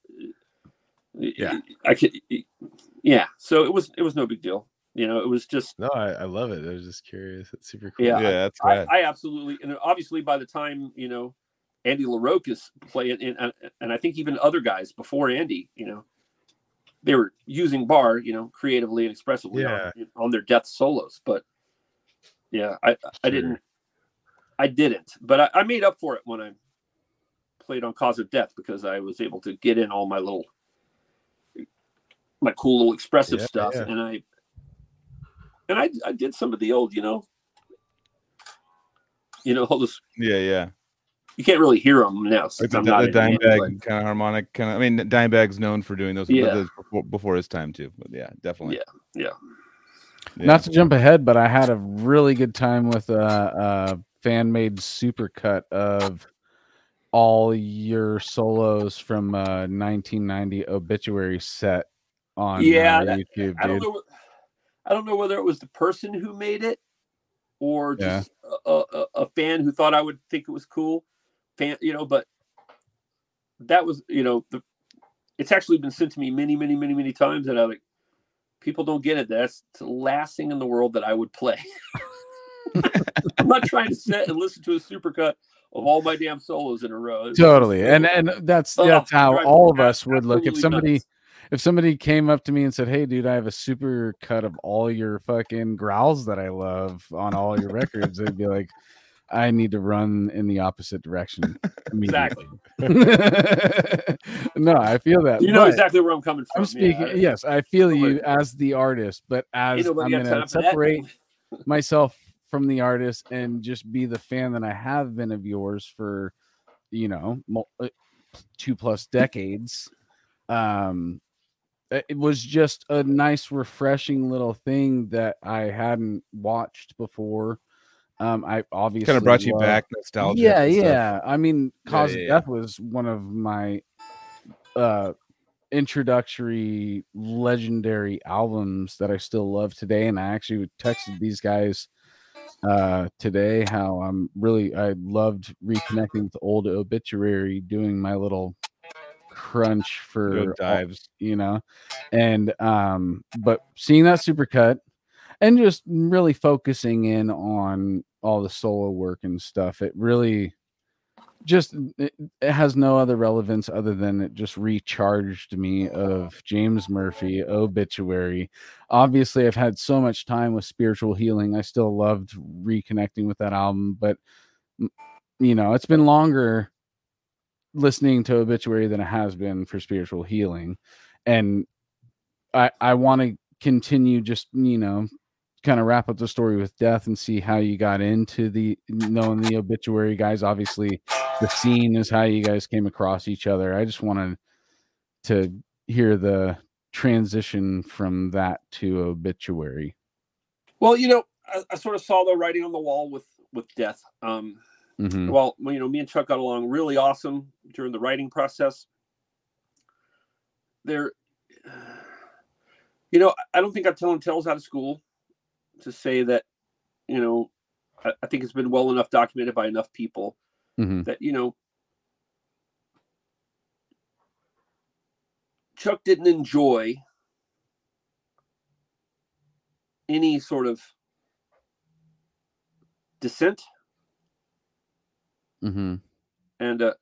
Yeah. I could. Yeah, so it was it was no big deal. You know, it was just No, I, I love it. I was just curious. It's super cool. Yeah, Yeah, that's I. I absolutely and obviously by the time you know Andy LaRocque is playing and and- and I think even other guys before Andy, you know, they were using bar, you know, creatively and expressively Yeah. on, on their death solos. But yeah, I I didn't I didn't, but I, I made up for it when I played on Cause of Death because I was able to get in all my little my cool little expressive Yeah, stuff yeah. and I and I I did some of the old, you know, you know, all this Yeah, yeah. you can't really hear them now Like since the, I'm not the in band, Dimebag but- kind of harmonic kind of. I mean, Dimebag's known for doing those. Yeah. those before, before his time too. But yeah, definitely. Yeah, yeah. Yeah. Not to jump ahead, but I had a really good time with a, a fan made supercut of all your solos from a 1990 obituary set on Yeah, uh, that- YouTube, I don't dude. I don't know whether it was the person who made it or Yeah. just a, a, a fan who thought I would think it was cool. Fan, you know, but that was, you know, the. It's actually been sent to me many, many, many, many times, and I like people don't get it. That's the last thing in the world that I would play. I'm not trying to sit and listen to a supercut of all my damn solos in a row. Totally, and and that's Oh, that's how all of us would look if somebody nuts. If somebody came up to me and said, "Hey, dude, I have a super cut of all your fucking growls that I love on all your records," they'd be like, "I need to run in the opposite direction." Exactly. no, I feel that. You know exactly where I'm coming from. I'm speaking. Yeah, yes, I feel you as the artist, but as I'm going to separate myself from the artist and just be the fan that I have been of yours for, you know, uh, two plus decades. Um, it it was just a nice, refreshing little thing that I hadn't watched before. Um, I obviously kind of brought you back nostalgia. yeah, yeah. I mean, Cause yeah, of yeah. Death was one of my uh introductory legendary albums that I still love today. And I actually texted these guys uh today how I'm really I loved reconnecting with old obituary, doing my little crunch for Good dives. you know and um but seeing that supercut and just really focusing in on all the solo work and stuff it really just it, it has no other relevance other than it just recharged me of james murphy obituary obviously i've had so much time with spiritual healing i still loved reconnecting with that album but you know it's been longer listening to obituary than it has been for spiritual healing. And i i want to continue just you know kind of wrap up the story with death and see how you got into the knowing the obituary guys. Obviously the scene is how you guys came across each other. I just wanted to hear the transition from that to obituary. Well, you know, I, I sort of saw the writing on the wall with with death. Um, Mhm. Well, you know, me and Chuck got along really awesome during the writing process. There, you know, I don't think I'm telling tales out of school to say that, you know, I, I think it's been well enough documented by enough people Mhm. that you know Chuck didn't enjoy any sort of dissent Mhm. and uh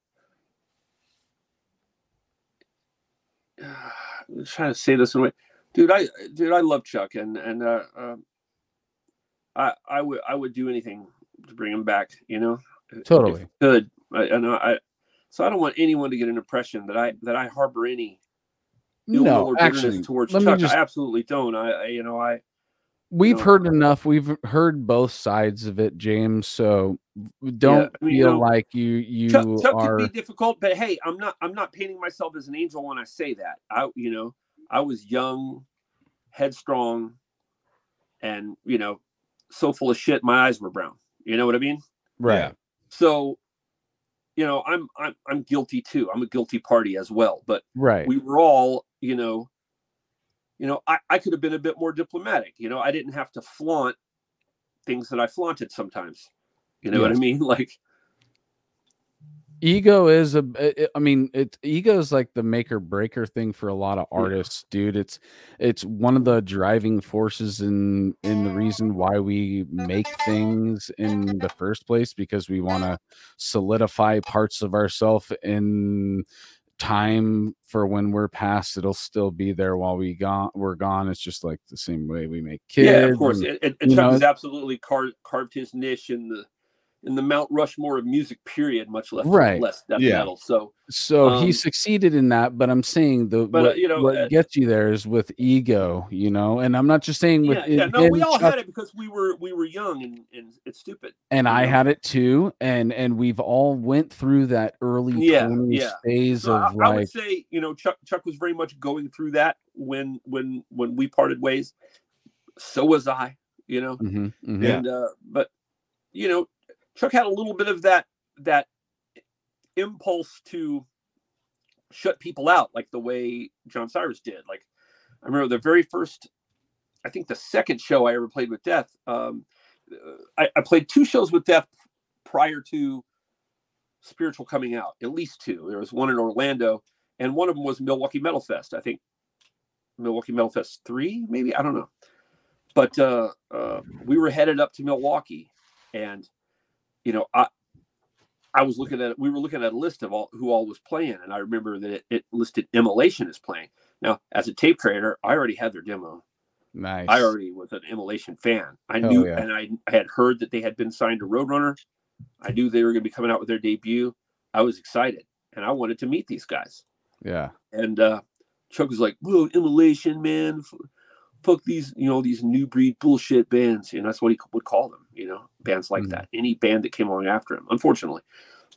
I'm trying to say this in a way dude i dude i love chuck and and uh, uh i i would i would do anything to bring him back you know Totally. good i know i so i don't want anyone to get an impression that i that i harbor any no actually towards chuck just i absolutely don't I, I you know i we've know. heard enough we've heard both sides of it james so don't I mean, you feel know, like you you Chuck, Chuck are can be difficult, but hey, I'm not I'm not painting myself as an angel when I say that. I you know, I was young, headstrong, and you know, so full of shit, my eyes were brown. You know what I mean? Right. So, you know, I'm I'm I'm guilty too. I'm a guilty party as well. But Right. we were all, you know, you know, I, I could have been a bit more diplomatic. You know, I didn't have to flaunt things that I flaunted sometimes. You know what I mean? Like, ego is a i- i mean it ego is like the make or breaker thing for a lot of Yeah. artists dude it's it's one of the driving forces in in the reason why we make things in the first place because we want to solidify parts of ourselves in time for when we're past it'll still be there while we gone we're gone it's just like the same way we make kids yeah, of course. and- and you Chuck know, has absolutely carved carved his niche in the in the Mount Rushmore of music. Period. Much less Right. less death Yeah. metal. So So he Um, succeeded in that, but I'm saying the But, uh, you know, what uh, gets you there is with ego, you know. And I'm not just saying with yeah, yeah. it- No, we all Chuck, had it because we were we were young and and it's stupid. and I know. had it too, and and we've all went through that early Yeah, 20s yeah. phase So I, of I like would say you know Chuck Chuck was very much going through that when when when we parted ways. So was I. You know. mhm, mhm. And uh but you know chuck had a little bit of that that impulse to shut people out like the way john Cyriis did. Like i remember the very first i think the second show i ever played with death um I, I played two shows with death prior to spiritual coming out at least two. There was one in orlando and one of them was milwaukee metal fest i think. Milwaukee metal fest three maybe? I don't know. But uh, uh, we were headed up to Milwaukee, and you know, I I was looking at we were looking at a list of all who all was playing, and I remember that it, it listed Immolation as playing. Now, as a tape trader, I already had their demo. nice. I already was an Immolation fan. I Hell knew, yeah. and I, I had heard that they had been signed to Roadrunner. I knew they were going to be coming out with their debut. I was excited, and I wanted to meet these guys. yeah, And uh, Chuck was like, "Whoa, immolation, man! Fuck these, you know, these new breed bullshit bands." And that's what he would call them, you know, bands like Mhm. that. Any band that came along after him, unfortunately.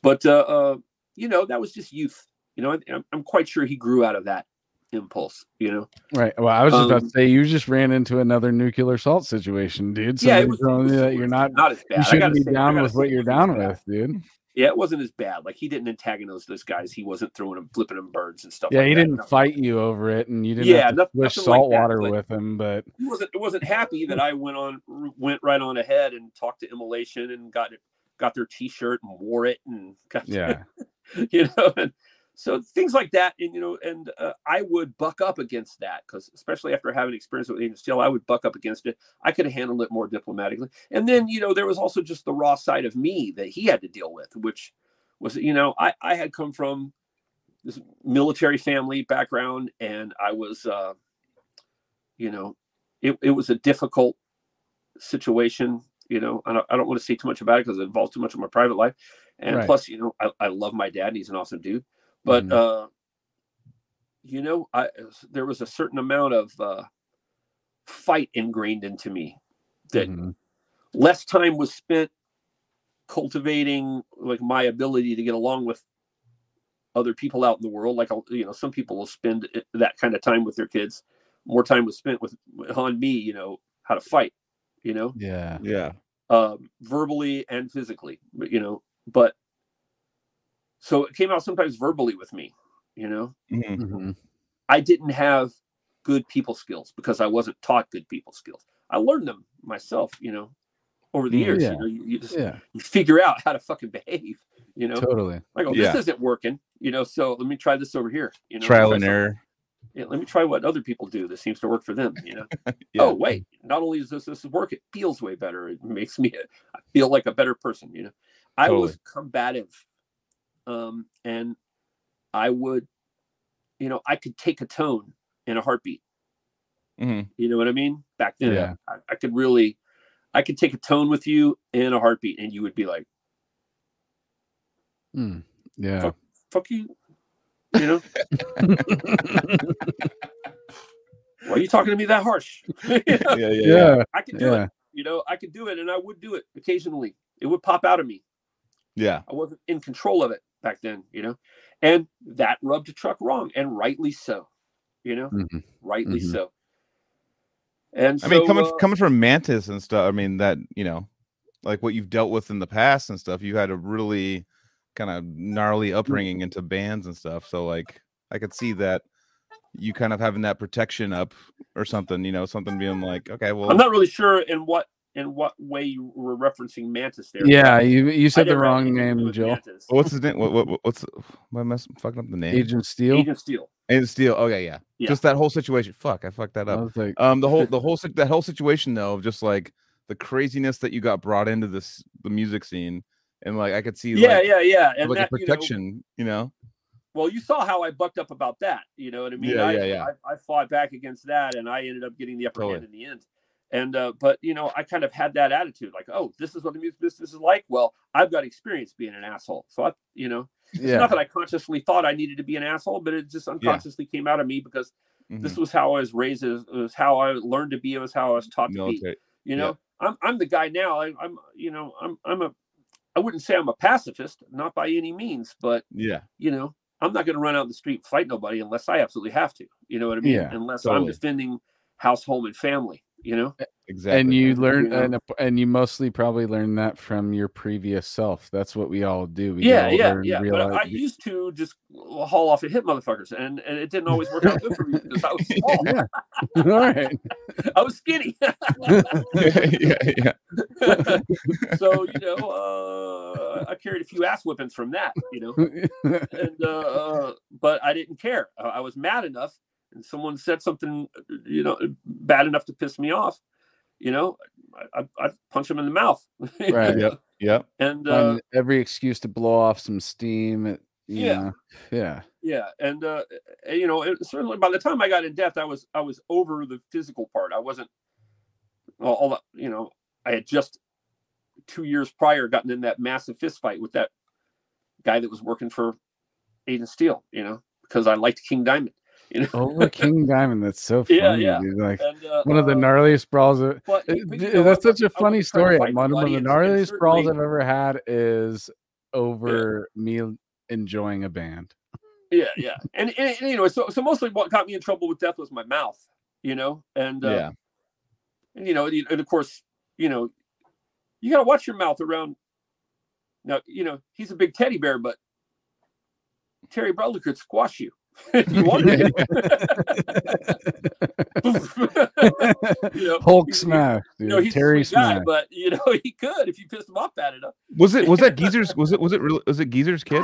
But uh, uh, you know, that was just youth. You know, I'm- I'm quite sure he grew out of that impulse. You know, right. Well, I was just about Um, to say you just ran into another nuclear assault situation, dude. yeah, Somebody it was, telling was- you that you're not, not as bad. you shouldn't be say- down with what you're down with, dude. Yeah, it wasn't as bad. Like he didn't antagonize those guys. He wasn't throwing them, flipping them birds and stuff. Yeah, like he that. didn't No. fight you over it, and you didn't Yeah, have to noth- swish nothing salt that, water but- with him. But he wasn't It wasn't happy that I went on went right on ahead and talked to Immolation and got it got their T-shirt and wore it and got yeah, you know and so things like that and you know and uh, I would buck up against that because especially after having experience with Agent Steel I would buck up against it. I could have handled it more diplomatically. And then you know there was also just the raw side of me that he had to deal with which was you know I I had come from this military family background and I was uh you know it, it was a difficult situation you know. I don't, I don't want to say too much about it because it involves too much of my private life. And Right. plus you know I, I love my dad and he's an awesome dude but Mhm. uh you know i there was a certain amount of uh fight ingrained into me that Mhm. less time was spent cultivating like my ability to get along with other people out in the world like you know some people will spend that kind of time with their kids more time was spent with on me you know how to fight you know yeah, Yeah. um, verbally and physically but you know but so it came out sometimes verbally with me you know Mhm. Mhm. i didn't have good people skills because i wasn't taught good people skills i learned them myself you know over the years yeah. you know you, you just yeah, you figure out how to fucking behave you know totally. like oh Yeah. this isn't working you know so let me try this over here you know Trial and something. error. Yeah, let me try what other people do that seems to work for them you know Yeah. oh wait not only does this, this work it feels way better it makes me I feel like a better person you know i was combative um and i would you know i could take a tone in a heartbeat Mhm. you know what i mean back then Yeah. I, I could really i could take a tone with you in a heartbeat and you would be like Mm. Yeah, Fuck. fuck you you know why are you talking to me that harsh You know? Yeah, yeah, yeah. yeah, i could do yeah. it you know i could do it and i would do it occasionally it would pop out of me Yeah. I wasn't in control of it back then, you know, and that rubbed a truck wrong, and rightly so, you know, Mhm. rightly Mhm. so. And I mean, coming uh, coming from Mantas and stuff. I mean, that you know, like what you've dealt with in the past and stuff. You had a really kind of gnarly upbringing into bands and stuff. So like, I could see that you kind of having that protection up or something. You know, something being like, okay, well, I'm not really sure in what in what way you were referencing Mantas there. Yeah, you you said the wrong anything to do name, with Joel. Mantas. what's his name? What, what what- what's am I mess, fucking up the name? Agent Steel. Agent Steel. Agent Steel. Okay, yeah. Yeah. Just that whole situation. Fuck, I fucked that up. like, Um, the whole the whole that whole situation though of just like the craziness that you got brought into this the music scene, and like I could see Yeah, like, yeah, yeah. And like that, a you know, protection, you know. well, you saw how I bucked up about that. You know what I mean? Yeah, I, yeah, yeah. I, I fought back against that, and I ended up getting the upper hand in the end. And uh, but you know, I kind of had that attitude, like, oh, this is what the music business is like. Well, I've got experience being an asshole, so I, you know, it's yeah, not that I consciously thought I needed to be an asshole, but it just unconsciously came out of me because Mhm. this was how I was raised. It was, how I learned to be. It was how I was taught to be. military. You Yeah. know, I'm I'm the guy now. I, I'm you know I'm I'm a I wouldn't say I'm a pacifist, not by any means, but Yeah, you know I'm not going to run out in the street and fight nobody unless I absolutely have to. You know what I mean? Yeah, unless I'm defending house, home, and family. You know? exactly. and you learn and, and you mostly probably learn that from your previous self. That's what we all do. We yeah, older yeah, yeah. But I used to just haul off and hit motherfuckers, and and it didn't always work out good for me because I was small. yeah. all right. I was skinny. yeah, yeah, yeah. so you know, uh, I carried a few ass whippings from that. You know. and uh, uh, but I didn't care. Uh, I was mad enough, and someone said something, you know, bad enough to piss me off. You know, I, I, I punch him in the mouth. Right. Yep. Yep. And uh, Find every excuse to blow off some steam. you Yeah. know. Yeah. yeah, and uh, you know, it, certainly by the time I got in Death, I was I was over the physical part. I wasn't all, all that. You know, I had just two years prior gotten in that massive fist fight with that guy that was working for Agent Steel. You know, because I liked King Diamond. You know, Over King Diamond. That's so funny, Yeah, yeah. dude. Like and uh, one of the uh, gnarliest brawls. Of, But, It- but, you th- know, that's such a funny wasn't trying to story. One of the gnarliest brawls I've ever had is over me enjoying a band. Yeah, yeah, and, and, and, you know, so so mostly what got me in trouble with death was my mouth, you know, and uh, Yeah. and you know, and and of course, you know, you got to watch your mouth around. Now, you know, he's a big teddy bear, but Terry Butler could squash you you wanted to. you know, Hulk he- he- smash, You know, he's Terry a guy, smash. but you know, he could if you pissed him off bad enough. Was it was that Geezer's was it was it really was it Geezer's kid?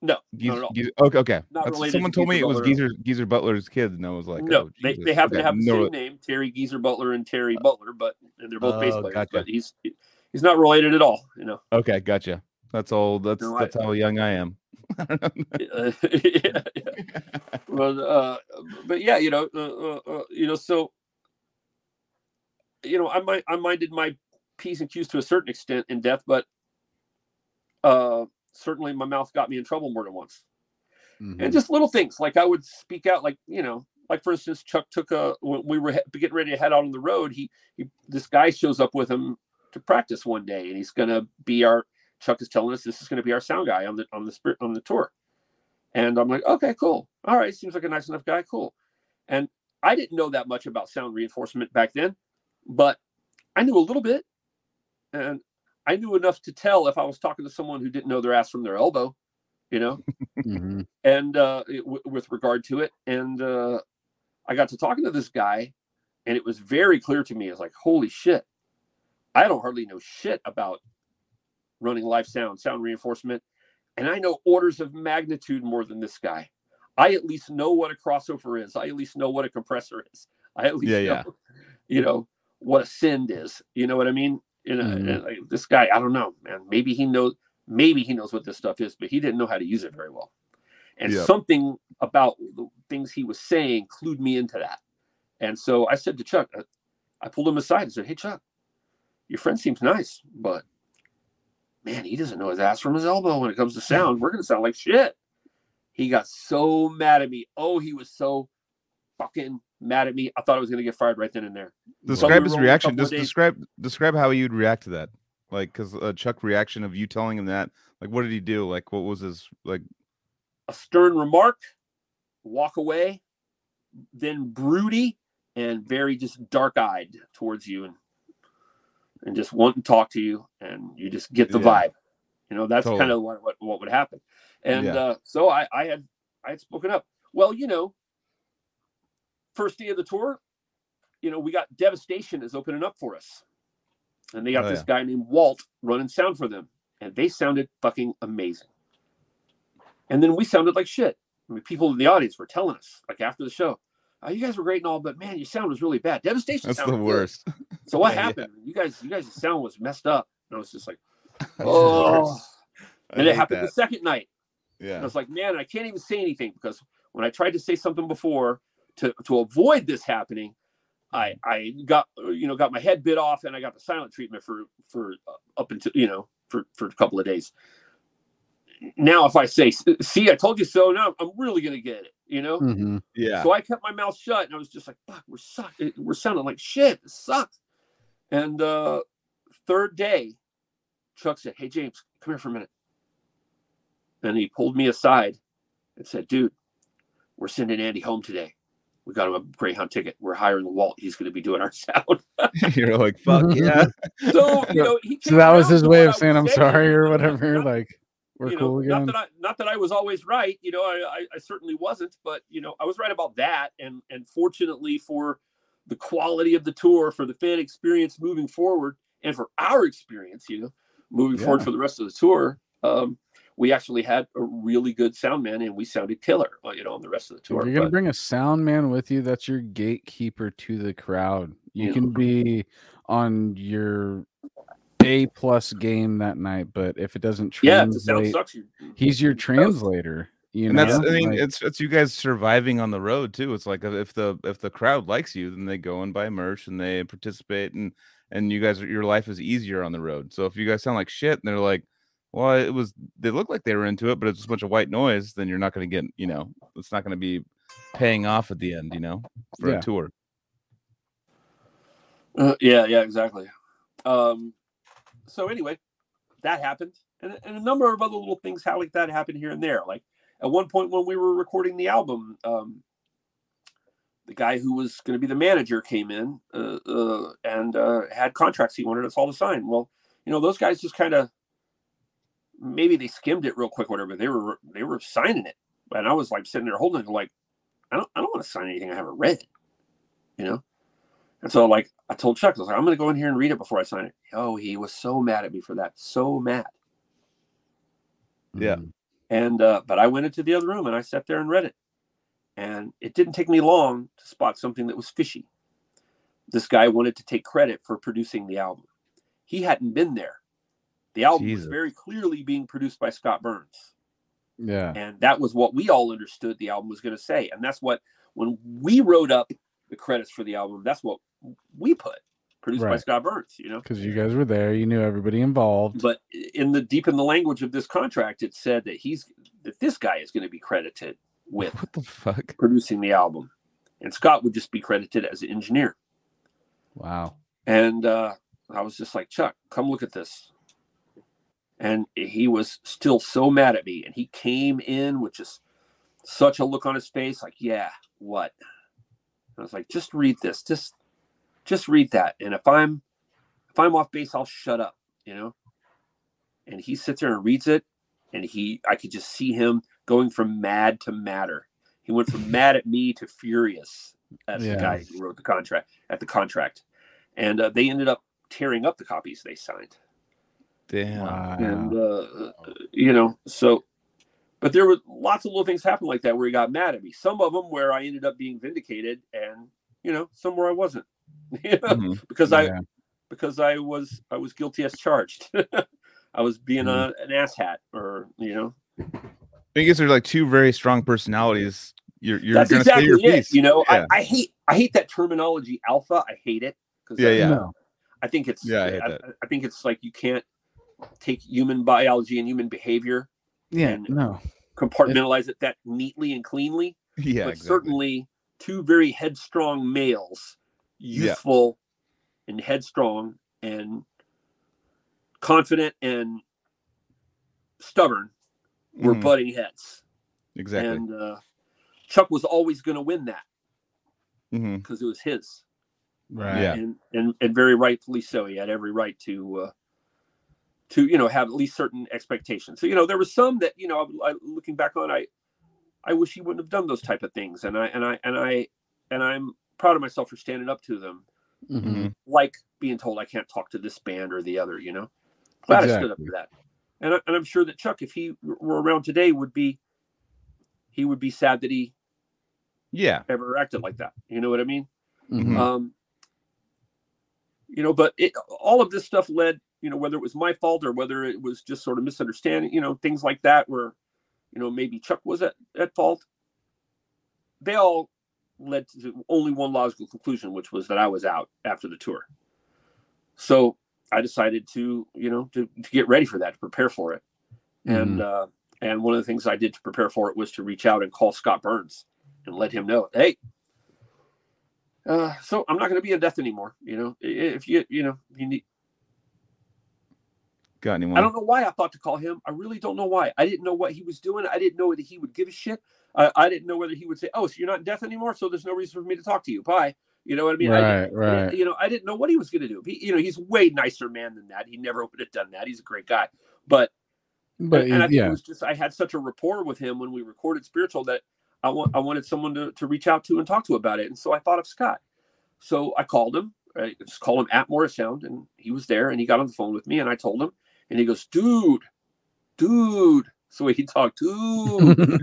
No, Geezer, not at all. Geezer, okay, okay. Not That's- someone to told me Geezer it was Geezer Geezer Butler's kid, and I was like, no, oh, they, Jesus. they happen Okay, to have the no same name, Terry Geezer Butler and Terry Butler, but and they're both bass Oh, players. gotcha. But he's he's not related at all, you know. Okay, gotcha. That's all. That's No, I- that's how young I am. Yeah, yeah. But uh, but yeah, you know, uh, uh, uh, you know, so you know, I might I minded my p's and q's to a certain extent in death, but uh, certainly my mouth got me in trouble more than once. Mhm. and just little things like I would speak out, like you know, like for instance, Chuck took a when we were getting ready to head out on the road. He, he this guy shows up with him to practice one day, and he's gonna be our. Chuck is telling us this is gonna be our sound guy on the on the spirit on the tour, and I'm like, okay, cool, all right, seems like a nice enough guy, cool. And I didn't know that much about sound reinforcement back then, but I knew a little bit, and I knew enough to tell if I was talking to someone who didn't know their ass from their elbow, you know Mhm. and uh, it- w- with regard to it. And uh, I got to talking to this guy, and it was very clear to me. It's like, holy shit, I don't hardly know shit about running live sound, sound reinforcement, and I know orders of magnitude more than this guy. I at least know what a crossover is. I at least know what a compressor is. I at least Yeah, know, yeah. you know, what a send is. You know what I mean? You know, Mhm. and, like, this guy, I don't know, man. Maybe he knows. Maybe he knows what this stuff is, but he didn't know how to use it very well. And Yep. something about the things he was saying clued me into that. And so I said to Chuck, I, I pulled him aside and said, "Hey, Chuck, your friend seems nice, but man, he doesn't know his ass from his elbow when it comes to sound. We're gonna sound like shit." He got so mad at me. Oh, he was so fucking mad at me. I thought I was gonna get fired right then and there. Describe we his reaction. Just describe describe how you'd react to that. Like, cause uh, Chuck reaction of you telling him that. Like, what did he do? Like, what was his like? a stern remark, walk away, then broody, and very just dark eyed towards you and and just want to talk to you and you just get the Yeah. vibe. You know, that's Totally. kind of what, what what would happen. And Yeah. uh, so I, I had I had spoken up. Well, you know, first day of the tour, you know, we got Devastation is opening up for us. And they got Oh, this yeah. guy named Walt running sound for them. And they sounded fucking amazing. And then we sounded like shit. I mean, people in the audience were telling us, like after the show, oh, you guys were great and all, but man, your sound was really bad. Devastation That's the good." worst. So what Yeah, yeah. happened? You guys, you guys' sound was messed up. And I was just like, oh. And it happened that. the second night. And I was like, man, I can't even say anything because when I tried to say something before to to avoid this happening, I I got you know got my head bit off and I got the silent treatment for for uh, up until you know for for a couple of days. Now, if I say, "See, I told you so," now I'm really gonna get it, you know. Mhm. Yeah. So I kept my mouth shut and I was just like, fuck, we're suck we're sounding like shit. It sucks. And uh third day, Chuck said, Hey James, come here for a minute. And he pulled me aside and said, Dude, we're sending Andy home today. We got him a Greyhound ticket. We're hiring the Walt. He's gonna be doing our sound. You're like, fuck yeah. So you know, he So that was his way of saying I'm saying, sorry or whatever. Like we're you know, cool not that I not that I was always right, you know, I, I, certainly wasn't, but you know, I was right about that. And and fortunately for the quality of the tour, for the fan experience moving forward, and for our experience, you know, moving forward for the rest of the tour, um, we actually had a really good sound man and we sounded killer, uh, you know, on the rest of the If tour. you're gonna But, bring a sound man with you, that's your gatekeeper to the crowd. You Yeah. can be on your A plus game that night, but if it doesn't yeah, if translate, sucks, you he's your translator. You and know, that's I mean Like, it's it's you guys surviving on the road too. It's like if the if the crowd likes you, then they go and buy merch and they participate and and you guys your life is easier on the road. So if you guys sound like shit and they're like, well, it was they look like they were into it, but it's just a bunch of white noise, then you're not going to get you know it's not going to be paying off at the end, you know, for Yeah. a tour. Uh, yeah, yeah, exactly. Um, so anyway, that happened, and, and a number of other little things how like that happened here and there. Like at one point when we were recording the album, um, the guy who was going to be the manager came in uh, uh, and uh, had contracts he wanted us all to sign. Well, you know, those guys just kind of maybe they skimmed it real quick, whatever. They were they were signing it, and I was like sitting there holding it, like I don't I don't want to sign anything I haven't read, you know. And so, like, I told Chuck, I was like, I'm going to go in here and read it before I sign it. Oh, he was so mad at me for that. So mad. Yeah. And, uh, but I went into the other room and I sat there and read it. And it didn't take me long to spot something that was fishy. This guy wanted to take credit for producing the album. He hadn't been there. The album Jesus. was very clearly being produced by Scott Burns. yeah. And that was what we all understood the album was going to say. And that's what, when we wrote up the credits for the album, that's what we put produced by Scott Burns, you know? Because you guys were there, you knew everybody involved. But in the deep in the language of this contract, it said that he's, that this guy is going to be credited with What the fuck? producing the album. And Scott would just be credited as an engineer. Wow. And uh, I was just like, Chuck, come look at this. And he was still so mad at me. And he came in with just such a look on his face, like, yeah, what? I was like, just read this. Just just read that. And if I'm if I'm off base, I'll shut up, you know? And he sits there and reads it, and he I could just see him going from mad to madder. He went from mad at me to furious at Yeah. the guy who wrote the contract at the contract. And uh, they ended up tearing up the copies they signed Damn. Wow. and uh, you know so but there were lots of little things happen like that where he got mad at me some of them where i ended up being vindicated and you know some where i wasn't You know, Mhm. because i because i was i was guilty as charged i was being Mhm. a, an asshat or you know I guess there's like two very strong personalities. You're you're that's gonna exactly say your it piece. you know Yeah. I, I hate i hate that terminology alpha i hate it because Yeah, yeah. No. I think it's Yeah, I hate I, that. I think it's like you can't take human biology and human behavior Yeah. And- No. compartmentalize it that neatly and cleanly yeah, but exactly. certainly two very headstrong males, Yeah. youthful and headstrong and confident and stubborn, were Mhm. butting heads. exactly. And uh, Chuck was always going to win that. because it was his. Right. Yeah. and and and very rightfully so. He had every right to uh, to you know have at least certain expectations. So you know there was some that you know I, looking back on I I wish he wouldn't have done those type of things, and I and I and I and I'm proud of myself for standing up to them, Mhm. like being told I can't talk to this band or the other. You know, glad I stood up for that. And, I, and I'm sure that Chuck, if he were around today, would be he would be sad that he Yeah. ever acted like that. You know what I mean? Mhm. um you know but it all of this stuff led you know whether it was my fault or whether it was just sort of misunderstanding you know things like that where you know maybe chuck was at, at fault they all led to only one logical conclusion which was that i was out after the tour so i decided to you know to, to get ready for that to prepare for it and uh and one of the things i did to prepare for it was to reach out and call scott burns and let him know hey uh, so I'm not going to be in death anymore. You know, if you you know you need. Got anyone? I don't know why I thought to call him. I really don't know why. I didn't know what he was doing. I didn't know whether he would give a shit. I, I didn't know whether he would say, "Oh, so you're not in death anymore, so there's no reason for me to talk to you." Bye. You know what I mean? I right. didn't- I Right. didn't- you know, I didn't know what he was going to do. He, you know, he's a way nicer man than that. He never would have done that. He's a great guy. But But and, and I think yeah. it was just I had such a rapport with him when we recorded Spiritual that I want I wanted someone to, to reach out to and talk to about it. And so I thought of Scott. So I called him. I just called him at Morrisound, and he was there. And he got on the phone with me, and I told him, and he goes, "Dude, dude." So he talked, dude,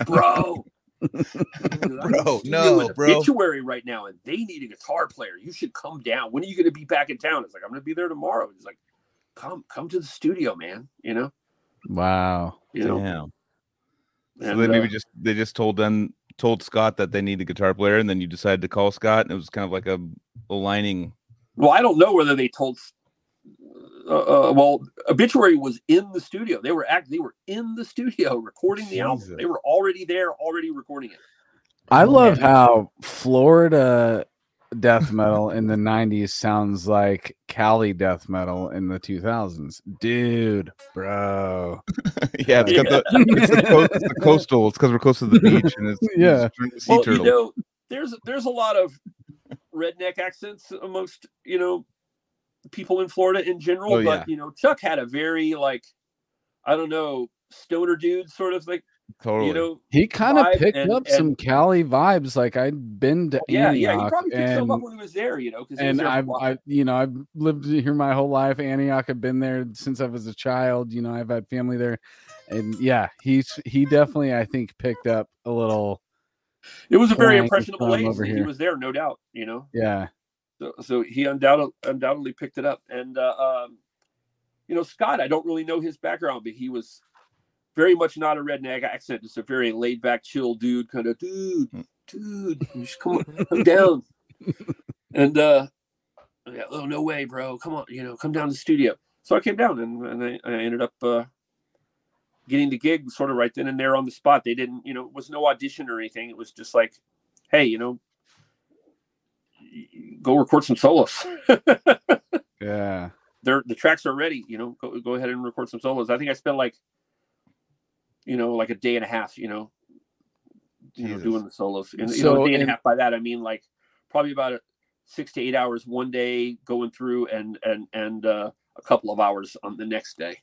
bro. Bro, no, doing bro. Obituary right now, and they need a guitar player. You should come down. When are you going to be back in town? It's like I'm going to be there tomorrow. He's like, come, come to the studio, man. You know, wow. you know. Damn. So and, they maybe uh, just they just told them told Scott that they need a guitar player, and then you decided to call Scott, and it was kind of like a aligning. Well, I don't know whether they told. Uh, uh, well, Obituary was in the studio. They were act. They were in the studio recording the album. They were already there, already recording it. I love how Florida death metal in the 90s sounds like Cali death metal in the 2000s. Dude, bro. yeah, it's got the it's the, co- it's the coastal. It's because we're close to the beach, and it's Yeah. it's sea Well, turtle. you know, there's there's a lot of redneck accents amongst you know people in Florida in general. Oh, but yeah. you know, Chuck had a very like I don't know stoner dude sort of like totally. you know He kind of picked and- up some Cali vibes. Like I'd been to yeah yeah he Antioch probably picked and, some up when he was there you know because and I've, I, you know, I've lived here my whole life. Antioch, I've been there since I was a child. You know, I've had family there, and yeah, he's he definitely, I think, picked up a little. it was a very impressionable from age over that he was there no doubt you know Yeah, so, so he undoubtedly undoubtedly picked it up. And uh, um, you know scott i don't really know his background but he was very much not a redneck accent just a very laid back chill dude kind of dude dude you come, on, come down. And uh yeah, oh no way bro. Come on you know come down to the studio. So i came down and, and I, I ended up uh getting the gig sort of right then and there on the spot. They didn't you know it was no audition or anything. It was just like hey you know go record some solos yeah. they're the tracks are ready. You know, go go ahead and record some solos. I think I spent like, you know, like a day and a half. You know, you know, doing the solos. And you So, know, a day and in- a half by that I mean like probably about a six to eight hours one day going through, and and and uh, a couple of hours on the next day.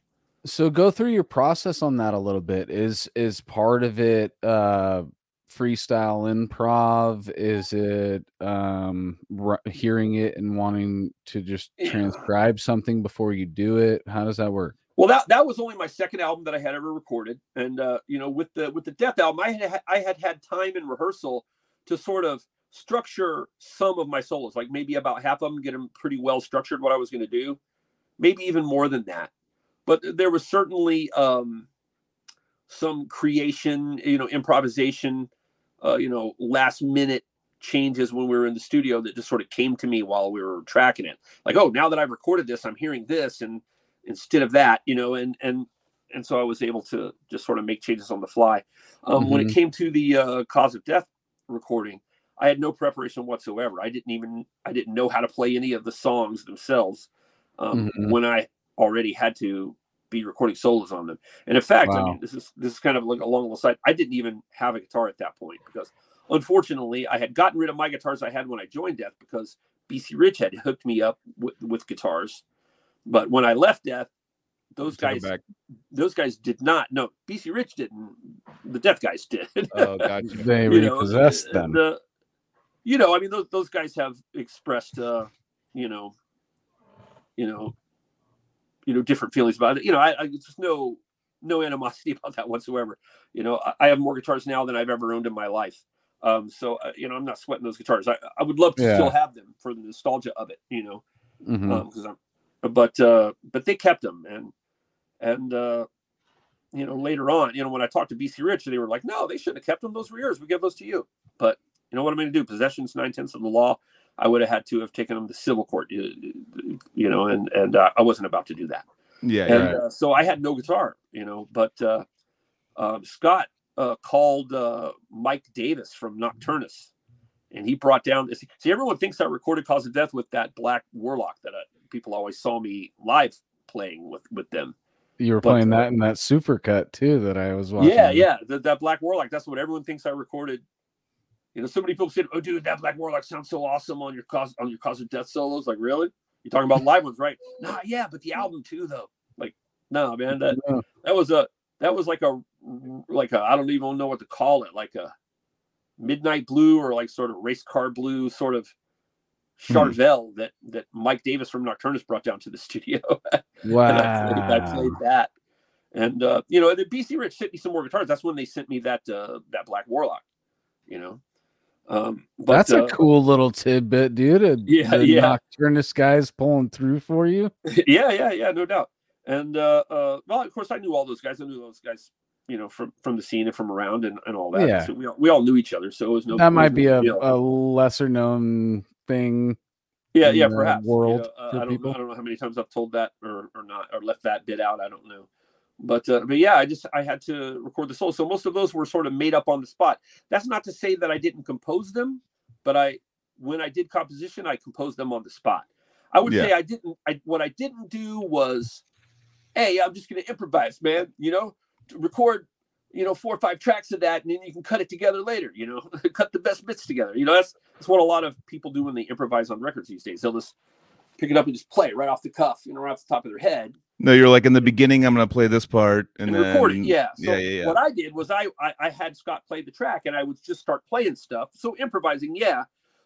So go through your process on that a little bit. Is is part of it uh freestyle improv? Is it um r- hearing it and wanting to just transcribe something before you do it? How does that work? Well, that that was only my second album that I had ever recorded, and uh, you know, with the with the Death album, I had I had had time in rehearsal to sort of structure some of my solos, like maybe about half of them, get them pretty well structured. What I was going to do, maybe even more than that. But there was certainly um, some creation, you know, improvisation, uh, you know, last minute changes when we were in the studio that just sort of came to me while we were tracking it. Like, oh, now that I've recorded this, I'm hearing this, and instead of that, you know, and and and so I was able to just sort of make changes on the fly. Um, When it came to the uh, cause of death recording, I had no preparation whatsoever. I didn't even I didn't know how to play any of the songs themselves um, Mhm. when I already had to be recording solos on them. And in fact, I mean, this is this is kind of like along the side. I didn't even have a guitar at that point because unfortunately, I had gotten rid of my guitars I had when I joined Death because BC Rich had hooked me up with, with guitars. But when I left Death, those guys those guys did not. No, BC Rich didn't. The Death guys did. Oh, gotcha. They know, repossessed the- them. the- you know, I mean, those those guys have expressed, uh, you know, you know, you know, different feelings about it. You know, I, I just no no animosity about that whatsoever. You know, I, I have more guitars now than I've ever owned in my life. Um, so uh, you know, I'm not sweating those guitars. I, I would love to Yeah. still have them for the nostalgia of it. You know, Mhm. um, 'cause I'm, but uh, but they kept them and and uh, you know later on, you know, when I talked to BC Rich, they were like, no, they shouldn't have kept them. Those were yours. We give those to you. But you know what I'm going to do? Possession's nine tenths of the law. I would have had to have taken them to civil court, you, you know, and and uh, I wasn't about to do that. Yeah, And yeah. uh, so I had no guitar, you know. But uh, um, Scott uh, called uh, Mike Davis from Nocturnus, and he brought down this. See, everyone thinks I recorded "Cause of Death" with that Black Warlock that I, people always saw me live playing with with them. You were but, playing uh, that in that supercut too that I was watching. Yeah, yeah, the, that Black Warlock. That's what everyone thinks I recorded. You know, so many people said, "Oh, dude, that Black Warlock sounds so awesome on your cause on your cause of death solos." Like, really? You're talking about live ones, right? Nah, yeah, but the album too, though. Like, no, man, that that was a that was like a like a I don't even know what to call it, like a midnight blue or like sort of race car blue sort of Charvel that that Mike Davis from Nocturnus brought down to the studio. Wow. And I played, I played that. And uh, you know, the BC Rich sent me some more guitars. That's when they sent me that uh, that Black Warlock. You know, um, but, That's uh, a cool little tidbit, dude. A- Yeah, the yeah. Nocturnus guys pulling through for you. yeah, yeah, yeah, no doubt. And uh, uh, well, of course, I knew all those guys. I knew those guys, you know, from from the scene and from around and, and all that. Yeah. So we all, we all knew each other. So it was no. that might was be a, a lesser known thing. yeah, yeah, perhaps you world know, uh, I don't people. know. I don't know how many times I've told that or or not or left that bit out. I don't know. But uh, but yeah, I just I had to record the solo. So most of those were sort of made up on the spot. That's not to say that I didn't compose them, but I when I did composition, I composed them on the spot. I would Yeah. say I didn't. I what I didn't do was, hey, I'm just going to improvise, man. You know, to record, you know, four or five tracks of that, and then you can cut it together later. You know, cut the best bits together. You know, that's that's what a lot of people do when they improvise on records these days. They'll just pick it up and just play it right off the cuff, you know, right off the top of their head, No, you're like in the beginning. I'm gonna play this part and, and, then record it. Yeah. So yeah, yeah, yeah. what I did was I, I I had Scott play the track, and I would just start playing stuff. So improvising, yeah.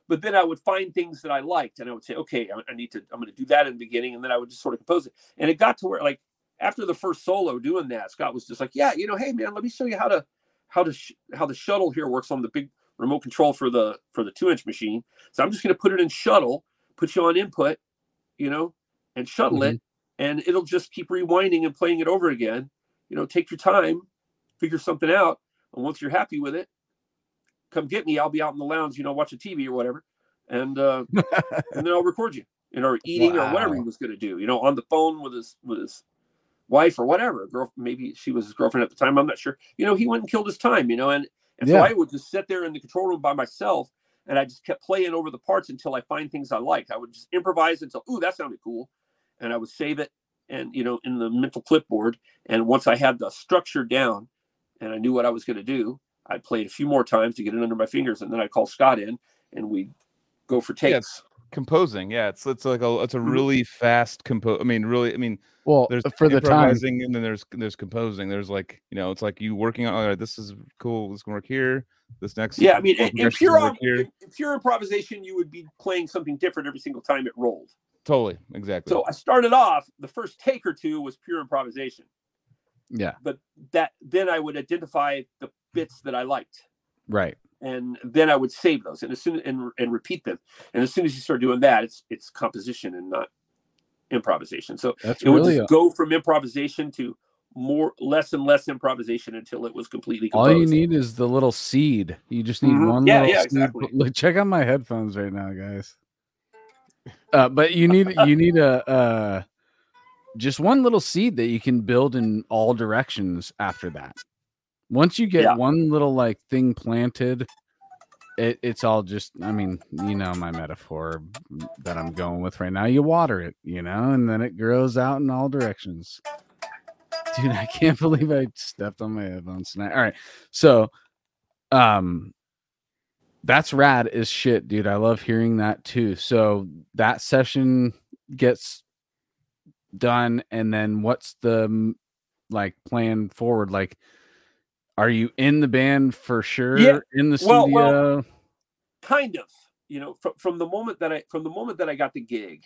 But then I would find things that I liked, and I would say, okay, I, I need to, I'm going to do that in the beginning, and then I would just sort of compose it. And it got to where, like, after the first solo doing that, Scott was just like, yeah, you know, hey man, let me show you how to how to sh- how the shuttle here works on the big remote control for the for the two inch machine. So I'm just going to put it in shuttle, put you on input, you know, and shuttle it, mm-hmm. And it'll just keep rewinding and playing it over again. You know, take your time, figure something out, and once you're happy with it, come get me. I'll be out in the lounge, you know, watching TV or whatever, and uh, and then I'll record you, you know, or eating or whatever he was going to do, you know, on the phone with his with his wife or whatever, girl, maybe she was his girlfriend at the time. I'm not sure. You know, he went and killed his time, you know, and and so I would just sit there in the control room by myself, and I just kept playing over the parts until I find things I liked. I would just improvise until, ooh, that sounded cool, and I would save it, and you know, in the mental clipboard. And once I had the structure down, and I knew what I was going to do, I played a few more times to get it under my fingers, and then I'd call Scott in, and we'd go for Yeah, takes. composing. Yeah, it's it's like a it's a Mhm. really fast compose. I mean, really. I mean, Well, there's for the time, and then there's there's composing. There's like you know, it's like you working on. All right, this is cool. This can work here. This next. Yeah, I mean, chord in, in pure gonna work im- here. in, in pure improvisation, you would be playing something different every single time it rolled. Totally, exactly. So I started off the first take or two was pure improvisation, yeah, but that then I would identify the bits that I liked, right. and then I would save those, and as soon and, and repeat them, and as soon as you start doing that, it's it's composition and not improvisation. So That's it would really just go from improvisation to more less and less improvisation until it was completely all you need is the little seed. You just need Mhm. one Yeah, little yeah, exactly. Check out my headphones right now, guys. Uh, but you need you need a uh, just one little seed that you can build in all directions after that. Once you get Yeah. one little like thing planted, it, it's all just I mean, you know my metaphor that I'm going with right now. You water it, you know, and then it grows out in all directions. Dude, I can't believe I stepped on my headphones tonight. All right. So um that's rad as shit, dude. I love hearing that too. So that session gets done, and then what's the like plan forward? Like, are you in the band for sure? Yeah. In the Well, studio? well, kind of you know from, from the moment that i from the moment that i got the gig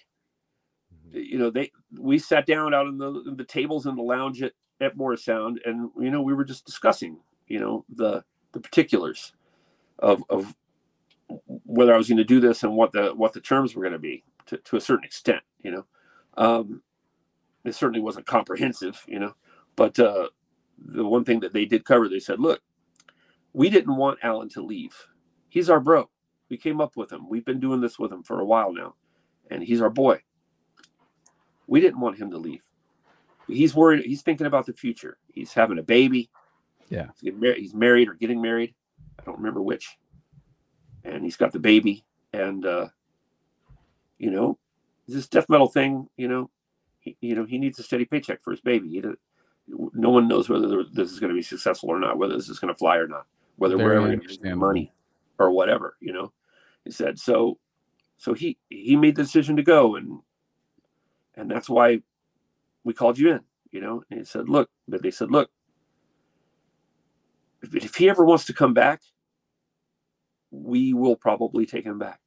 mm-hmm. you know they we sat down out in the in the tables in the lounge at at Morrisound and you know we were just discussing you know the the particulars of of whether i was going to do this and what the what the terms were going to be to, to a certain extent you know um it certainly wasn't comprehensive you know but uh the one thing that they did cover they said look we didn't want alan to leave he's our bro we came up with him. We've been doing this with him for a while now, and he's our boy. We didn't want him to leave. He's worried. He's thinking about the future. He's having a baby. Yeah. He's, mar- he's married or getting married. I don't remember which. And he's got the baby. And, uh, you know, this death metal thing, you know, he, you know, he needs a steady paycheck for his baby. He no one knows whether this is going to be successful or not, whether this is going to fly or not, whether we're ever going to make money or whatever, you know. He said so. So he he made the decision to go, and and that's why we called you in, you know. And he said, look, but they said, look, if, if he ever wants to come back, we will probably take him back.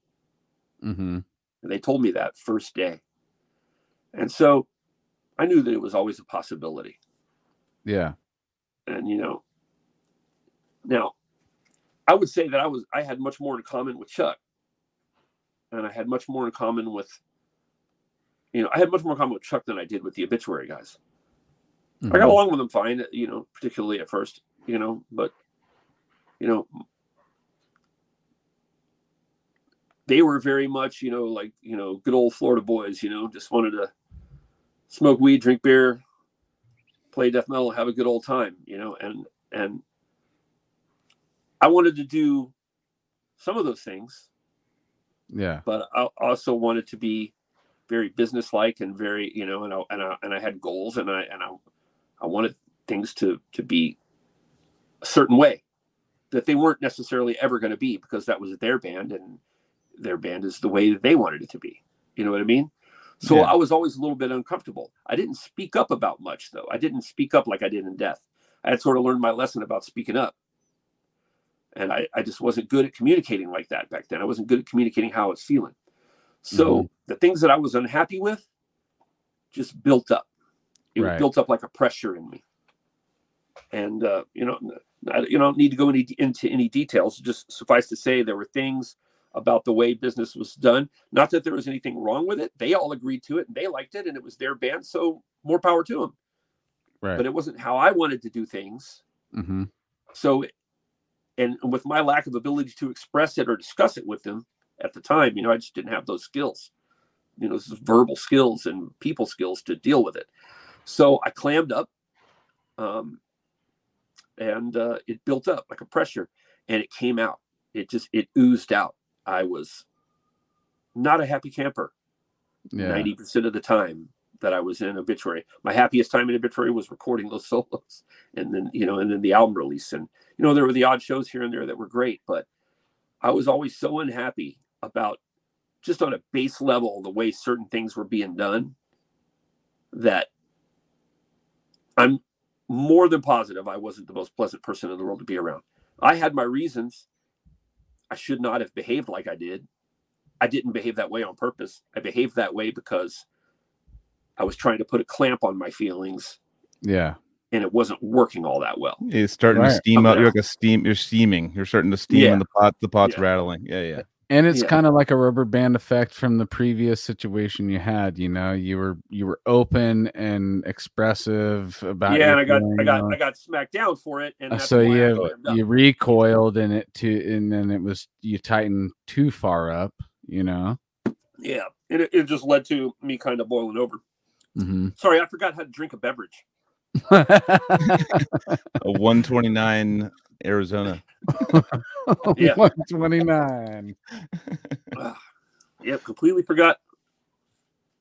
mm-hmm. And they told me that first day, and so I knew that it was always a possibility. Yeah. and you know now i would say that i was i had much more in common with chuck and i had much more in common with you know i had much more in common with chuck than i did with the obituary guys i got Mhm. along with them fine you know particularly at first you know but you know they were very much you know like you know good old florida boys you know just wanted to smoke weed drink beer play death metal have a good old time you know and and i wanted to do some of those things Yeah. but i also wanted to be very businesslike and very you know and I, and I and I had goals and I and I I wanted things to to be a certain way that they weren't necessarily ever going to be because that was their band and their band is the way that they wanted it to be. You know what I mean? So Yeah. I was always a little bit uncomfortable. I didn't speak up about much though. I didn't speak up like I did in death. I had sort of learned my lesson about speaking up. And I, I just wasn't good at communicating like that back then. I wasn't good at communicating how I was feeling. So the things that I was unhappy with just built up. It Right. built up like a pressure in me. And uh, you know, I, you don't need to go any, into any details. Just suffice to say, there were things about the way business was done. Not that there was anything wrong with it. They all agreed to it and they liked it, and it was their band. So more power to them. Right. But it wasn't how I wanted to do things. mm-hmm. So, and with my lack of ability to express it or discuss it with them at the time, you know, I just didn't have those skills, you know, those verbal skills and people skills to deal with it. So I clammed up, um, and uh, it built up like a pressure, and it came out. It just it oozed out. I was not a happy camper Yeah. ninety percent of the time that I was in obituary. My happiest time in obituary was recording those solos, and then you know, and then the album release, and you know, there were the odd shows here and there that were great, but I was always so unhappy about just on a base level the way certain things were being done that I'm more than positive I wasn't the most pleasant person in the world to be around. I had my reasons. I should not have behaved like I did. I didn't behave that way on purpose. I behaved that way because I was trying to put a clamp on my feelings Yeah. and it wasn't working all that well. It's starting to steam up. You're like a steam. You're steaming. You're starting to steam, Yeah. and the pot. The pot's Yeah. rattling. Yeah, yeah. And it's Yeah. kind of like a rubber band effect from the previous situation you had. You know, you were you were open and expressive about. yeah, and I got I got you I got smacked down for it, and that's so why you you recoiled in it too, and then it was you tightened too far up. You know. yeah, and it, it just led to me kind of boiling over. hmm Sorry, I forgot how to drink a beverage. A 129 Arizona. Yeah. One twenty nine. Ah, yep, completely forgot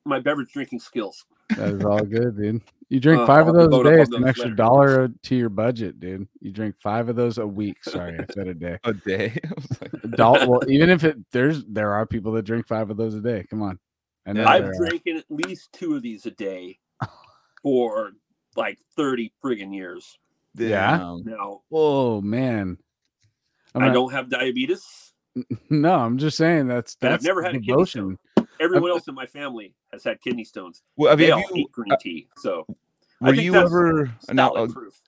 my beverage drinking skills. That is all good, dude. You drink Uh, five I'll of those a day. on It's an extra later. dollar to your budget, dude. You drink five of those a week. Sorry, I said a day. A day. I like, A doll- well, even if it there's there are people that drink five of those a day. Come on. I know I've there drinking at least two of these a day for like 30 friggin' years. Yeah? damn. Now, Whoa, man. I'm I not- don't have diabetes. No, I'm just saying that's And I've never had a kidney devotion. Everyone else in my family has had kidney stones. Well, have They you, all you- hate green tea. So I were think you that's ever now? uh, proof.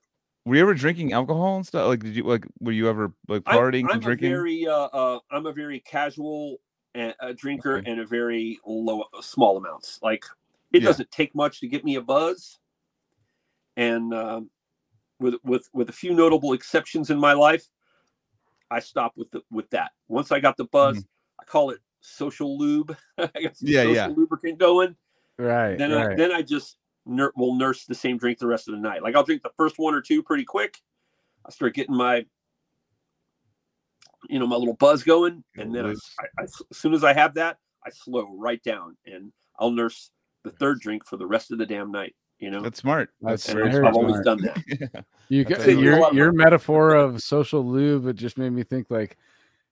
Were you ever drinking alcohol and stuff? Like, did you like? Were you ever like I'm- partying I'm, and drinking? A very, uh, uh, I'm a very casual uh, uh, drinker Okay. and a very low, small amounts. Like it Yeah. doesn't take much to get me a buzz. And um, with with with a few notable exceptions in my life, I stop with the with that. Once I got the buzz, I call it social lube. I got some Mm-hmm. Yeah, social yeah. lubricant going. Right. Then I, then I just ner- will nurse the same drink the rest of the night. Like I'll drink the first one or two pretty quick. I start getting my, you know, my little buzz going, and then I, I- I- as soon as I have that, I slow right down, and I'll nurse the third drink for the rest of the damn night. You know, That's smart. That's and very very I've always done that. yeah. You That's ca- a- your a lot of your metaphor of social lube it just made me think like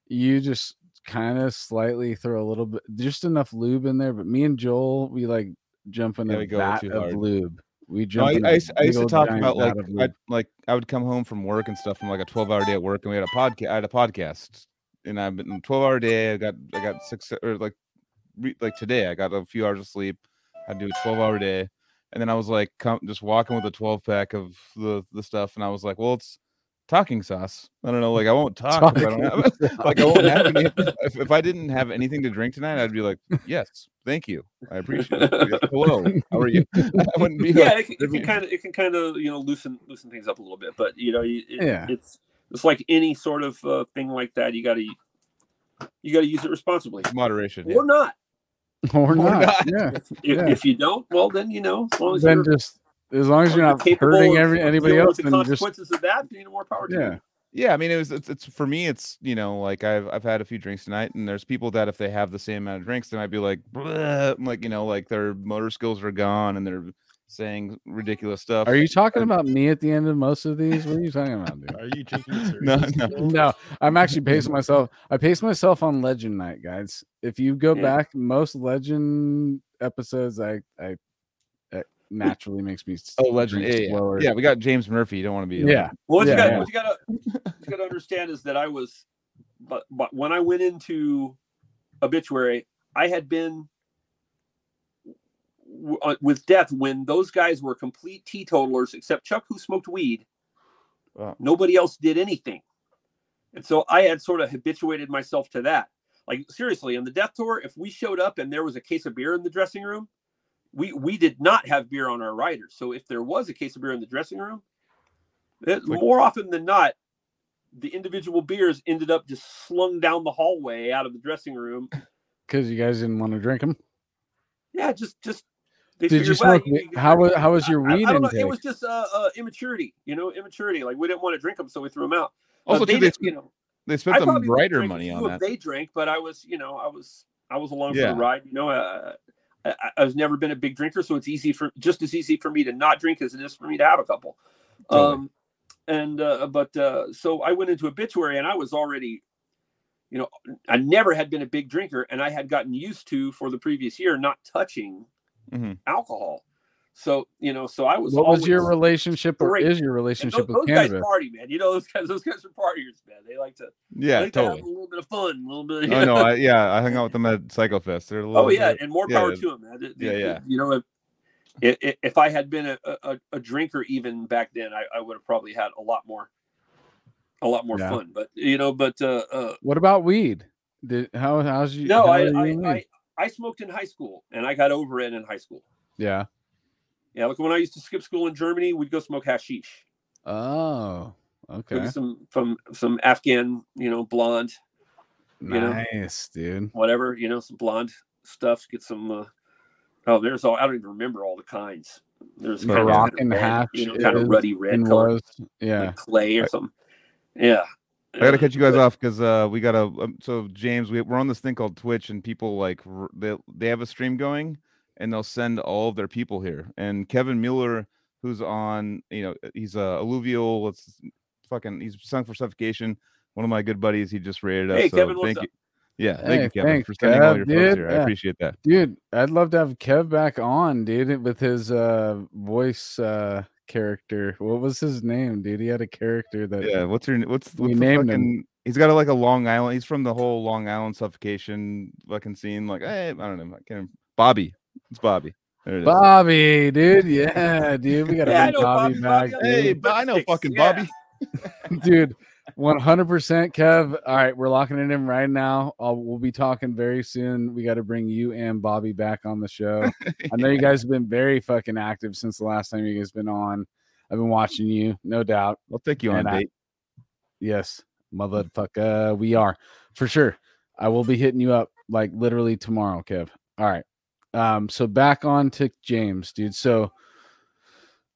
you just kind of slightly throw a little bit just enough lube in there but me and Joel we like jump in Yeah, a we go vat too of hard. lube we No, jump I, in I, a used- I used to talk about like I, like I would come home from work and stuff from like a twelve hour day at work and we had a podcast. I had a podcast and I've been twelve hour day. I got I got six or like re, like today I got a few hours of sleep. I do a twelve hour day, and then I was like come, just walking with a twelve pack of the the stuff, and I was like, well, it's talking sauce. I don't know, like I won't talk. If I don't have, like I won't have any, if, if I didn't have anything to drink tonight, I'd be like, yes, thank you, I appreciate it. Like, Hello, how are you? I wouldn't be yeah, like, it, can- it can kind of it can kind of you know loosen loosen things up a little bit, but you know, you- it, Yeah. it's it's like any sort of uh, thing like that. You got to you got to use it responsibly, moderation. yeah. or not. or not, not. yeah If, Yeah. if you don't, well, then you know, as long as then you're, just as long as as you're not hurting every anybody else the then just consequences of that, you know, more power yeah you. Yeah, I mean, it was it's, it's for me. It's you know, like I've I've had a few drinks tonight, and there's people that if they have the same amount of drinks, they might be like, "Bleh," like you know, like their motor skills are gone, and they're saying ridiculous stuff. are you talking about me at the end of most of these what are you talking about dude Are you drinking No, no. No, I'm actually pacing myself. I pace myself on Legend Night, guys. If you go Yeah. back, most Legend episodes, I, I, it naturally makes me. s- Oh, legend. drink Yeah, yeah. yeah. We got James Murphy. You don't want to be. like- yeah. Well, what Yeah, you got, yeah. what you got to, what you got to understand is that I was, but but when I went into obituary, I had been w- uh, with death when those guys were complete teetotalers, except Chuck, who smoked weed. Wow. Nobody else did anything, and so I had sort of habituated myself to that. Like seriously, on the death tour, if we showed up and there was a case of beer in the dressing room, we we did not have beer on our riders. So if there was a case of beer in the dressing room, it, Like- more often than not, the individual beers ended up just slung down the hallway out of the dressing room. Because you guys didn't want to drink them. Yeah, just just. They Did you figured, well, smoke? how was how was your I- weed I, don't know. intake? It was just uh, uh, immaturity, you know, immaturity. Like we didn't want to drink them, so we threw them out. Uh, Also, they too, they, you know, they spent I the brighter money on that. They drank, but I was, you know, I was I was along for the ride. You know, uh, I, I was never been a big drinker, so it's easy for just as easy for me to not drink as it is for me to have a couple. Totally. Um, and uh, but uh, so I went into obituary, and I was already, you know, I never had been a big drinker, and I had gotten used to for the previous year not touching Mhm. alcohol. So you know, so I was. what was your always- relationship or is your and relationship those, with those guys party, man. You know those guys. Those guys are partiers, man. They like to. Yeah, like to have totally. a little bit of fun, a little bit. you Oh no, know? I, yeah, I hung out with them at Psychofest. They're a little. Oh yeah, bit- and more yeah, power to them, man. The- the- yeah, the- yeah. You know, if, if if I had been a, a, a drinker even back then, I, I would have probably had a lot more, a lot more Yeah. fun. But you know, but uh, uh What about weed? Did how how's you? no, how I you I, and I weed? I smoked in high school, and I got over it in high school. yeah. Yeah, like when I used to skip school in Germany, we'd go smoke hashish. Oh, okay. Maybe some from some Afghan, you know, blonde, know? Nice, dude. whatever, you know, some blonde stuff. Get some. Uh, oh, there's all. I don't even remember all the kinds. There's kind of Moroccan red, hash you know, kind of ruddy red color, yeah. like clay or something. Yeah. I gotta cut you guys off because uh, we gotta. Um, so James, we, we're on this thing called Twitch, and people like r- they they have a stream going, and they'll send all of their people here. And Kevin Mueller who's on. You know, he's a alluvial. Let's fucking. He's sung for suffocation. One of my good buddies. He just rated us. Hey, so Kevin, what's thank up? you. Yeah, thank Hey, you, Kevin, thanks, for sending all your dude. photos here. I appreciate that. dude i'd love to have kev back on dude with his uh voice uh character what was his name dude he had a character that Yeah, what's your what's what's the named him. He's got a, like a Long Island. He's from the whole Long Island suffocation fucking scene. Like, hey, I don't know. I can't. Bobby. It's Bobby. There it is. bobby dude yeah dude we gotta Yeah, bring bobby, Bobby, back Bobby, Hey, but I know fucking yeah. Bobby. dude 100% kev. All right we're locking it in right now. I'll, we'll be talking very soon. We got to bring you and bobby back on the show. I know you guys have been very fucking active since the last time you guys been on. I've been watching you no doubt. I'll take you on And a I- date. yes motherfucker we are for sure. I will be hitting you up like literally tomorrow kev. All right um so back on to james dude. So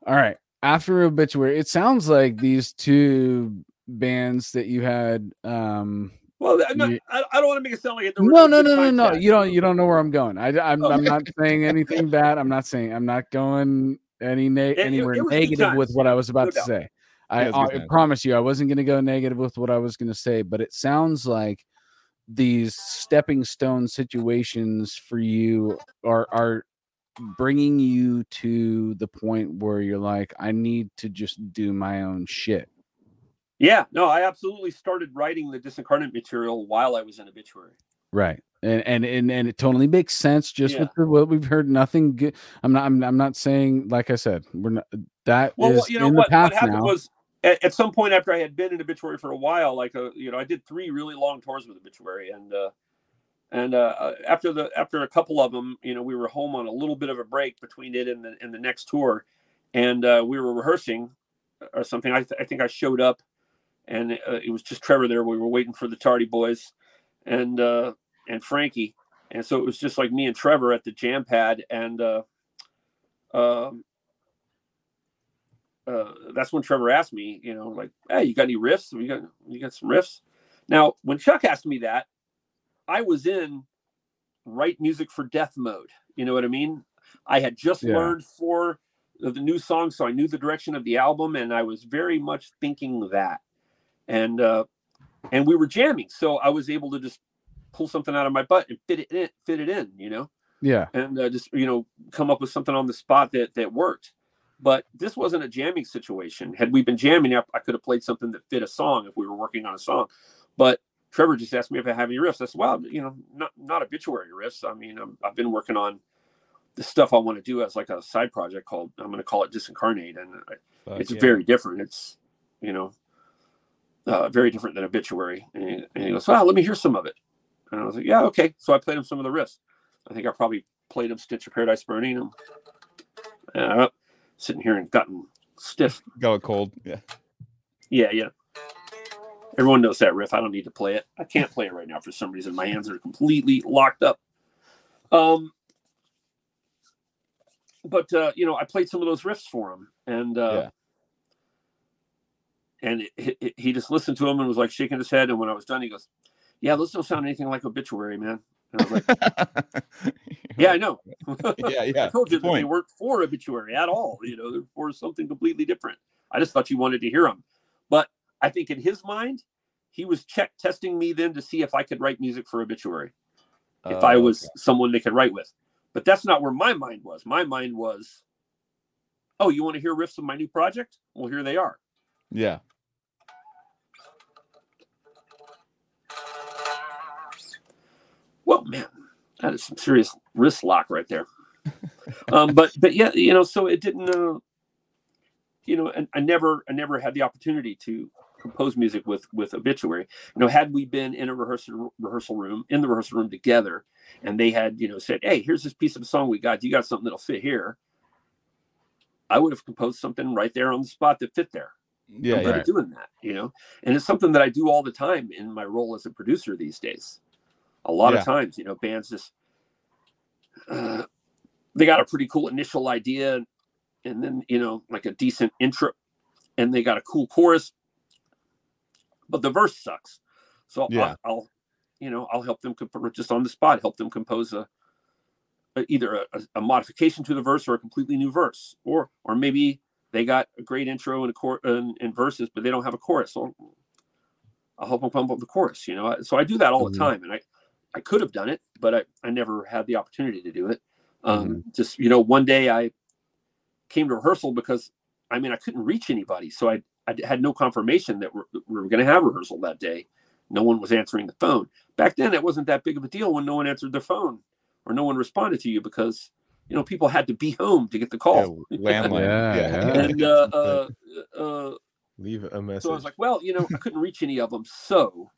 all right after obituary it sounds like these two bands that you had um Well, I'm You- I, I don't want to make it sound like it. no no no no no you don't you don't know where i'm going i i'm, Oh. I'm not saying anything bad i'm not saying i'm not going any na- it- anywhere it was good negative with what i was about no to doubt. say I, Yeah, it was I promise you i wasn't going to go negative with what i was going to say but it sounds like these stepping stone situations for you are are bringing you to the point where you're like i need to just do my own shit Yeah, no, I absolutely started writing the disincarnate material while I was in obituary. Right. And and and, and it totally makes sense just Yeah. with the, what we've heard. Nothing good. I'm not. I'm, I'm not saying like I said. We're not. That is Well, what- you know in what, the what happened now. was at, at some point after I had been in obituary for a while, like uh, you know, I did three really long tours with obituary, and uh, and uh, uh, after the after a couple of them, you know, we were home on a little bit of a break between it and the and the next tour, and uh, we were rehearsing or something. I, th- I think I showed up, and uh, it was just Trevor there. We were waiting for the Tardy Boys, and uh, and Frankie, and so it was just like me and Trevor at the jam pad, and uh, um, uh, that's when Trevor asked me, you know, like, "Hey, you got any riffs? You got you got some riffs?" Now, when Chuck asked me that, I was in write music for death mode. You know what I mean? I had just Yeah. learned four of the new songs, so I knew the direction of the album, and I was very much thinking that. And uh, and we were jamming, so I was able to just pull something out of my butt and fit it in, fit it in, you know? Yeah. and uh, just you know come up with something on the spot that that worked. But this wasn't a jamming situation. Had we been jamming up i could have played something that fit a song if we were working on a song. But trevor just asked me if i have any riffs. I said well you know not not obituary riffs. I mean i i've been working on the stuff i want to do as like a side project called i'm going to call it disincarnate. And I, it's yeah. very different. It's you know uh, very different than obituary. And he, and he goes well let me hear some of it. And i was like yeah okay. So i played him some of the riffs. I think i probably played him stitch of paradise burning and and I'm sitting here and gotten stiff. Got cold. Yeah. yeah yeah. Everyone knows that riff. I don't need to play it. I can't play it right now for some reason. My hands are completely locked up. Um but uh you know i played some of those riffs for him. And uh and it, it, he just listened to him and was like shaking his head and when i was done he goes yeah those don't sound anything like obituary man and i was like yeah i know yeah, yeah. I told you good that they weren't for obituary at all. You know, they're for something completely different. I just thought you wanted to hear them. But I think in his mind, he was check testing me then to see if I could write music for obituary, if I Oh, was okay. someone they could write with. But that's not where my mind was. My mind was, oh, you want to hear riffs of my new project? Well, here they are. Yeah. Man, that is some serious wrist lock right there. um, but but yeah, you know, so it didn't. Uh, you know, and I never I never had the opportunity to compose music with with obituary. You know, had we been in a rehearsal rehearsal room in the rehearsal room together, and they had you know said, "Hey, here's this piece of a song we got. You got something that'll fit here." I would have composed something right there on the spot that fit there. Yeah. I'm good yeah. at doing that, you know. And it's something that I do all the time in my role as a producer these days. A lot Yeah. of times, you know, bands just uh, they got a pretty cool initial idea, and then you know, like a decent intro, and they got a cool chorus, but the verse sucks. So Yeah. I'll, I'll, you know, I'll help them comp- just on the spot, help them compose a, a either a, a modification to the verse or a completely new verse, or or maybe they got a great intro and a chor- and, and verses, but they don't have a chorus. So I'll help them pump up with the chorus, you know. So I do that all the time, and I I could have done it, but I I never had the opportunity to do it. Um, Just you know, one day I came to rehearsal because I mean I couldn't reach anybody, so I I had no confirmation that we're, we were going to have rehearsal that day. No one was answering the phone. Back then, it wasn't that big of a deal when no one answered their phone or no one responded to you because you know people had to be home to get the Yeah, call. landline. Yeah, yeah. and uh, uh, uh, Leave a message. so I was like, well, you know, I couldn't reach any of them, so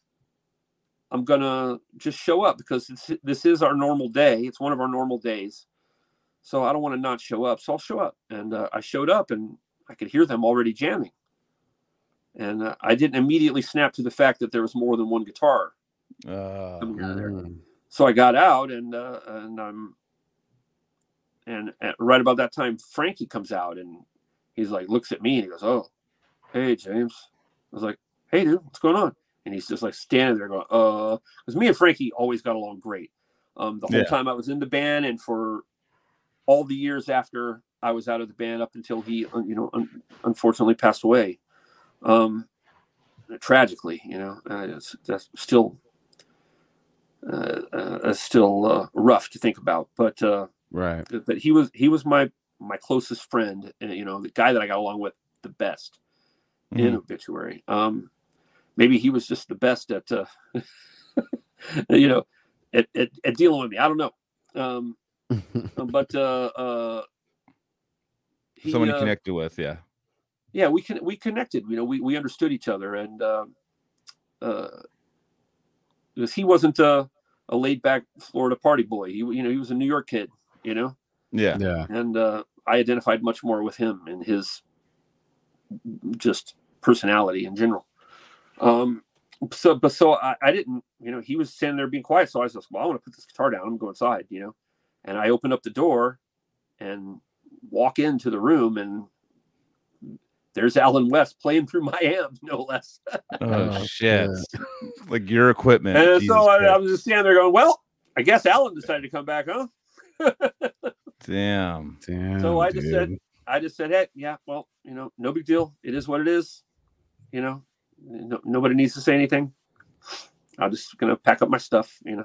I'm gonna just show up because this, this is our normal day. It's one of our normal days, so I don't want to not show up. So I'll show up, and uh, I showed up, and I could hear them already jamming, and uh, I didn't immediately snap to the fact that there was more than one guitar Uh, coming out of there. So I got out, and uh, and um, and at, right about that time, Frankie comes out, and he's like, looks at me, and he goes, "Oh, hey, James." I was like, "Hey, dude, what's going on?" And he's just like standing there going, "Uh," because me and Frankie always got along great. Um, the whole Yeah. time I was in the band, and for all the years after I was out of the band, up until he, uh, you know, un- unfortunately passed away, um, tragically, you know, uh, it's that's still uh, uh, still uh, rough to think about. But uh, Right. but he was he was my my closest friend, and you know, the guy that I got along with the best in mhm. obituary. Um, maybe he was just the best at uh, you know at, at, at dealing with me. I don't know. Um, but uh, uh, he, someone you uh, connected with, yeah. yeah we can we connected you know we, we understood each other and uh, uh because he wasn't a, a laid back florida party boy he you know he was a new york kid you know Yeah. yeah. and uh i identified much more with him and his just personality in general um so but so I, I didn't you know he was standing there being quiet so i was just well i want to put this guitar down i'm going inside you know and i opened up the door and walk into the room and there's allen west playing through my amp no less Oh, Oh, shit. like your equipment. and Jesus so I, I was just standing there going well i guess alan decided to come back huh Damn. Damn, So I just said- I just said, hey, yeah, well, you know, no big deal. It is what it is. You know, no, nobody needs to say anything. I'm just gonna pack up my stuff. You know,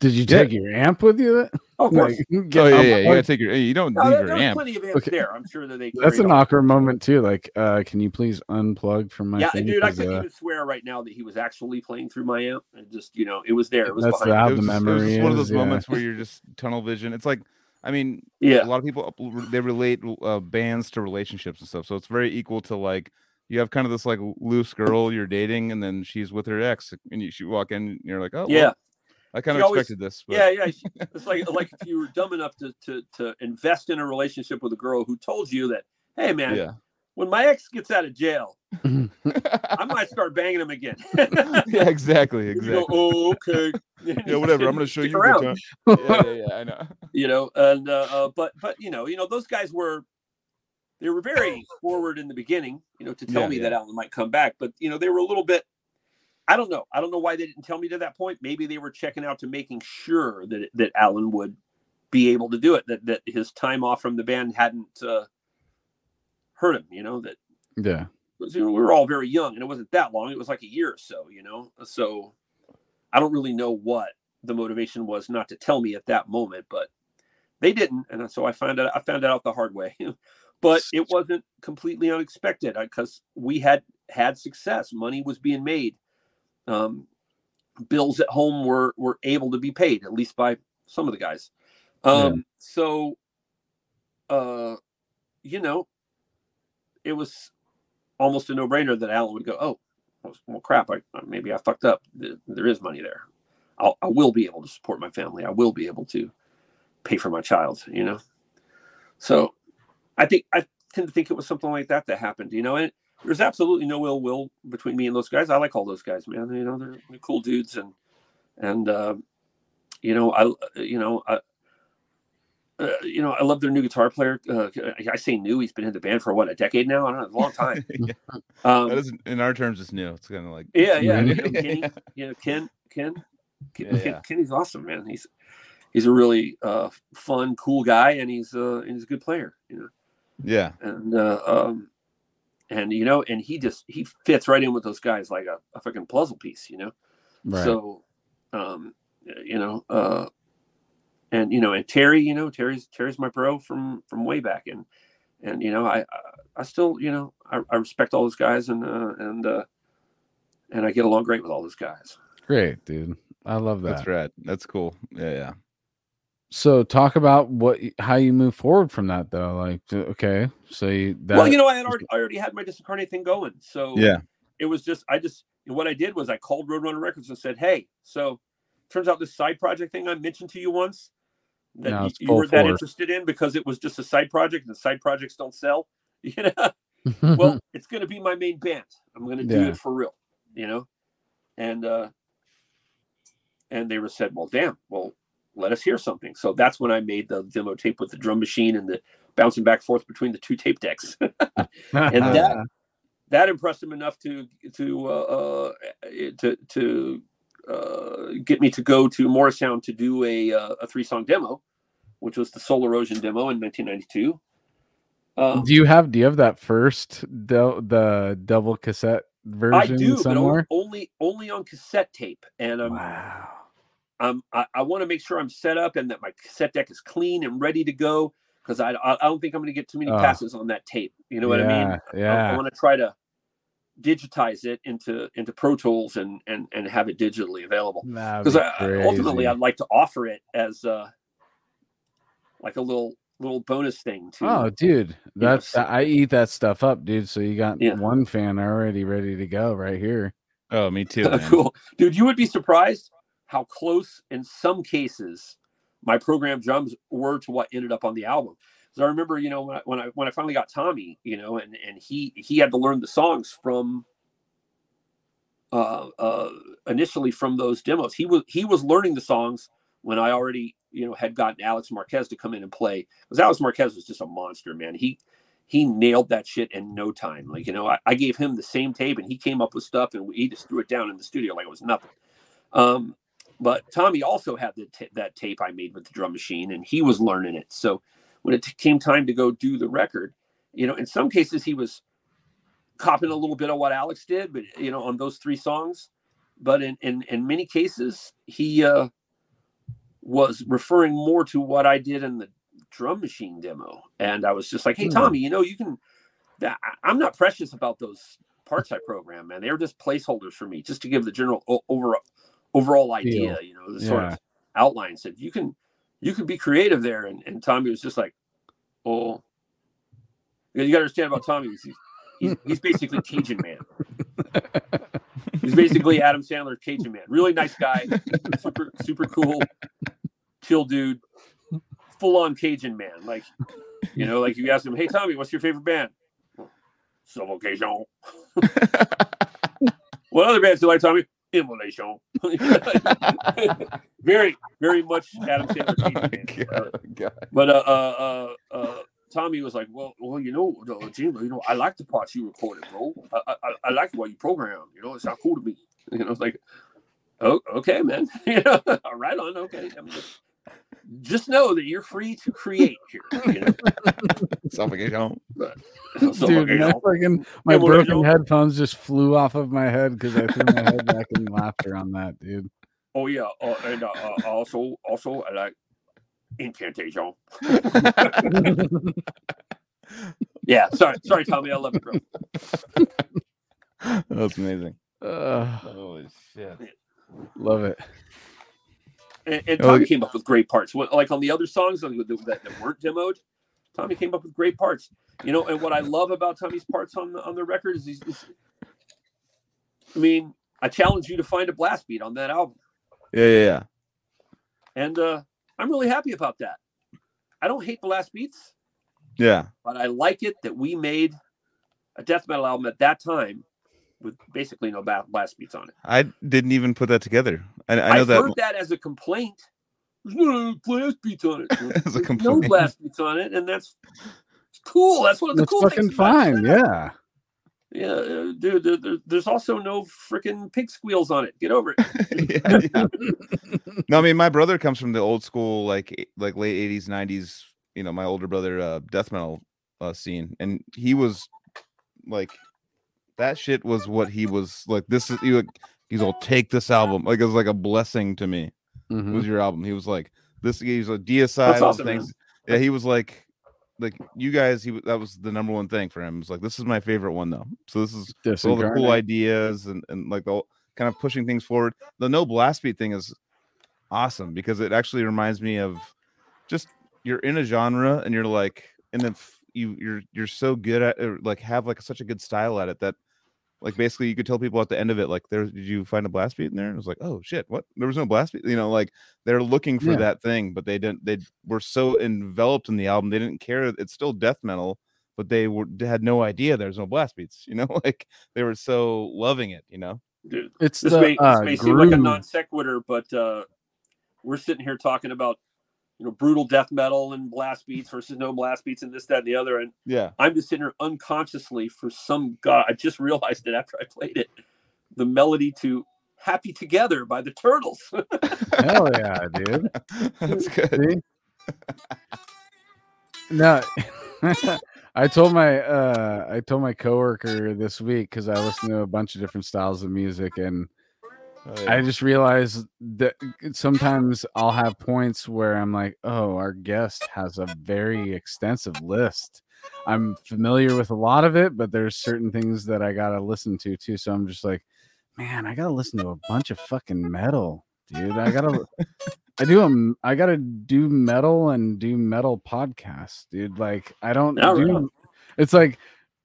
Did you Yeah. take your amp with you? oh, of course. Like, get Oh yeah, yeah. You gotta take your. hey, You don't No, leave there, your amp. plenty of amps Okay. there. I'm sure that they. That's carried an on. awkward moment too. Like, uh, can you please unplug from my Yeah, thing? dude, I 'Cause, couldn't uh, even swear right now that he was actually playing through my amp. And just, you know, it was there. It was That's behind. the- It was, the just- it was memory just one of those yeah. moments where you're just tunnel vision. It's like, I mean, Yeah, a lot of people they relate uh, bands to relationships and stuff. So it's very equal to like you have kind of this like loose girl you're dating, and then she's with her ex, and you, you walk in, and you're like, oh, well, yeah, I kind She of always- expected this. But yeah, yeah. It's like like if you were dumb enough to to to invest in a relationship with a girl who told you that, hey, man, yeah. when my ex gets out of jail, I might start banging him again. yeah, exactly, You go, exactly. oh, okay. Yeah, whatever. I'm gonna show you. Yeah, yeah, yeah. I know. You know, and uh, uh, but but you know, you know, those guys were they were very forward in the beginning, you know, to tell Yeah, me yeah. that Allen might come back. But you know, they were a little bit. I don't know. I don't know why they didn't tell me to that point. Maybe they were checking out to making sure that that Allen would be able to do it. That that his time off from the band hadn't uh, hurt him. You know that yeah. was, you know, we were all very young and it wasn't that long. It was like a year or so, you know? So I don't really know what the motivation was not to tell me at that moment, but they didn't. And so I found out, I found it out the hard way, but it wasn't completely unexpected because we had had success. Money was being made. Um, bills at home were, were able to be paid, at least by some of the guys. Um, so, uh, you know, it was almost a no-brainer that Allen would go, "Oh, well, crap! I, maybe I fucked up. There, there is money there. I'll, I will be able to support my family. I will be able to pay for my child." You know. So, I think I tend to think it was something like that that happened. You know, and there's absolutely no ill will between me and those guys. I like all those guys, man. You know, they're, they're cool dudes, and and uh, you know, I you know I. Uh, you know, I love their new guitar player. Uh, I- I say new; he's been in the band for what a decade now. I don't know, a long time. yeah. Um, That is in our terms it's new. It's kind of like yeah, yeah. You know, Kenny, you know, Ken, Ken, Ken, Yeah, Ken-. Kenny's awesome, man. He's he's a really uh, fun, cool guy, and he's uh, and he's a good player. You know, Yeah. and uh, um, and you know, and he just he fits right in with those guys like a, a fucking puzzle piece, you know. Right. So, um, you know, uh, and you know, and Terry, you know, Terry's Terry's my bro from from way back, and and you know, I I, I still, you know, I, I respect all those guys, and uh, and uh, and I get along great with all those guys. Great, dude. I love that. That's right. That's cool. Yeah, yeah. So talk about what how you move forward from that though. Like okay, so you, that well, you know, I had already I already had my disincarnate thing going, so Yeah. it was just I just what I did was I called Roadrunner Records and said, "Hey, so turns out this side project thing I mentioned to you once that Now y- it's you, were that force. interested in because it was just a side project and side projects don't sell." You know, well, it's going to be my main band. I'm going to do Yeah. it for real, you know, and uh, and they were said, "Well, damn, well, let us hear something." So that's when I made the demo tape with the drum machine and the bouncing back and forth between the two tape decks. and that that impressed him enough to to uh, uh, to to uh, get me to go to Morrisound to do a uh, a three song demo, which was the Soul Erosion demo in 1992. Um, do you have do you have that first del- the double cassette version I do, but only only on cassette tape, and um, wow. Um, I, I want to make sure I'm set up and that my set deck is clean and ready to go because I, I I don't think I'm going to get too many Oh. passes on that tape. You know what I mean? Yeah, Yeah. I, want to try to digitize it into into Pro Tools and and and have it digitally available. Because be ultimately. I'd like to offer it as uh, like a little little bonus thing to. Oh, dude, that's Yes. I eat that stuff up, dude. So you got Yeah. one fan already ready to go right here. Oh, me too. cool, dude. You would be surprised how close, in some cases, my program drums were to what ended up on the album. Because I remember, you know, when I, when I when I finally got Tommy, you know, and and he he had to learn the songs from. Uh, uh, initially from those demos, he was he was learning the songs when I already you know had gotten Alex Marquez to come in and play because Alex Marquez was just a monster, man. He he nailed that shit in no time. Like you know, I, I gave him the same tape and he came up with stuff and he just threw it down in the studio like it was nothing. Um, but Tommy also had the ta- that tape I made with the drum machine and he was learning it. So when it t- came time to go do the record, you know, in some cases he was copying a little bit of what Alex did, but you know, on those three songs. But in in, in many cases, he uh, was referring more to what I did in the drum machine demo, and I was just like, "Hey, Hmm. Tommy, you know, you can." I'm not precious about those parts I program, man. They're just placeholders for me, just to give the general o- over overall idea, you know, the sort of outline. Said you can you can be creative there, and, and Tommy was just like, "Oh." You got to understand about Tommy. He's, he's, he's basically Cajun man. He's basically Adam Sandler Cajun man. Really nice guy, super super cool, chill dude, full on Cajun man. Like, you know, like you ask him, "Hey Tommy, what's your favorite band?" Suffocation. what other bands do you like, Tommy? Immolation. very, very much Adam Sandler Cajun man. Uh, God. but uh, uh, uh, uh, Tommy was like, "Well, well, you know, uh, Jim, you know, I like the parts you recorded, bro. I, I, I like what you program. You know, it's sounds cool to me. You know, it's like, oh, okay, man. you know, right on. Okay, I mean, just know that you're free to create here. You know, Suffocation. So, Dude, you my know, my Yeah, broken headphones just flew off of my head because I threw my head back in laughter on that, dude. oh yeah, uh, and uh, uh, also, also, I like incantation. Yeah, sorry, sorry, Tommy. I love you, bro. That's amazing. Uh, Holy shit. love it. And, and Oh, Tommy y- came up with great parts. Like on the other songs that, that, that weren't demoed, Tommy came up with great parts. You know, and what I love about Tommy's parts on the on the record is he's. he's- I mean, I challenge you to find a blast beat on that album, Yeah, yeah, yeah. and uh, I'm really happy about that. I don't hate blast beats, Yeah. but I like it that we made a death metal album at that time with basically no ba- blast beats on it. I didn't even put that together. I, I know I've that heard that as a complaint. There's no blast beats on it. as a There's no blast beats on it, and that's cool. That's one of the That's cool fucking things. about fine. Yeah. yeah, uh, dude. There, there- there's also no freaking pig squeals on it. Get over it. yeah, yeah. No, I mean my brother comes from the old school, like eh, like late eighties, nineties. You know, my older brother, uh, death metal uh, scene, and he was like, that shit was what he was like. This is he, he's all take this album like it was like a blessing to me. Mhm. was your album. He was like, this he's a all awesome, things. Yeah, he was like, like you guys. He that was the number one thing for him. It was like, this is my favorite one though. So this is all the cool ideas and and like all kind of pushing things forward. The no blast beat thing is awesome because it actually reminds me of just you're in a genre and you're like, and then f- you you're you're so good at or like have like such a good style at it that like basically you could tell people at the end of it like there did you find a blast beat in there? And it was like oh shit what there was no blast beat you know like they're looking for Yeah. that thing but they didn't they were so enveloped in the album they didn't care it's still death metal but they were they had no idea there's no blast beats you know like they were so loving it you know Dude, It's this the may, uh, this may seem like a non sequitur, but uh, we're sitting here talking about you know brutal death metal and blast beats versus no blast beats and this, that, and the other. And yeah I'm just sitting here unconsciously for some god. I just realized it after I played it. The melody to "Happy Together" by the Turtles. Hell yeah, dude. that's good See? no, I told my uh I told my coworker this week because I listen to a bunch of different styles of music and Oh, I just realized that sometimes I'll have points where I'm like, oh, our guest has a very extensive list. I'm familiar with a lot of it, but there's certain things that I gotta listen to too. So I'm just like, man, I gotta listen to a bunch of fucking metal, dude. I gotta, I do um, I gotta do metal and do metal podcasts, dude. Like I don't do. right. It's like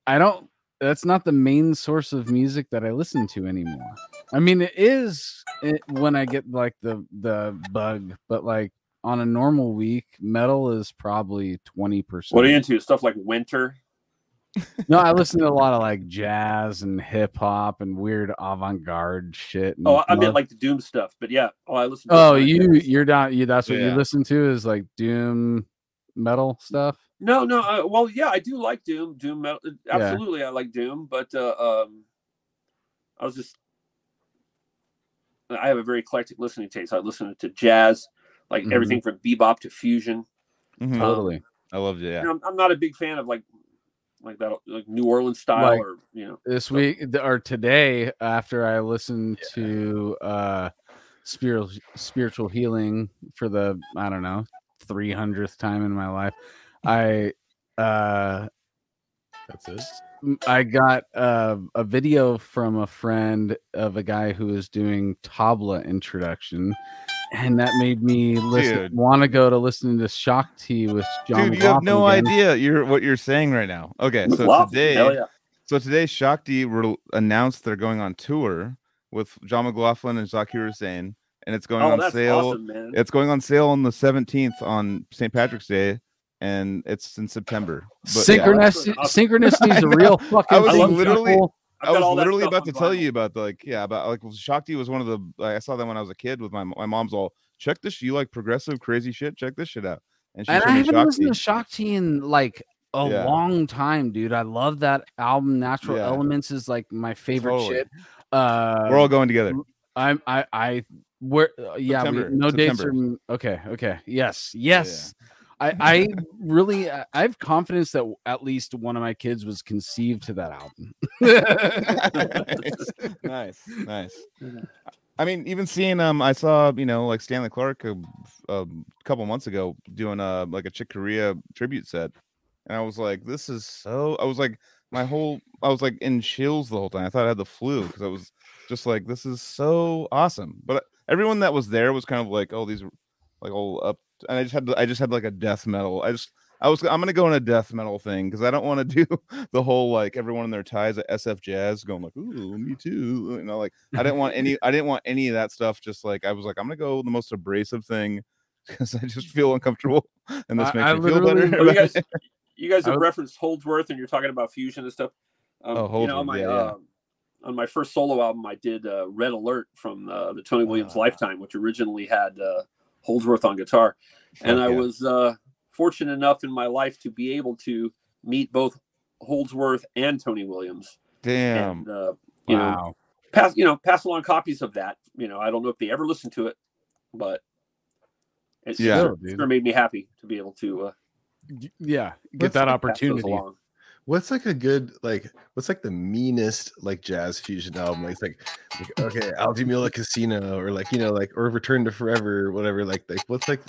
I don't. That's not the main source of music that I listen to anymore. I mean, it is it, when I get like the the bug, but like on a normal week, metal is probably twenty percent. what are you into? Stuff like Winter. No, I listen to a lot of like jazz and hip hop and weird avant garde shit. and Oh, I meant like the Doom stuff. But yeah, oh, I listen. To oh, you you're down. You that's what Yeah. you listen to is like doom metal stuff. No, no. Uh, well, yeah, I do like Doom. Doom metal. Absolutely, I like Doom. But uh, um, I was just. I have a very eclectic listening taste. I listen to jazz, like Mhm. everything from bebop to fusion. Mhm. Um, Totally. I loved it. Yeah. You know, I'm, I'm not a big fan of like, like that, like New Orleans style, Like- or you know. this week or today after I listened to uh spiritual spiritual healing for the I don't know 300th time in my life I uh That's it. I got uh, a video from a friend of a guy who is doing tabla introduction and that made me listen want to go to listen to Shakti with John Dude, you have no again. idea you're what you're saying right now. Okay, so McLaughlin, today, hell yeah. so today, Shakti re- announced they're going on tour with John McLaughlin and Zakir Hussain, and it's going Oh, on that's sale. awesome, man. It's going on sale on the 17th on St. Patrick's Day, and it's in September. But yeah, Synchronicity, awesome. synchronicity is a real fucking I was thing, literally- people. I've I got was literally about to tell you about the, like yeah about like Shakti was one of the like, I saw that when I was a kid with my my mom's all check this you like progressive crazy shit check this shit out and she and showed I me haven't listened to Shakti. Shakti in like a Yeah. long time, dude. I love that album. Natural Yeah. Elements is like my favorite Totally. shit. Uh, We're all going together. I'm I I where uh, yeah we, September, no dates are okay okay yes yes I I really I have confidence that at least one of my kids was conceived to that album. nice, nice. I mean, even seeing um, I saw you know like Stanley Clarke a, a couple months ago doing a like a Chick Corea tribute set, and I was like, this is so. I was like, my whole I was like in chills the whole time. I thought I had the flu because I was just like, this is so awesome. But everyone that was there was kind of like, oh, these like all up, and I just had I just had like a death metal. I just I was I'm gonna go in a death metal thing because I don't want to do the whole like everyone in their ties at SF Jazz going like, ooh, me too. You know, like I didn't want any I didn't want any of that stuff. Just like I was like, I'm gonna go the most abrasive thing because I just feel uncomfortable and this I- makes I me feel better. Oh, you guys, you guys have would- referenced Holdsworth, and you're talking about fusion and stuff. Um, Oh, you know, Holdsworth, my yeah, yeah. On my first solo album, I did uh, Red Alert from uh, the Tony Williams Ah. Lifetime, which originally had uh, Holdsworth on guitar, and Fuck I was uh, fortunate enough in my life to be able to meet both Holdsworth and Tony Williams, damn. and uh, you know, wow. pass you know pass along copies of that. You know, I don't know if they ever listened to it, but it Yeah. sure, sure made me happy to be able to uh, yeah, get that pass those opportunity. Along. What's like a good like what's like the meanest like jazz fusion album? Like it's like, like okay, Al Di Meola Casino or like you know like or Return to Forever or whatever. Like like what's like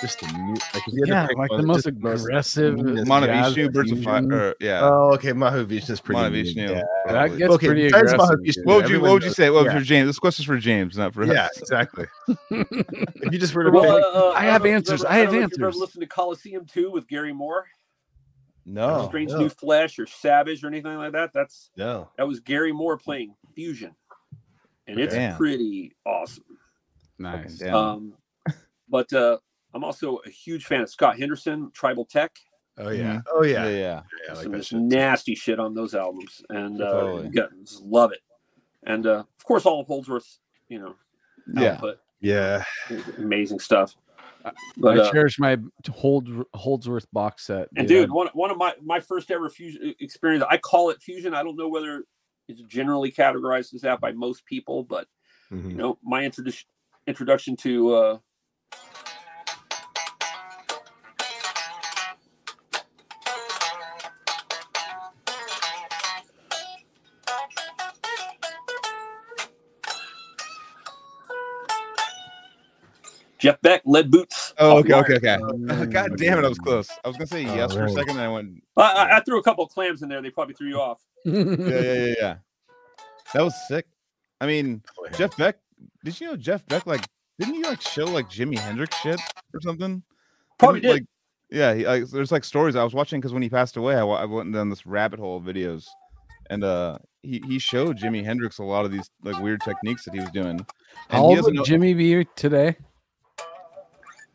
just the me- like you Yeah, like one, the most aggressive. meanest jazz Mahavishnu, Birds of Fire. yeah. Oh, okay, Mahavishnu is pretty. mean, Mahavishnu, Yeah, That probably. gets Okay, pretty aggressive. What would you What would you knows- say? Well, yeah. for James, this question's for James, not for us. yeah, exactly. if you just were to Well, pick, uh, uh, I have know answers. I have don't know if you've ever answers. listened to Colosseum 2 with Gary Moore, No. Strange no. New Flesh or Savage or anything like that. That's no, that was Gary Moore playing fusion, and it's Damn. pretty awesome. Nice. Um, but uh, I'm also a huge fan of Scott Henderson, Tribal Tech. oh yeah, Mhm. oh Yeah, yeah, yeah. yeah, I like Some shit. nasty shit on those albums, and uh, Totally. yeah, just love it. And uh, of course, all of Holdsworth's, you know, Yeah. output, Yeah, amazing stuff. But I uh, cherish my Hold Holdsworth box set. and dude. dude, one one of my my first ever fusion experience. I call it fusion. I don't know whether it's generally categorized as that by most people, but Mhm. you know, my introduction introduction to uh, Jeff Beck, Led Boots. Oh, okay, okay, okay. God damn it, I was close. I was gonna say Oh, yes for a second, and I went, I, I, I threw a couple of clams in there. They probably threw you off. yeah, yeah, yeah, yeah. That was sick. I mean, Jeff Beck. Did you know Jeff Beck? Like, didn't you like show like Jimi Hendrix shit or something? Probably Didn't. Like, yeah, he, like, there's like stories I was watching because when he passed away, I, I went down this rabbit hole of videos, and uh, he he showed Jimi Hendrix a lot of these like weird techniques that he was doing. And How he old doesn't would know- Jimi be today?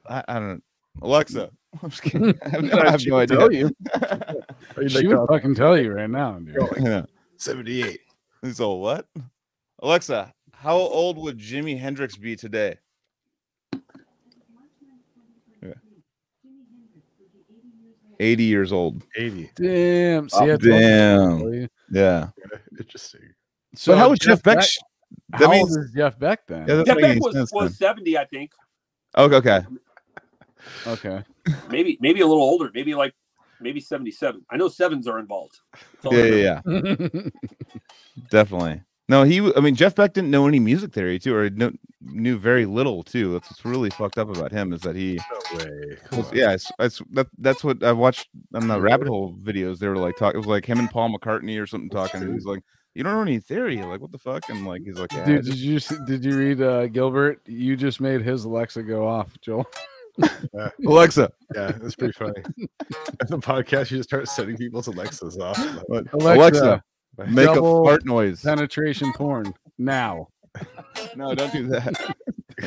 I, I don't. Alexa, I'm just kidding. I have, I have no idea. tell you. Are you She like, would uh, fucking tell you right now, dude. Yeah. seventy-eight? So what? Alexa, how old would Jimi Hendrix be today? Yeah. 80 years old. 80. Damn. See, Oh, I told you. damn. Yeah. Interesting. So but how would Jeff Beck? Beck- sh- How that old means, is Jeff Beck then? yeah, Jeff Beck was, sense was 70, I think. Okay, okay. Okay. Maybe maybe a little older. Maybe like maybe 77. I know sevens are involved. That's all I Yeah, yeah, yeah. Definitely. No, he. I mean, Jeff Beck didn't know any music theory too, or knew, knew very little too. That's what's really fucked up about him is that he. No way. Was- yeah, it's, it's that. That's what I watched on the rabbit hole videos. They were like talking. It was like him and Paul McCartney or something talking. And he's like, "You don't know any theory? Like, what the fuck?" And like, he's like, yeah, Dude, just- did you s- did you read uh, Gilbert? You just made his Alexa go off, Joel. Alexa, Yeah, that's pretty funny. On the podcast, you just start setting people's Alexas off. what- Alexa, Like, make a fart noise. penetration porn now. No, don't do that.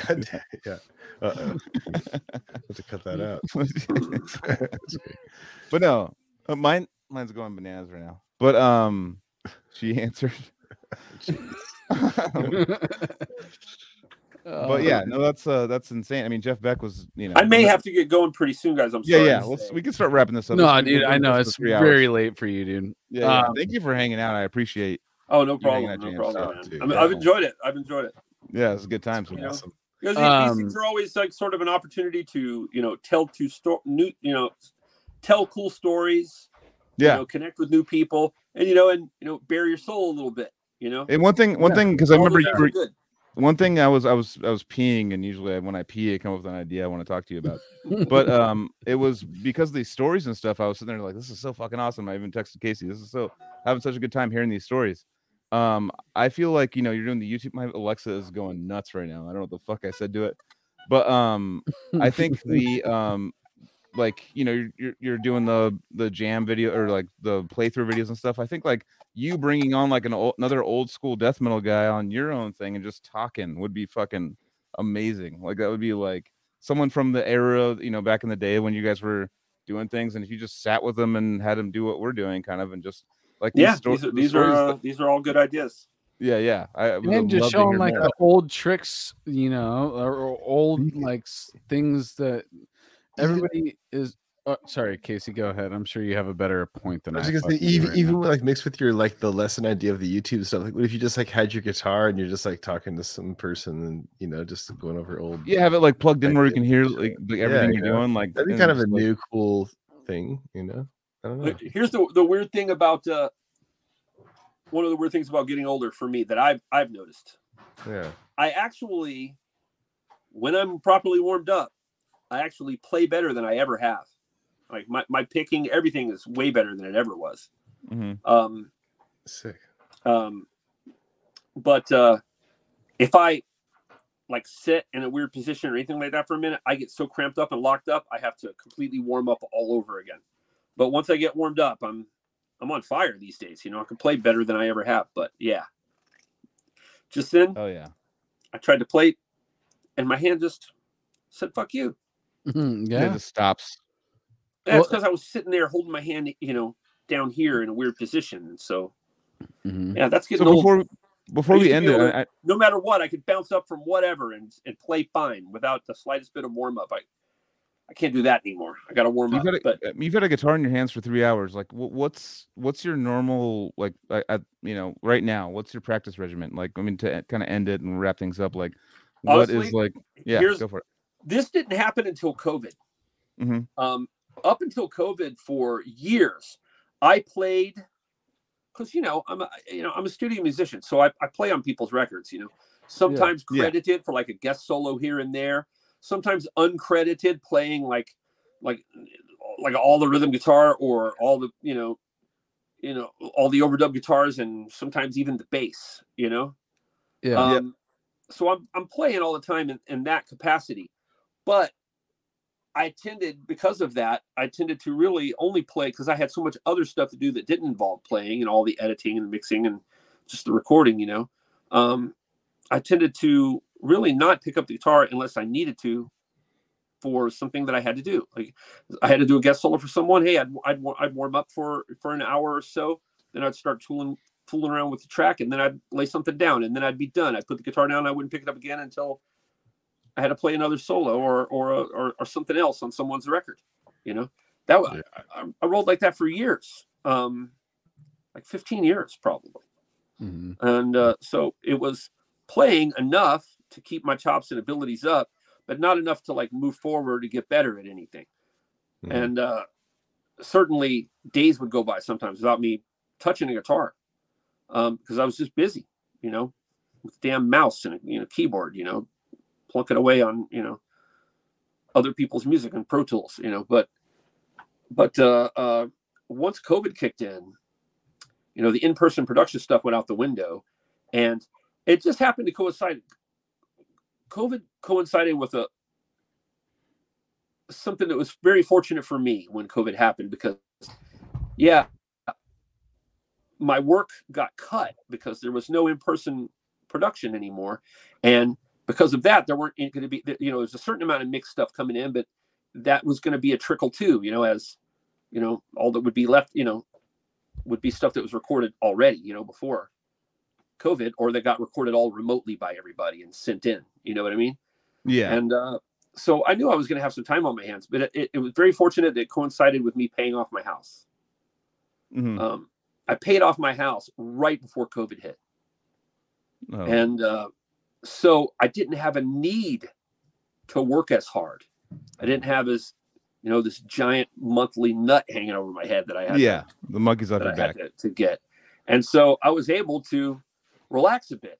God yeah. Uh oh. Have to cut that out. But no, uh, mine mine's going bananas right now. But um, she answered. but yeah, no, that's uh, that's insane. I mean, Jeff Beck was, you know, I may have to get going pretty soon, guys. I'm Yeah, sorry. yeah. Let's we can start wrapping this up. No, We've dude, I know it's three hours. very late for you, dude. Yeah, yeah. um, Thank you for hanging out. I appreciate. Oh, no problem. No problem, dude, I mean, I've enjoyed it. I've enjoyed it. Yeah, it's a good time. You know? Awesome. Because these- Um, these things are always like sort of an opportunity to, you know, tell to sto- new, you know, tell cool stories. Yeah. You know, connect with new people, and you know, and you know, bare your soul a little bit. You know. And one thing, one Yeah. thing, because I remember you were good. One thing. I was, I was, I was peeing, and usually when I pee, I come up with an idea I want to talk to you about. but um, it was because of these stories and stuff. I was sitting there like, this is so fucking awesome. I even texted Casey. This is so having such a good time hearing these stories. Um, I feel like you know you're doing the YouTube. My Alexa is going nuts right now. I don't know what the fuck I said to it, but um, I think the um, like you know you're you're, you're doing the the jam video or like the playthrough videos and stuff. I think like you bringing on like an old, another old school death metal guy on your own thing and just talking would be fucking amazing. Like that would be like someone from the era, you know, back in the day when you guys were doing things, and if you just sat with them and had them do what we're doing, kind of, and just like Yeah, sto- these are these are uh, that- these are all good ideas. yeah, yeah. I, I and just to showing like more. the old tricks, you know, or, or old like things that everybody is. Oh, sorry, Casey, go ahead. I'm sure you have a better point than I I. was just gonna say, do even right even with, like mixed with your like the lesson idea of the YouTube stuff. Like, what if you just like had your guitar and you're just like talking to some person and you know just going over old? yeah, have it like plugged in where you can hear like, like everything you you're know, doing. Like that'd be kind of a like- new cool thing, you know. I don't know. Here's the the weird thing about uh, one of the weird things about getting older for me that I've I've noticed. Yeah. I actually, when I'm properly warmed up, I actually play better than I ever have. Like my, my picking, everything is way better than it ever was. hmm Um, Sick. um, but uh, if I like sit in a weird position or anything like that for a minute, I get so cramped up and locked up, I have to completely warm up all over again. But once I get warmed up, I'm I'm on fire these days. You know, I can play better than I ever have. But yeah, just then Oh yeah. I tried to play, and my hand just said "fuck you." Mhm, Yeah. yeah. It just stops. That's Well- because I was sitting there holding my hand, you know, down here in a weird position, and so Mhm. yeah, that's So getting old. before before we end it, able I, I- no matter what, I could bounce up from whatever and and play fine without the slightest bit of warm up. I I can't do that anymore. I got to warm you've up. a, But uh, you've had a guitar in your hands for three hours. Like, what's what's your normal like? I, I, you know, right now, what's your practice regimen? Like, I mean, to kind of end it and wrap things up. Like, what is Honestly, like? Yeah, here's go for it. This didn't happen until COVID. Mhm. Um, up until COVID, for years, I played because you know I'm a you know I'm a studio musician, so I, I play on people's records. You know, sometimes Yeah. credited for like a guest solo here and there, sometimes uncredited, playing like like like all the rhythm guitar or all the you know you know all the overdub guitars and sometimes even the bass. You know, Yeah. um, So I'm I'm playing all the time in, in that capacity, but I tended because of that I tended to really only play because I had so much other stuff to do that didn't involve playing and all the editing and mixing and just the recording. You know, um, I tended to really not pick up the guitar unless I needed to for something that I had to do. Like I had to do a guest solo for someone. Hey, I'd I'd, I'd warm up for for an hour or so. Then I'd start tooling fooling around with the track, and then I'd lay something down, and then I'd be done. I'd put the guitar down. I wouldn't pick it up again until I had to play another solo or or or, or something else on someone's record. You know, that wa- Yeah. I, I rolled like that for years, um, like 15 years probably Mhm. and uh, so it was playing enough to keep my chops and abilities up but not enough to like move forward to get better at anything Mhm. and uh, certainly days would go by sometimes without me touching a guitar because i was just busy you know with damn mouse and a you know keyboard you know plunking away on you know other people's music and pro tools you know but but uh, uh, once covid kicked in you know the in-person production stuff went out the window and it just happened to coincide covid coincided with a something that was very fortunate for me when covid happened because yeah my work got cut because there was no in-person production anymore and because of that there weren't going to be you know there's a certain amount of mixed stuff coming in but that was going to be a trickle too you know as you know all that would be left you know would be stuff that was recorded already, you know, before COVID, or that got recorded all remotely by everybody and sent in. You know what I mean? Yeah. And uh, so I knew I was going to have some time on my hands, but it, it, was very fortunate that it coincided with me paying off my house. Mhm. Um, I paid off my house right before COVID hit, Oh, and uh, so I didn't have a need to work as hard. I didn't have as you know this giant monthly nut hanging over my head that I had. to- yeah. The monkey's off your back. to, to get. And so I was able to relax a bit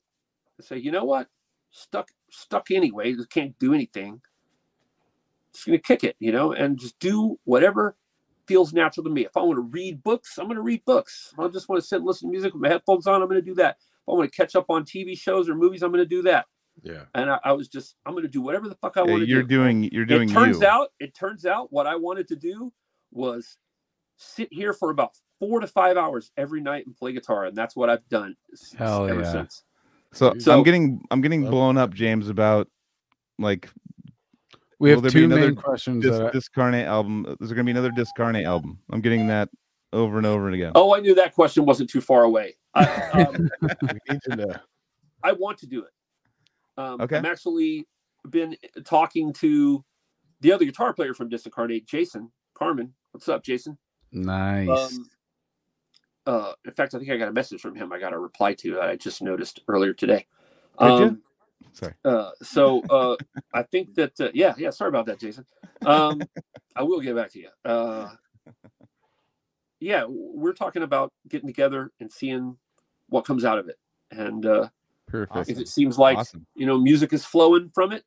and say, you know what? Stuck stuck anyway, just can't do anything. Just gonna kick it, you know, and just do whatever feels natural to me. If I want to read books, I'm gonna read books. If I just want to sit and listen to music with my headphones on, I'm gonna do that. If I want to catch up on TV shows or movies, I'm gonna do that. Yeah. And I, I was just, I'm gonna do whatever the fuck I Yeah, want to you're do doing you're doing it turns you. out it turns out what i wanted to do was sit here for about four to five hours every night and play guitar and that's what i've done Hell ever yeah. since So, So- I'm getting I'm getting blown up, James, about like We Will have there be two another main questions. this that I- Discarnate album. Is there gonna be another Discarnate album? I'm getting that over and over and again. oh i knew that question wasn't too far away I, um, need to know. I want to do it um, Okay. i'm actually been talking to the other guitar player from disincarnate jason carman what's up jason nice. Um, uh, in fact, I think I got a message from him. I got a reply to that I just noticed earlier today. Did you? Um, Sorry. uh, so uh, I think that uh, yeah, yeah. Sorry about that, Jason. Um, I will get back to you. Uh, yeah, we're talking about getting together and seeing what comes out of it. And uh, Perfect. if it seems like awesome. you know music is flowing from it,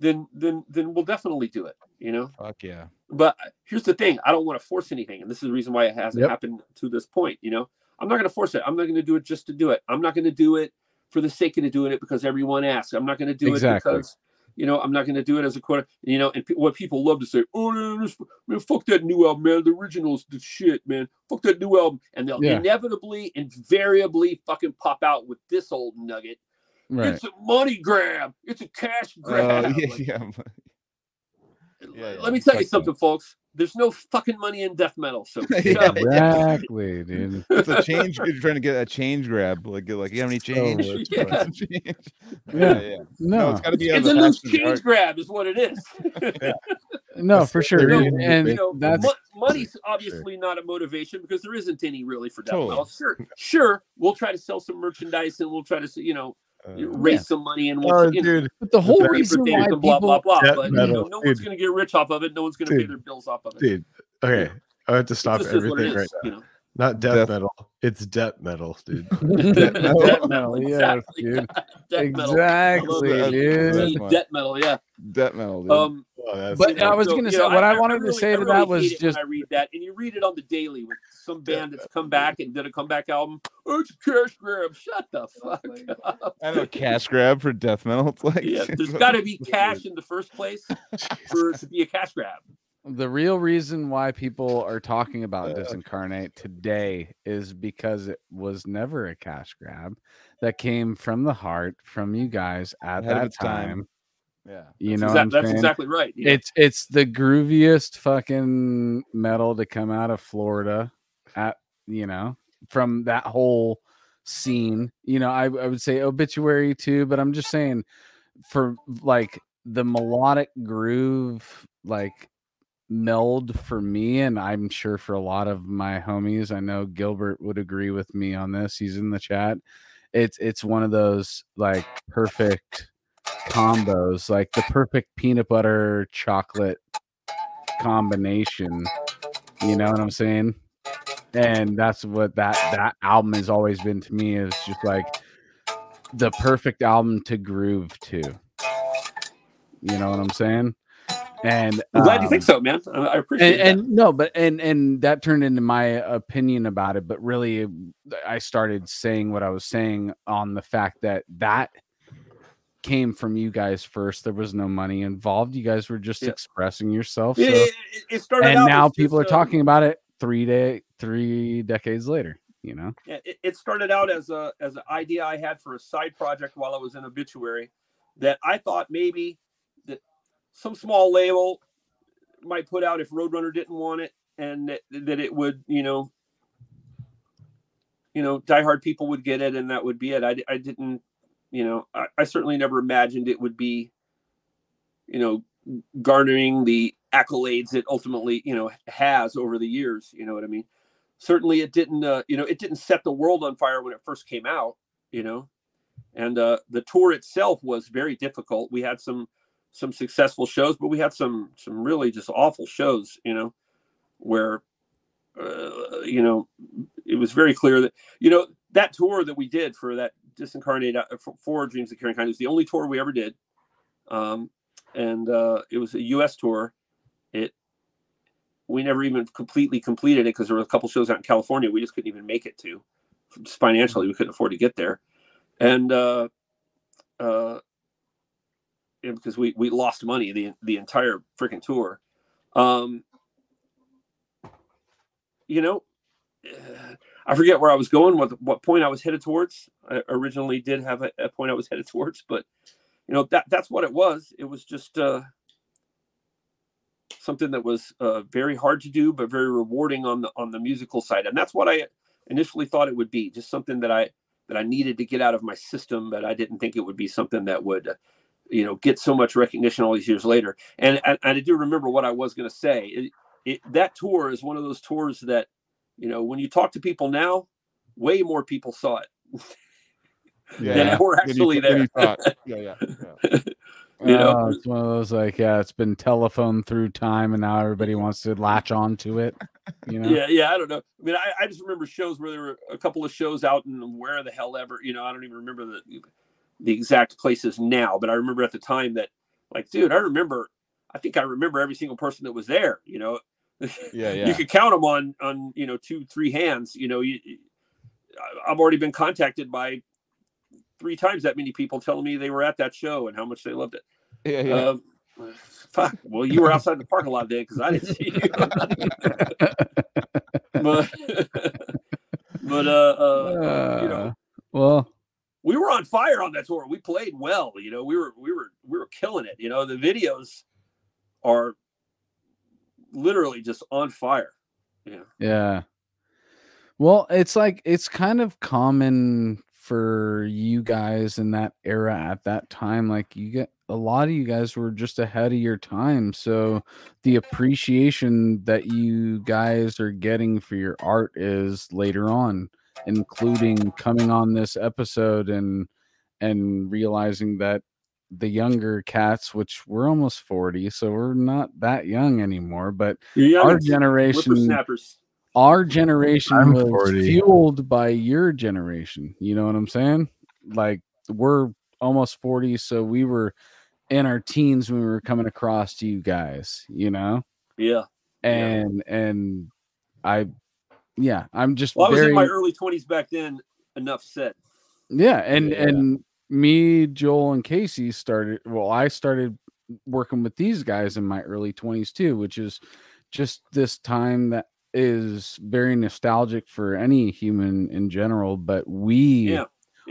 then then then we'll definitely do it. You know, Fuck yeah. but here's the thing: I don't want to force anything, and this is the reason why it hasn't Yep. happened to this point. You know, I'm not going to force it. I'm not going to do it just to do it. I'm not going to do it for the sake of doing it because everyone asks. I'm not going to do Exactly. it because you know I'm not going to do it as a quarter. You know, and pe- what people love to say, "Oh man, this, man, fuck that new album, man. The original's the shit, man. Fuck that new album," and they'll Yeah. inevitably, invariably, fucking pop out with this old nugget. Right. It's a money grab. It's a cash grab. Uh, yeah, Like, yeah. Yeah, yeah. Let me tell you something, folks. There's no fucking money in death metal. So Yeah. Exactly, dude. It's a change. You're trying to get a change grab. Like, you're like, you have any change? much Yeah. Change. Yeah. yeah. No, No, it's got to be. it's on a loose change yard. grab, is what it is. no, for sure. There dude. is- And you know, that's mo- money's obviously not a motivation because there isn't any really for death Totally. metal. Sure, sure, we'll try to sell some merchandise and we'll try to, you know, Uh, raise some money and Oh, you know, dude, but the whole reason why and blah blah blah. But you know, no one's going to get rich off of it. No one's going to pay their bills off of it. dude. Okay, I have to stop This is everything right now. You know, Not death, Death- metal. It's death metal, dude. death metal, metal, yes, exactly. dude. death metal. Exactly, that. dude. That's death metal, yeah. Death metal. Dude. Um, Oh, But you know, I was so, gonna say- know, what I wanted to really- say to really that was hate it when just- I read that, and you read it on the daily with some band that's come back and did a comeback album. Oh, it's a cash grab. Shut the fuck up. I know cash grab for death metal. It's like Yeah, there's got to be cash in the first place for it to be a cash grab. The real reason why people are talking about Disincarnate today is because it was never a cash grab that came from the heart from you guys at Ahead that time. time. Yeah. You know, exact- what I'm that's saying? exactly right. know. it's it's the grooviest fucking metal to come out of Florida at you know from that whole scene. You know, I, I would say obituary too, but I'm just saying for like the melodic groove, like meld for me, and I'm sure for a lot of my homies, I know Gilbert would agree with me on this. He's in the chat. It's it's one of those like perfect combos, like the perfect peanut butter chocolate combination. You know what I'm saying? And that's what that that album has always been to me is just like the perfect album to groove to. You know what I'm saying? And I'm glad you think um, so, man. I, appreciate and, that. and no but and and that turned into my opinion about it but really i started saying what i was saying on the fact that that came from you guys first there was no money involved you guys were just Yeah. expressing yourself Yeah, so, it, it- it started and now people are just, uh, talking about it three day three decades later you know it, it started out as a as an idea I had for a side project while I was in obituary that I thought maybe some small label might put out if Roadrunner didn't want it, and that, that it would you know you know diehard people would get it, and that would be it. I, I didn't you know I, I certainly never imagined it would be you know garnering the accolades it ultimately you know has over the years. You know what I mean? certainly it didn't uh, you know it didn't set the world on fire when it first came out you know and uh, the tour itself was very difficult we had some some successful shows but we had some some really just awful shows you know where uh, you know it was very clear that you know that tour that we did for that disincarnate uh, for, for dreams of Carrion Kind was the only tour we ever did. Um, and uh, it was a us tour. It we never even completely completed it because there were a couple shows out in California we just couldn't even make it to. Just financially, we couldn't afford to get there, and uh, uh, because we we lost money the the entire freaking tour. Um, you know, I forget where I was going, what what point I was headed towards. I originally did have a, a point I was headed towards, but you know that that's what it was. It was just. Uh, something that was uh, very hard to do but very rewarding on the on the musical side and that's what i initially thought it would be just something that i that i needed to get out of my system but i didn't think it would be something that would you know get so much recognition all these years later and and, and i do remember what i was going to say it, it, that tour is one of those tours that you know when you talk to people now way more people saw it Yeah. than were Than you- actually there you. Yeah, yeah, yeah. You know? Oh, it's one of those like, yeah, it's been telephoned through time, and now everybody wants to latch on to it. You know? Yeah, yeah, I don't know. I mean, I, I just remember shows where there were a couple of shows out and where the hell ever, you know, I don't even remember the the exact places now, but I remember at the time that, like, dude, I remember, I think I remember every single person that was there. You know, Yeah, yeah. you could count them on on you know two three hands. You know, you, I've already been contacted by three times that many people telling me they were at that show and how much they loved it. Yeah, yeah. Um, fuck. Well, you were outside the parking lot then because I didn't see you. but but uh, uh, you know, Uh, well, we were on fire on that tour. We played well. You know, we were we were we were killing it. You know, the videos are literally just on fire. Yeah. Yeah. Well, it's like it's kind of common for you guys in that era at that time. Like you get a lot of you guys were just ahead of your time. So the appreciation that you guys are getting for your art is later on, including coming on this episode and and realizing that the younger cats, which we're almost 40, so we're not that young anymore, but young our generation our generation I'm was 40. fueled by your generation. You know what I'm saying? Like we're almost 40, so we were in our teens when we were coming across to you guys, you know? Yeah. Yeah. And and I yeah, I'm just Well, I was very in my early 20s back then. Enough said. yeah, and Yeah. and me, Joel, and Casey started. Well, I started working with these guys in my early twenties too, which is just this time that is very nostalgic for any human in general. But we, Yeah.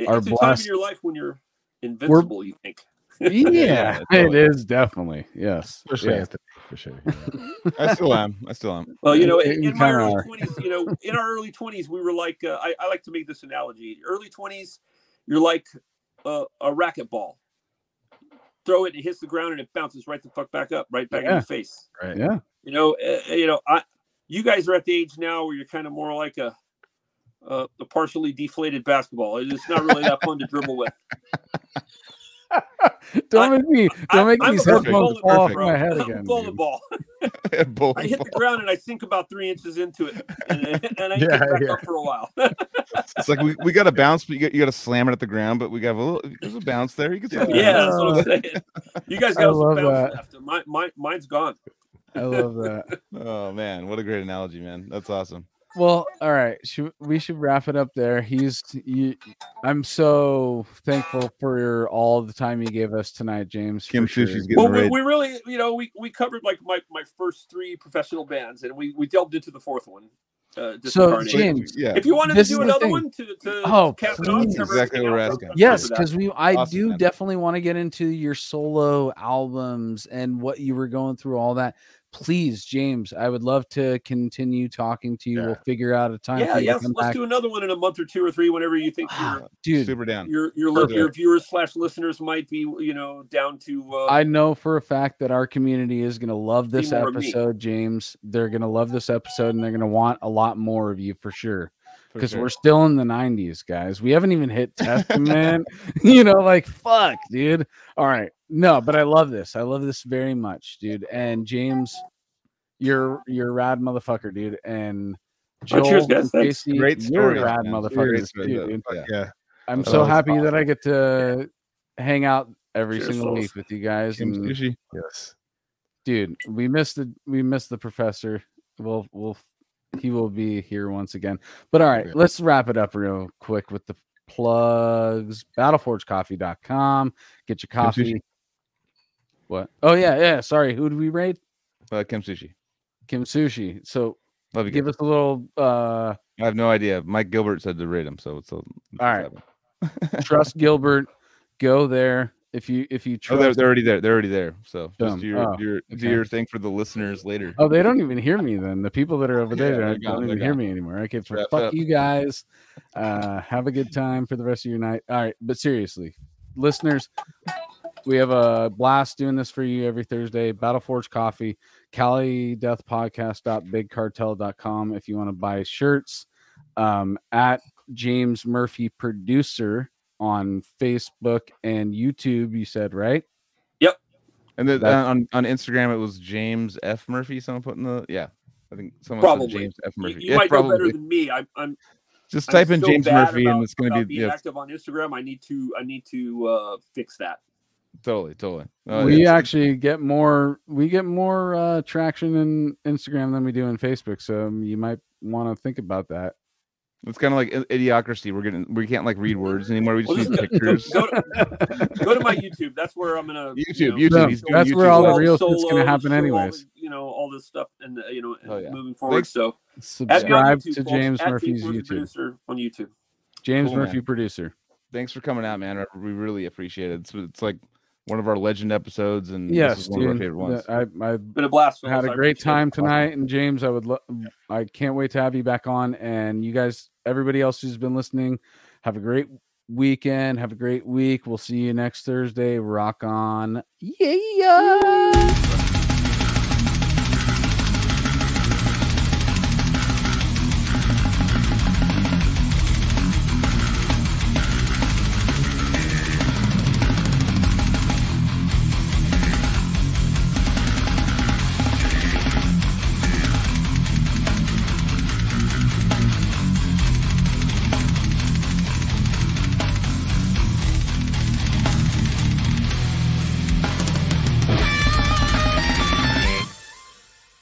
Are It's a time in blessed. your life when you're invincible, you think. yeah, Yeah, it totally. is definitely yes. Especially yeah. Anthony, for sure. I still am. I still am. Well, you know, in, you in my early twenties, you know, in our early twenties, we were like, uh, I, I like to make this analogy. Early twenties, you're like a, a racquetball. Throw it, and it hits the ground, and it bounces right the fuck back up, right back in Yeah. your face. Right. Yeah, You know, uh, you know, I, you guys are at the age now where you're kind of more like a, a, a partially deflated basketball. It's not really that fun to dribble with. don't I- make me don't make I'm these a headphones fall off my head I'm a again. bowling ball. Bull- I hit the ground and I sink about three inches into it, and, and I Yeah, get back yeah. up for a while. It's like we, we got to bounce, but you got you got to slam it at the ground. But we got a little. There's a bounce there. You can slam it. yeah, that's what I'm uh, saying. You guys got some love bounce that. left. My, my, mine's gone. I love that. Oh man, what a great analogy, man. That's awesome. Well, all right. Should, we should wrap it up there. He's you, I'm so thankful for your, all the time you gave us tonight, James. for Kim sure. Sushi's getting Well, we, we really, you know, we, we covered like my, my first three professional bands, and we, we delved into the fourth one. Uh, So, James, Yeah. if you wanted this to do another thing. one to, to Oh, cap it off, Exactly what we're else, asking. I'm- I'm Yes, good for that. because we I Awesome, do man. definitely want to get into your solo albums and what you were going through, all that. Please, James, I would love to continue talking to you. We'll figure out a time yeah, for you yeah. to come Let's back. do another one in a month or two or three, whenever you think your Dude, super down. your your, li- your viewers slash listeners might be, you know, down to. Uh, I know for a fact that our community is going to love this more of me. episode, James. They're going to love this episode and they're going to want a lot more of you for sure. For Because sure. we're still in the 90s, guys. We haven't even hit Testament. you know, like, fuck, dude. All right. No, but I love this. I love this very much, dude. And James, you're you're a rad motherfucker, dude. And Oh, Joel, cheers, guys. and Thanks. Casey, Great you're a rad man. motherfucker, Great too, story, dude. Yeah. Yeah. I'm Oh, so that's happy that I get to hang out every Cheers, single fellas. week with you guys. And Yes. dude we missed the we missed the professor we'll we'll he will be here once again but all right let's wrap it up real quick with the plugs battleforgecoffee.com get your Kim coffee what oh yeah yeah sorry who did we rate Uh, Kim Sushi. kim sushi so Love you. give guys. us a little uh I have no idea. Mike Gilbert said to rate him, so it's a. All right. trust gilbert go there if you if you Oh, they're, they're already there. They're already there. So just do your Oh, your do your thing for the listeners later. Oh, they don't even hear me then. The people that are over there Yeah, don't, gone, don't they're even hear me anymore. Okay, for fuck up. you guys. Uh, have a good time for the rest of your night. All right, but seriously, listeners, we have a blast doing this for you every Thursday. Battle Forge Coffee, Cali Death Podcast.bigcartel.com if you want to buy shirts. Um, at James Murphy Producer on Facebook and YouTube. You said right? Yep. And then That's- on on Instagram, it was James F Murphy. Someone put in the yeah. I think someone Probably. said James F You, Murphy. you yeah, might know better than me. I, I'm Just I'm type in so James Murphy, about, and it's going to about be being yeah, active on Instagram. I need to I need to uh, fix that. totally, totally. Uh, we it's- actually get more we get more uh, traction in Instagram than we do in Facebook. So you might want to think about that. It's kind of like idiocracy. We're getting we can't like read words anymore. We just Well, need just pictures. Go to, go to my YouTube. That's where I'm gonna YouTube, you YouTube. No, He's doing that's YouTube where all the live. real shit's gonna happen anyways. the- you know all this stuff, and uh, you know, Oh, yeah. moving forward. Thanks. So add me on Subscribe YouTube, to. James At Murphy's Murphy YouTube. Producer on YouTube. James Cool, Murphy man. producer. Thanks for coming out, man. We really appreciate it. It's, it's like one of our legend episodes, and this Yes, is one of our dude. favorite ones. I, I Been a blast. had a great time tonight, and James, I would. Lo- I can't wait to have you back on. And you guys, everybody else who's been listening, have a great weekend. Have a great week. We'll see you next Thursday. Rock on. Yeah.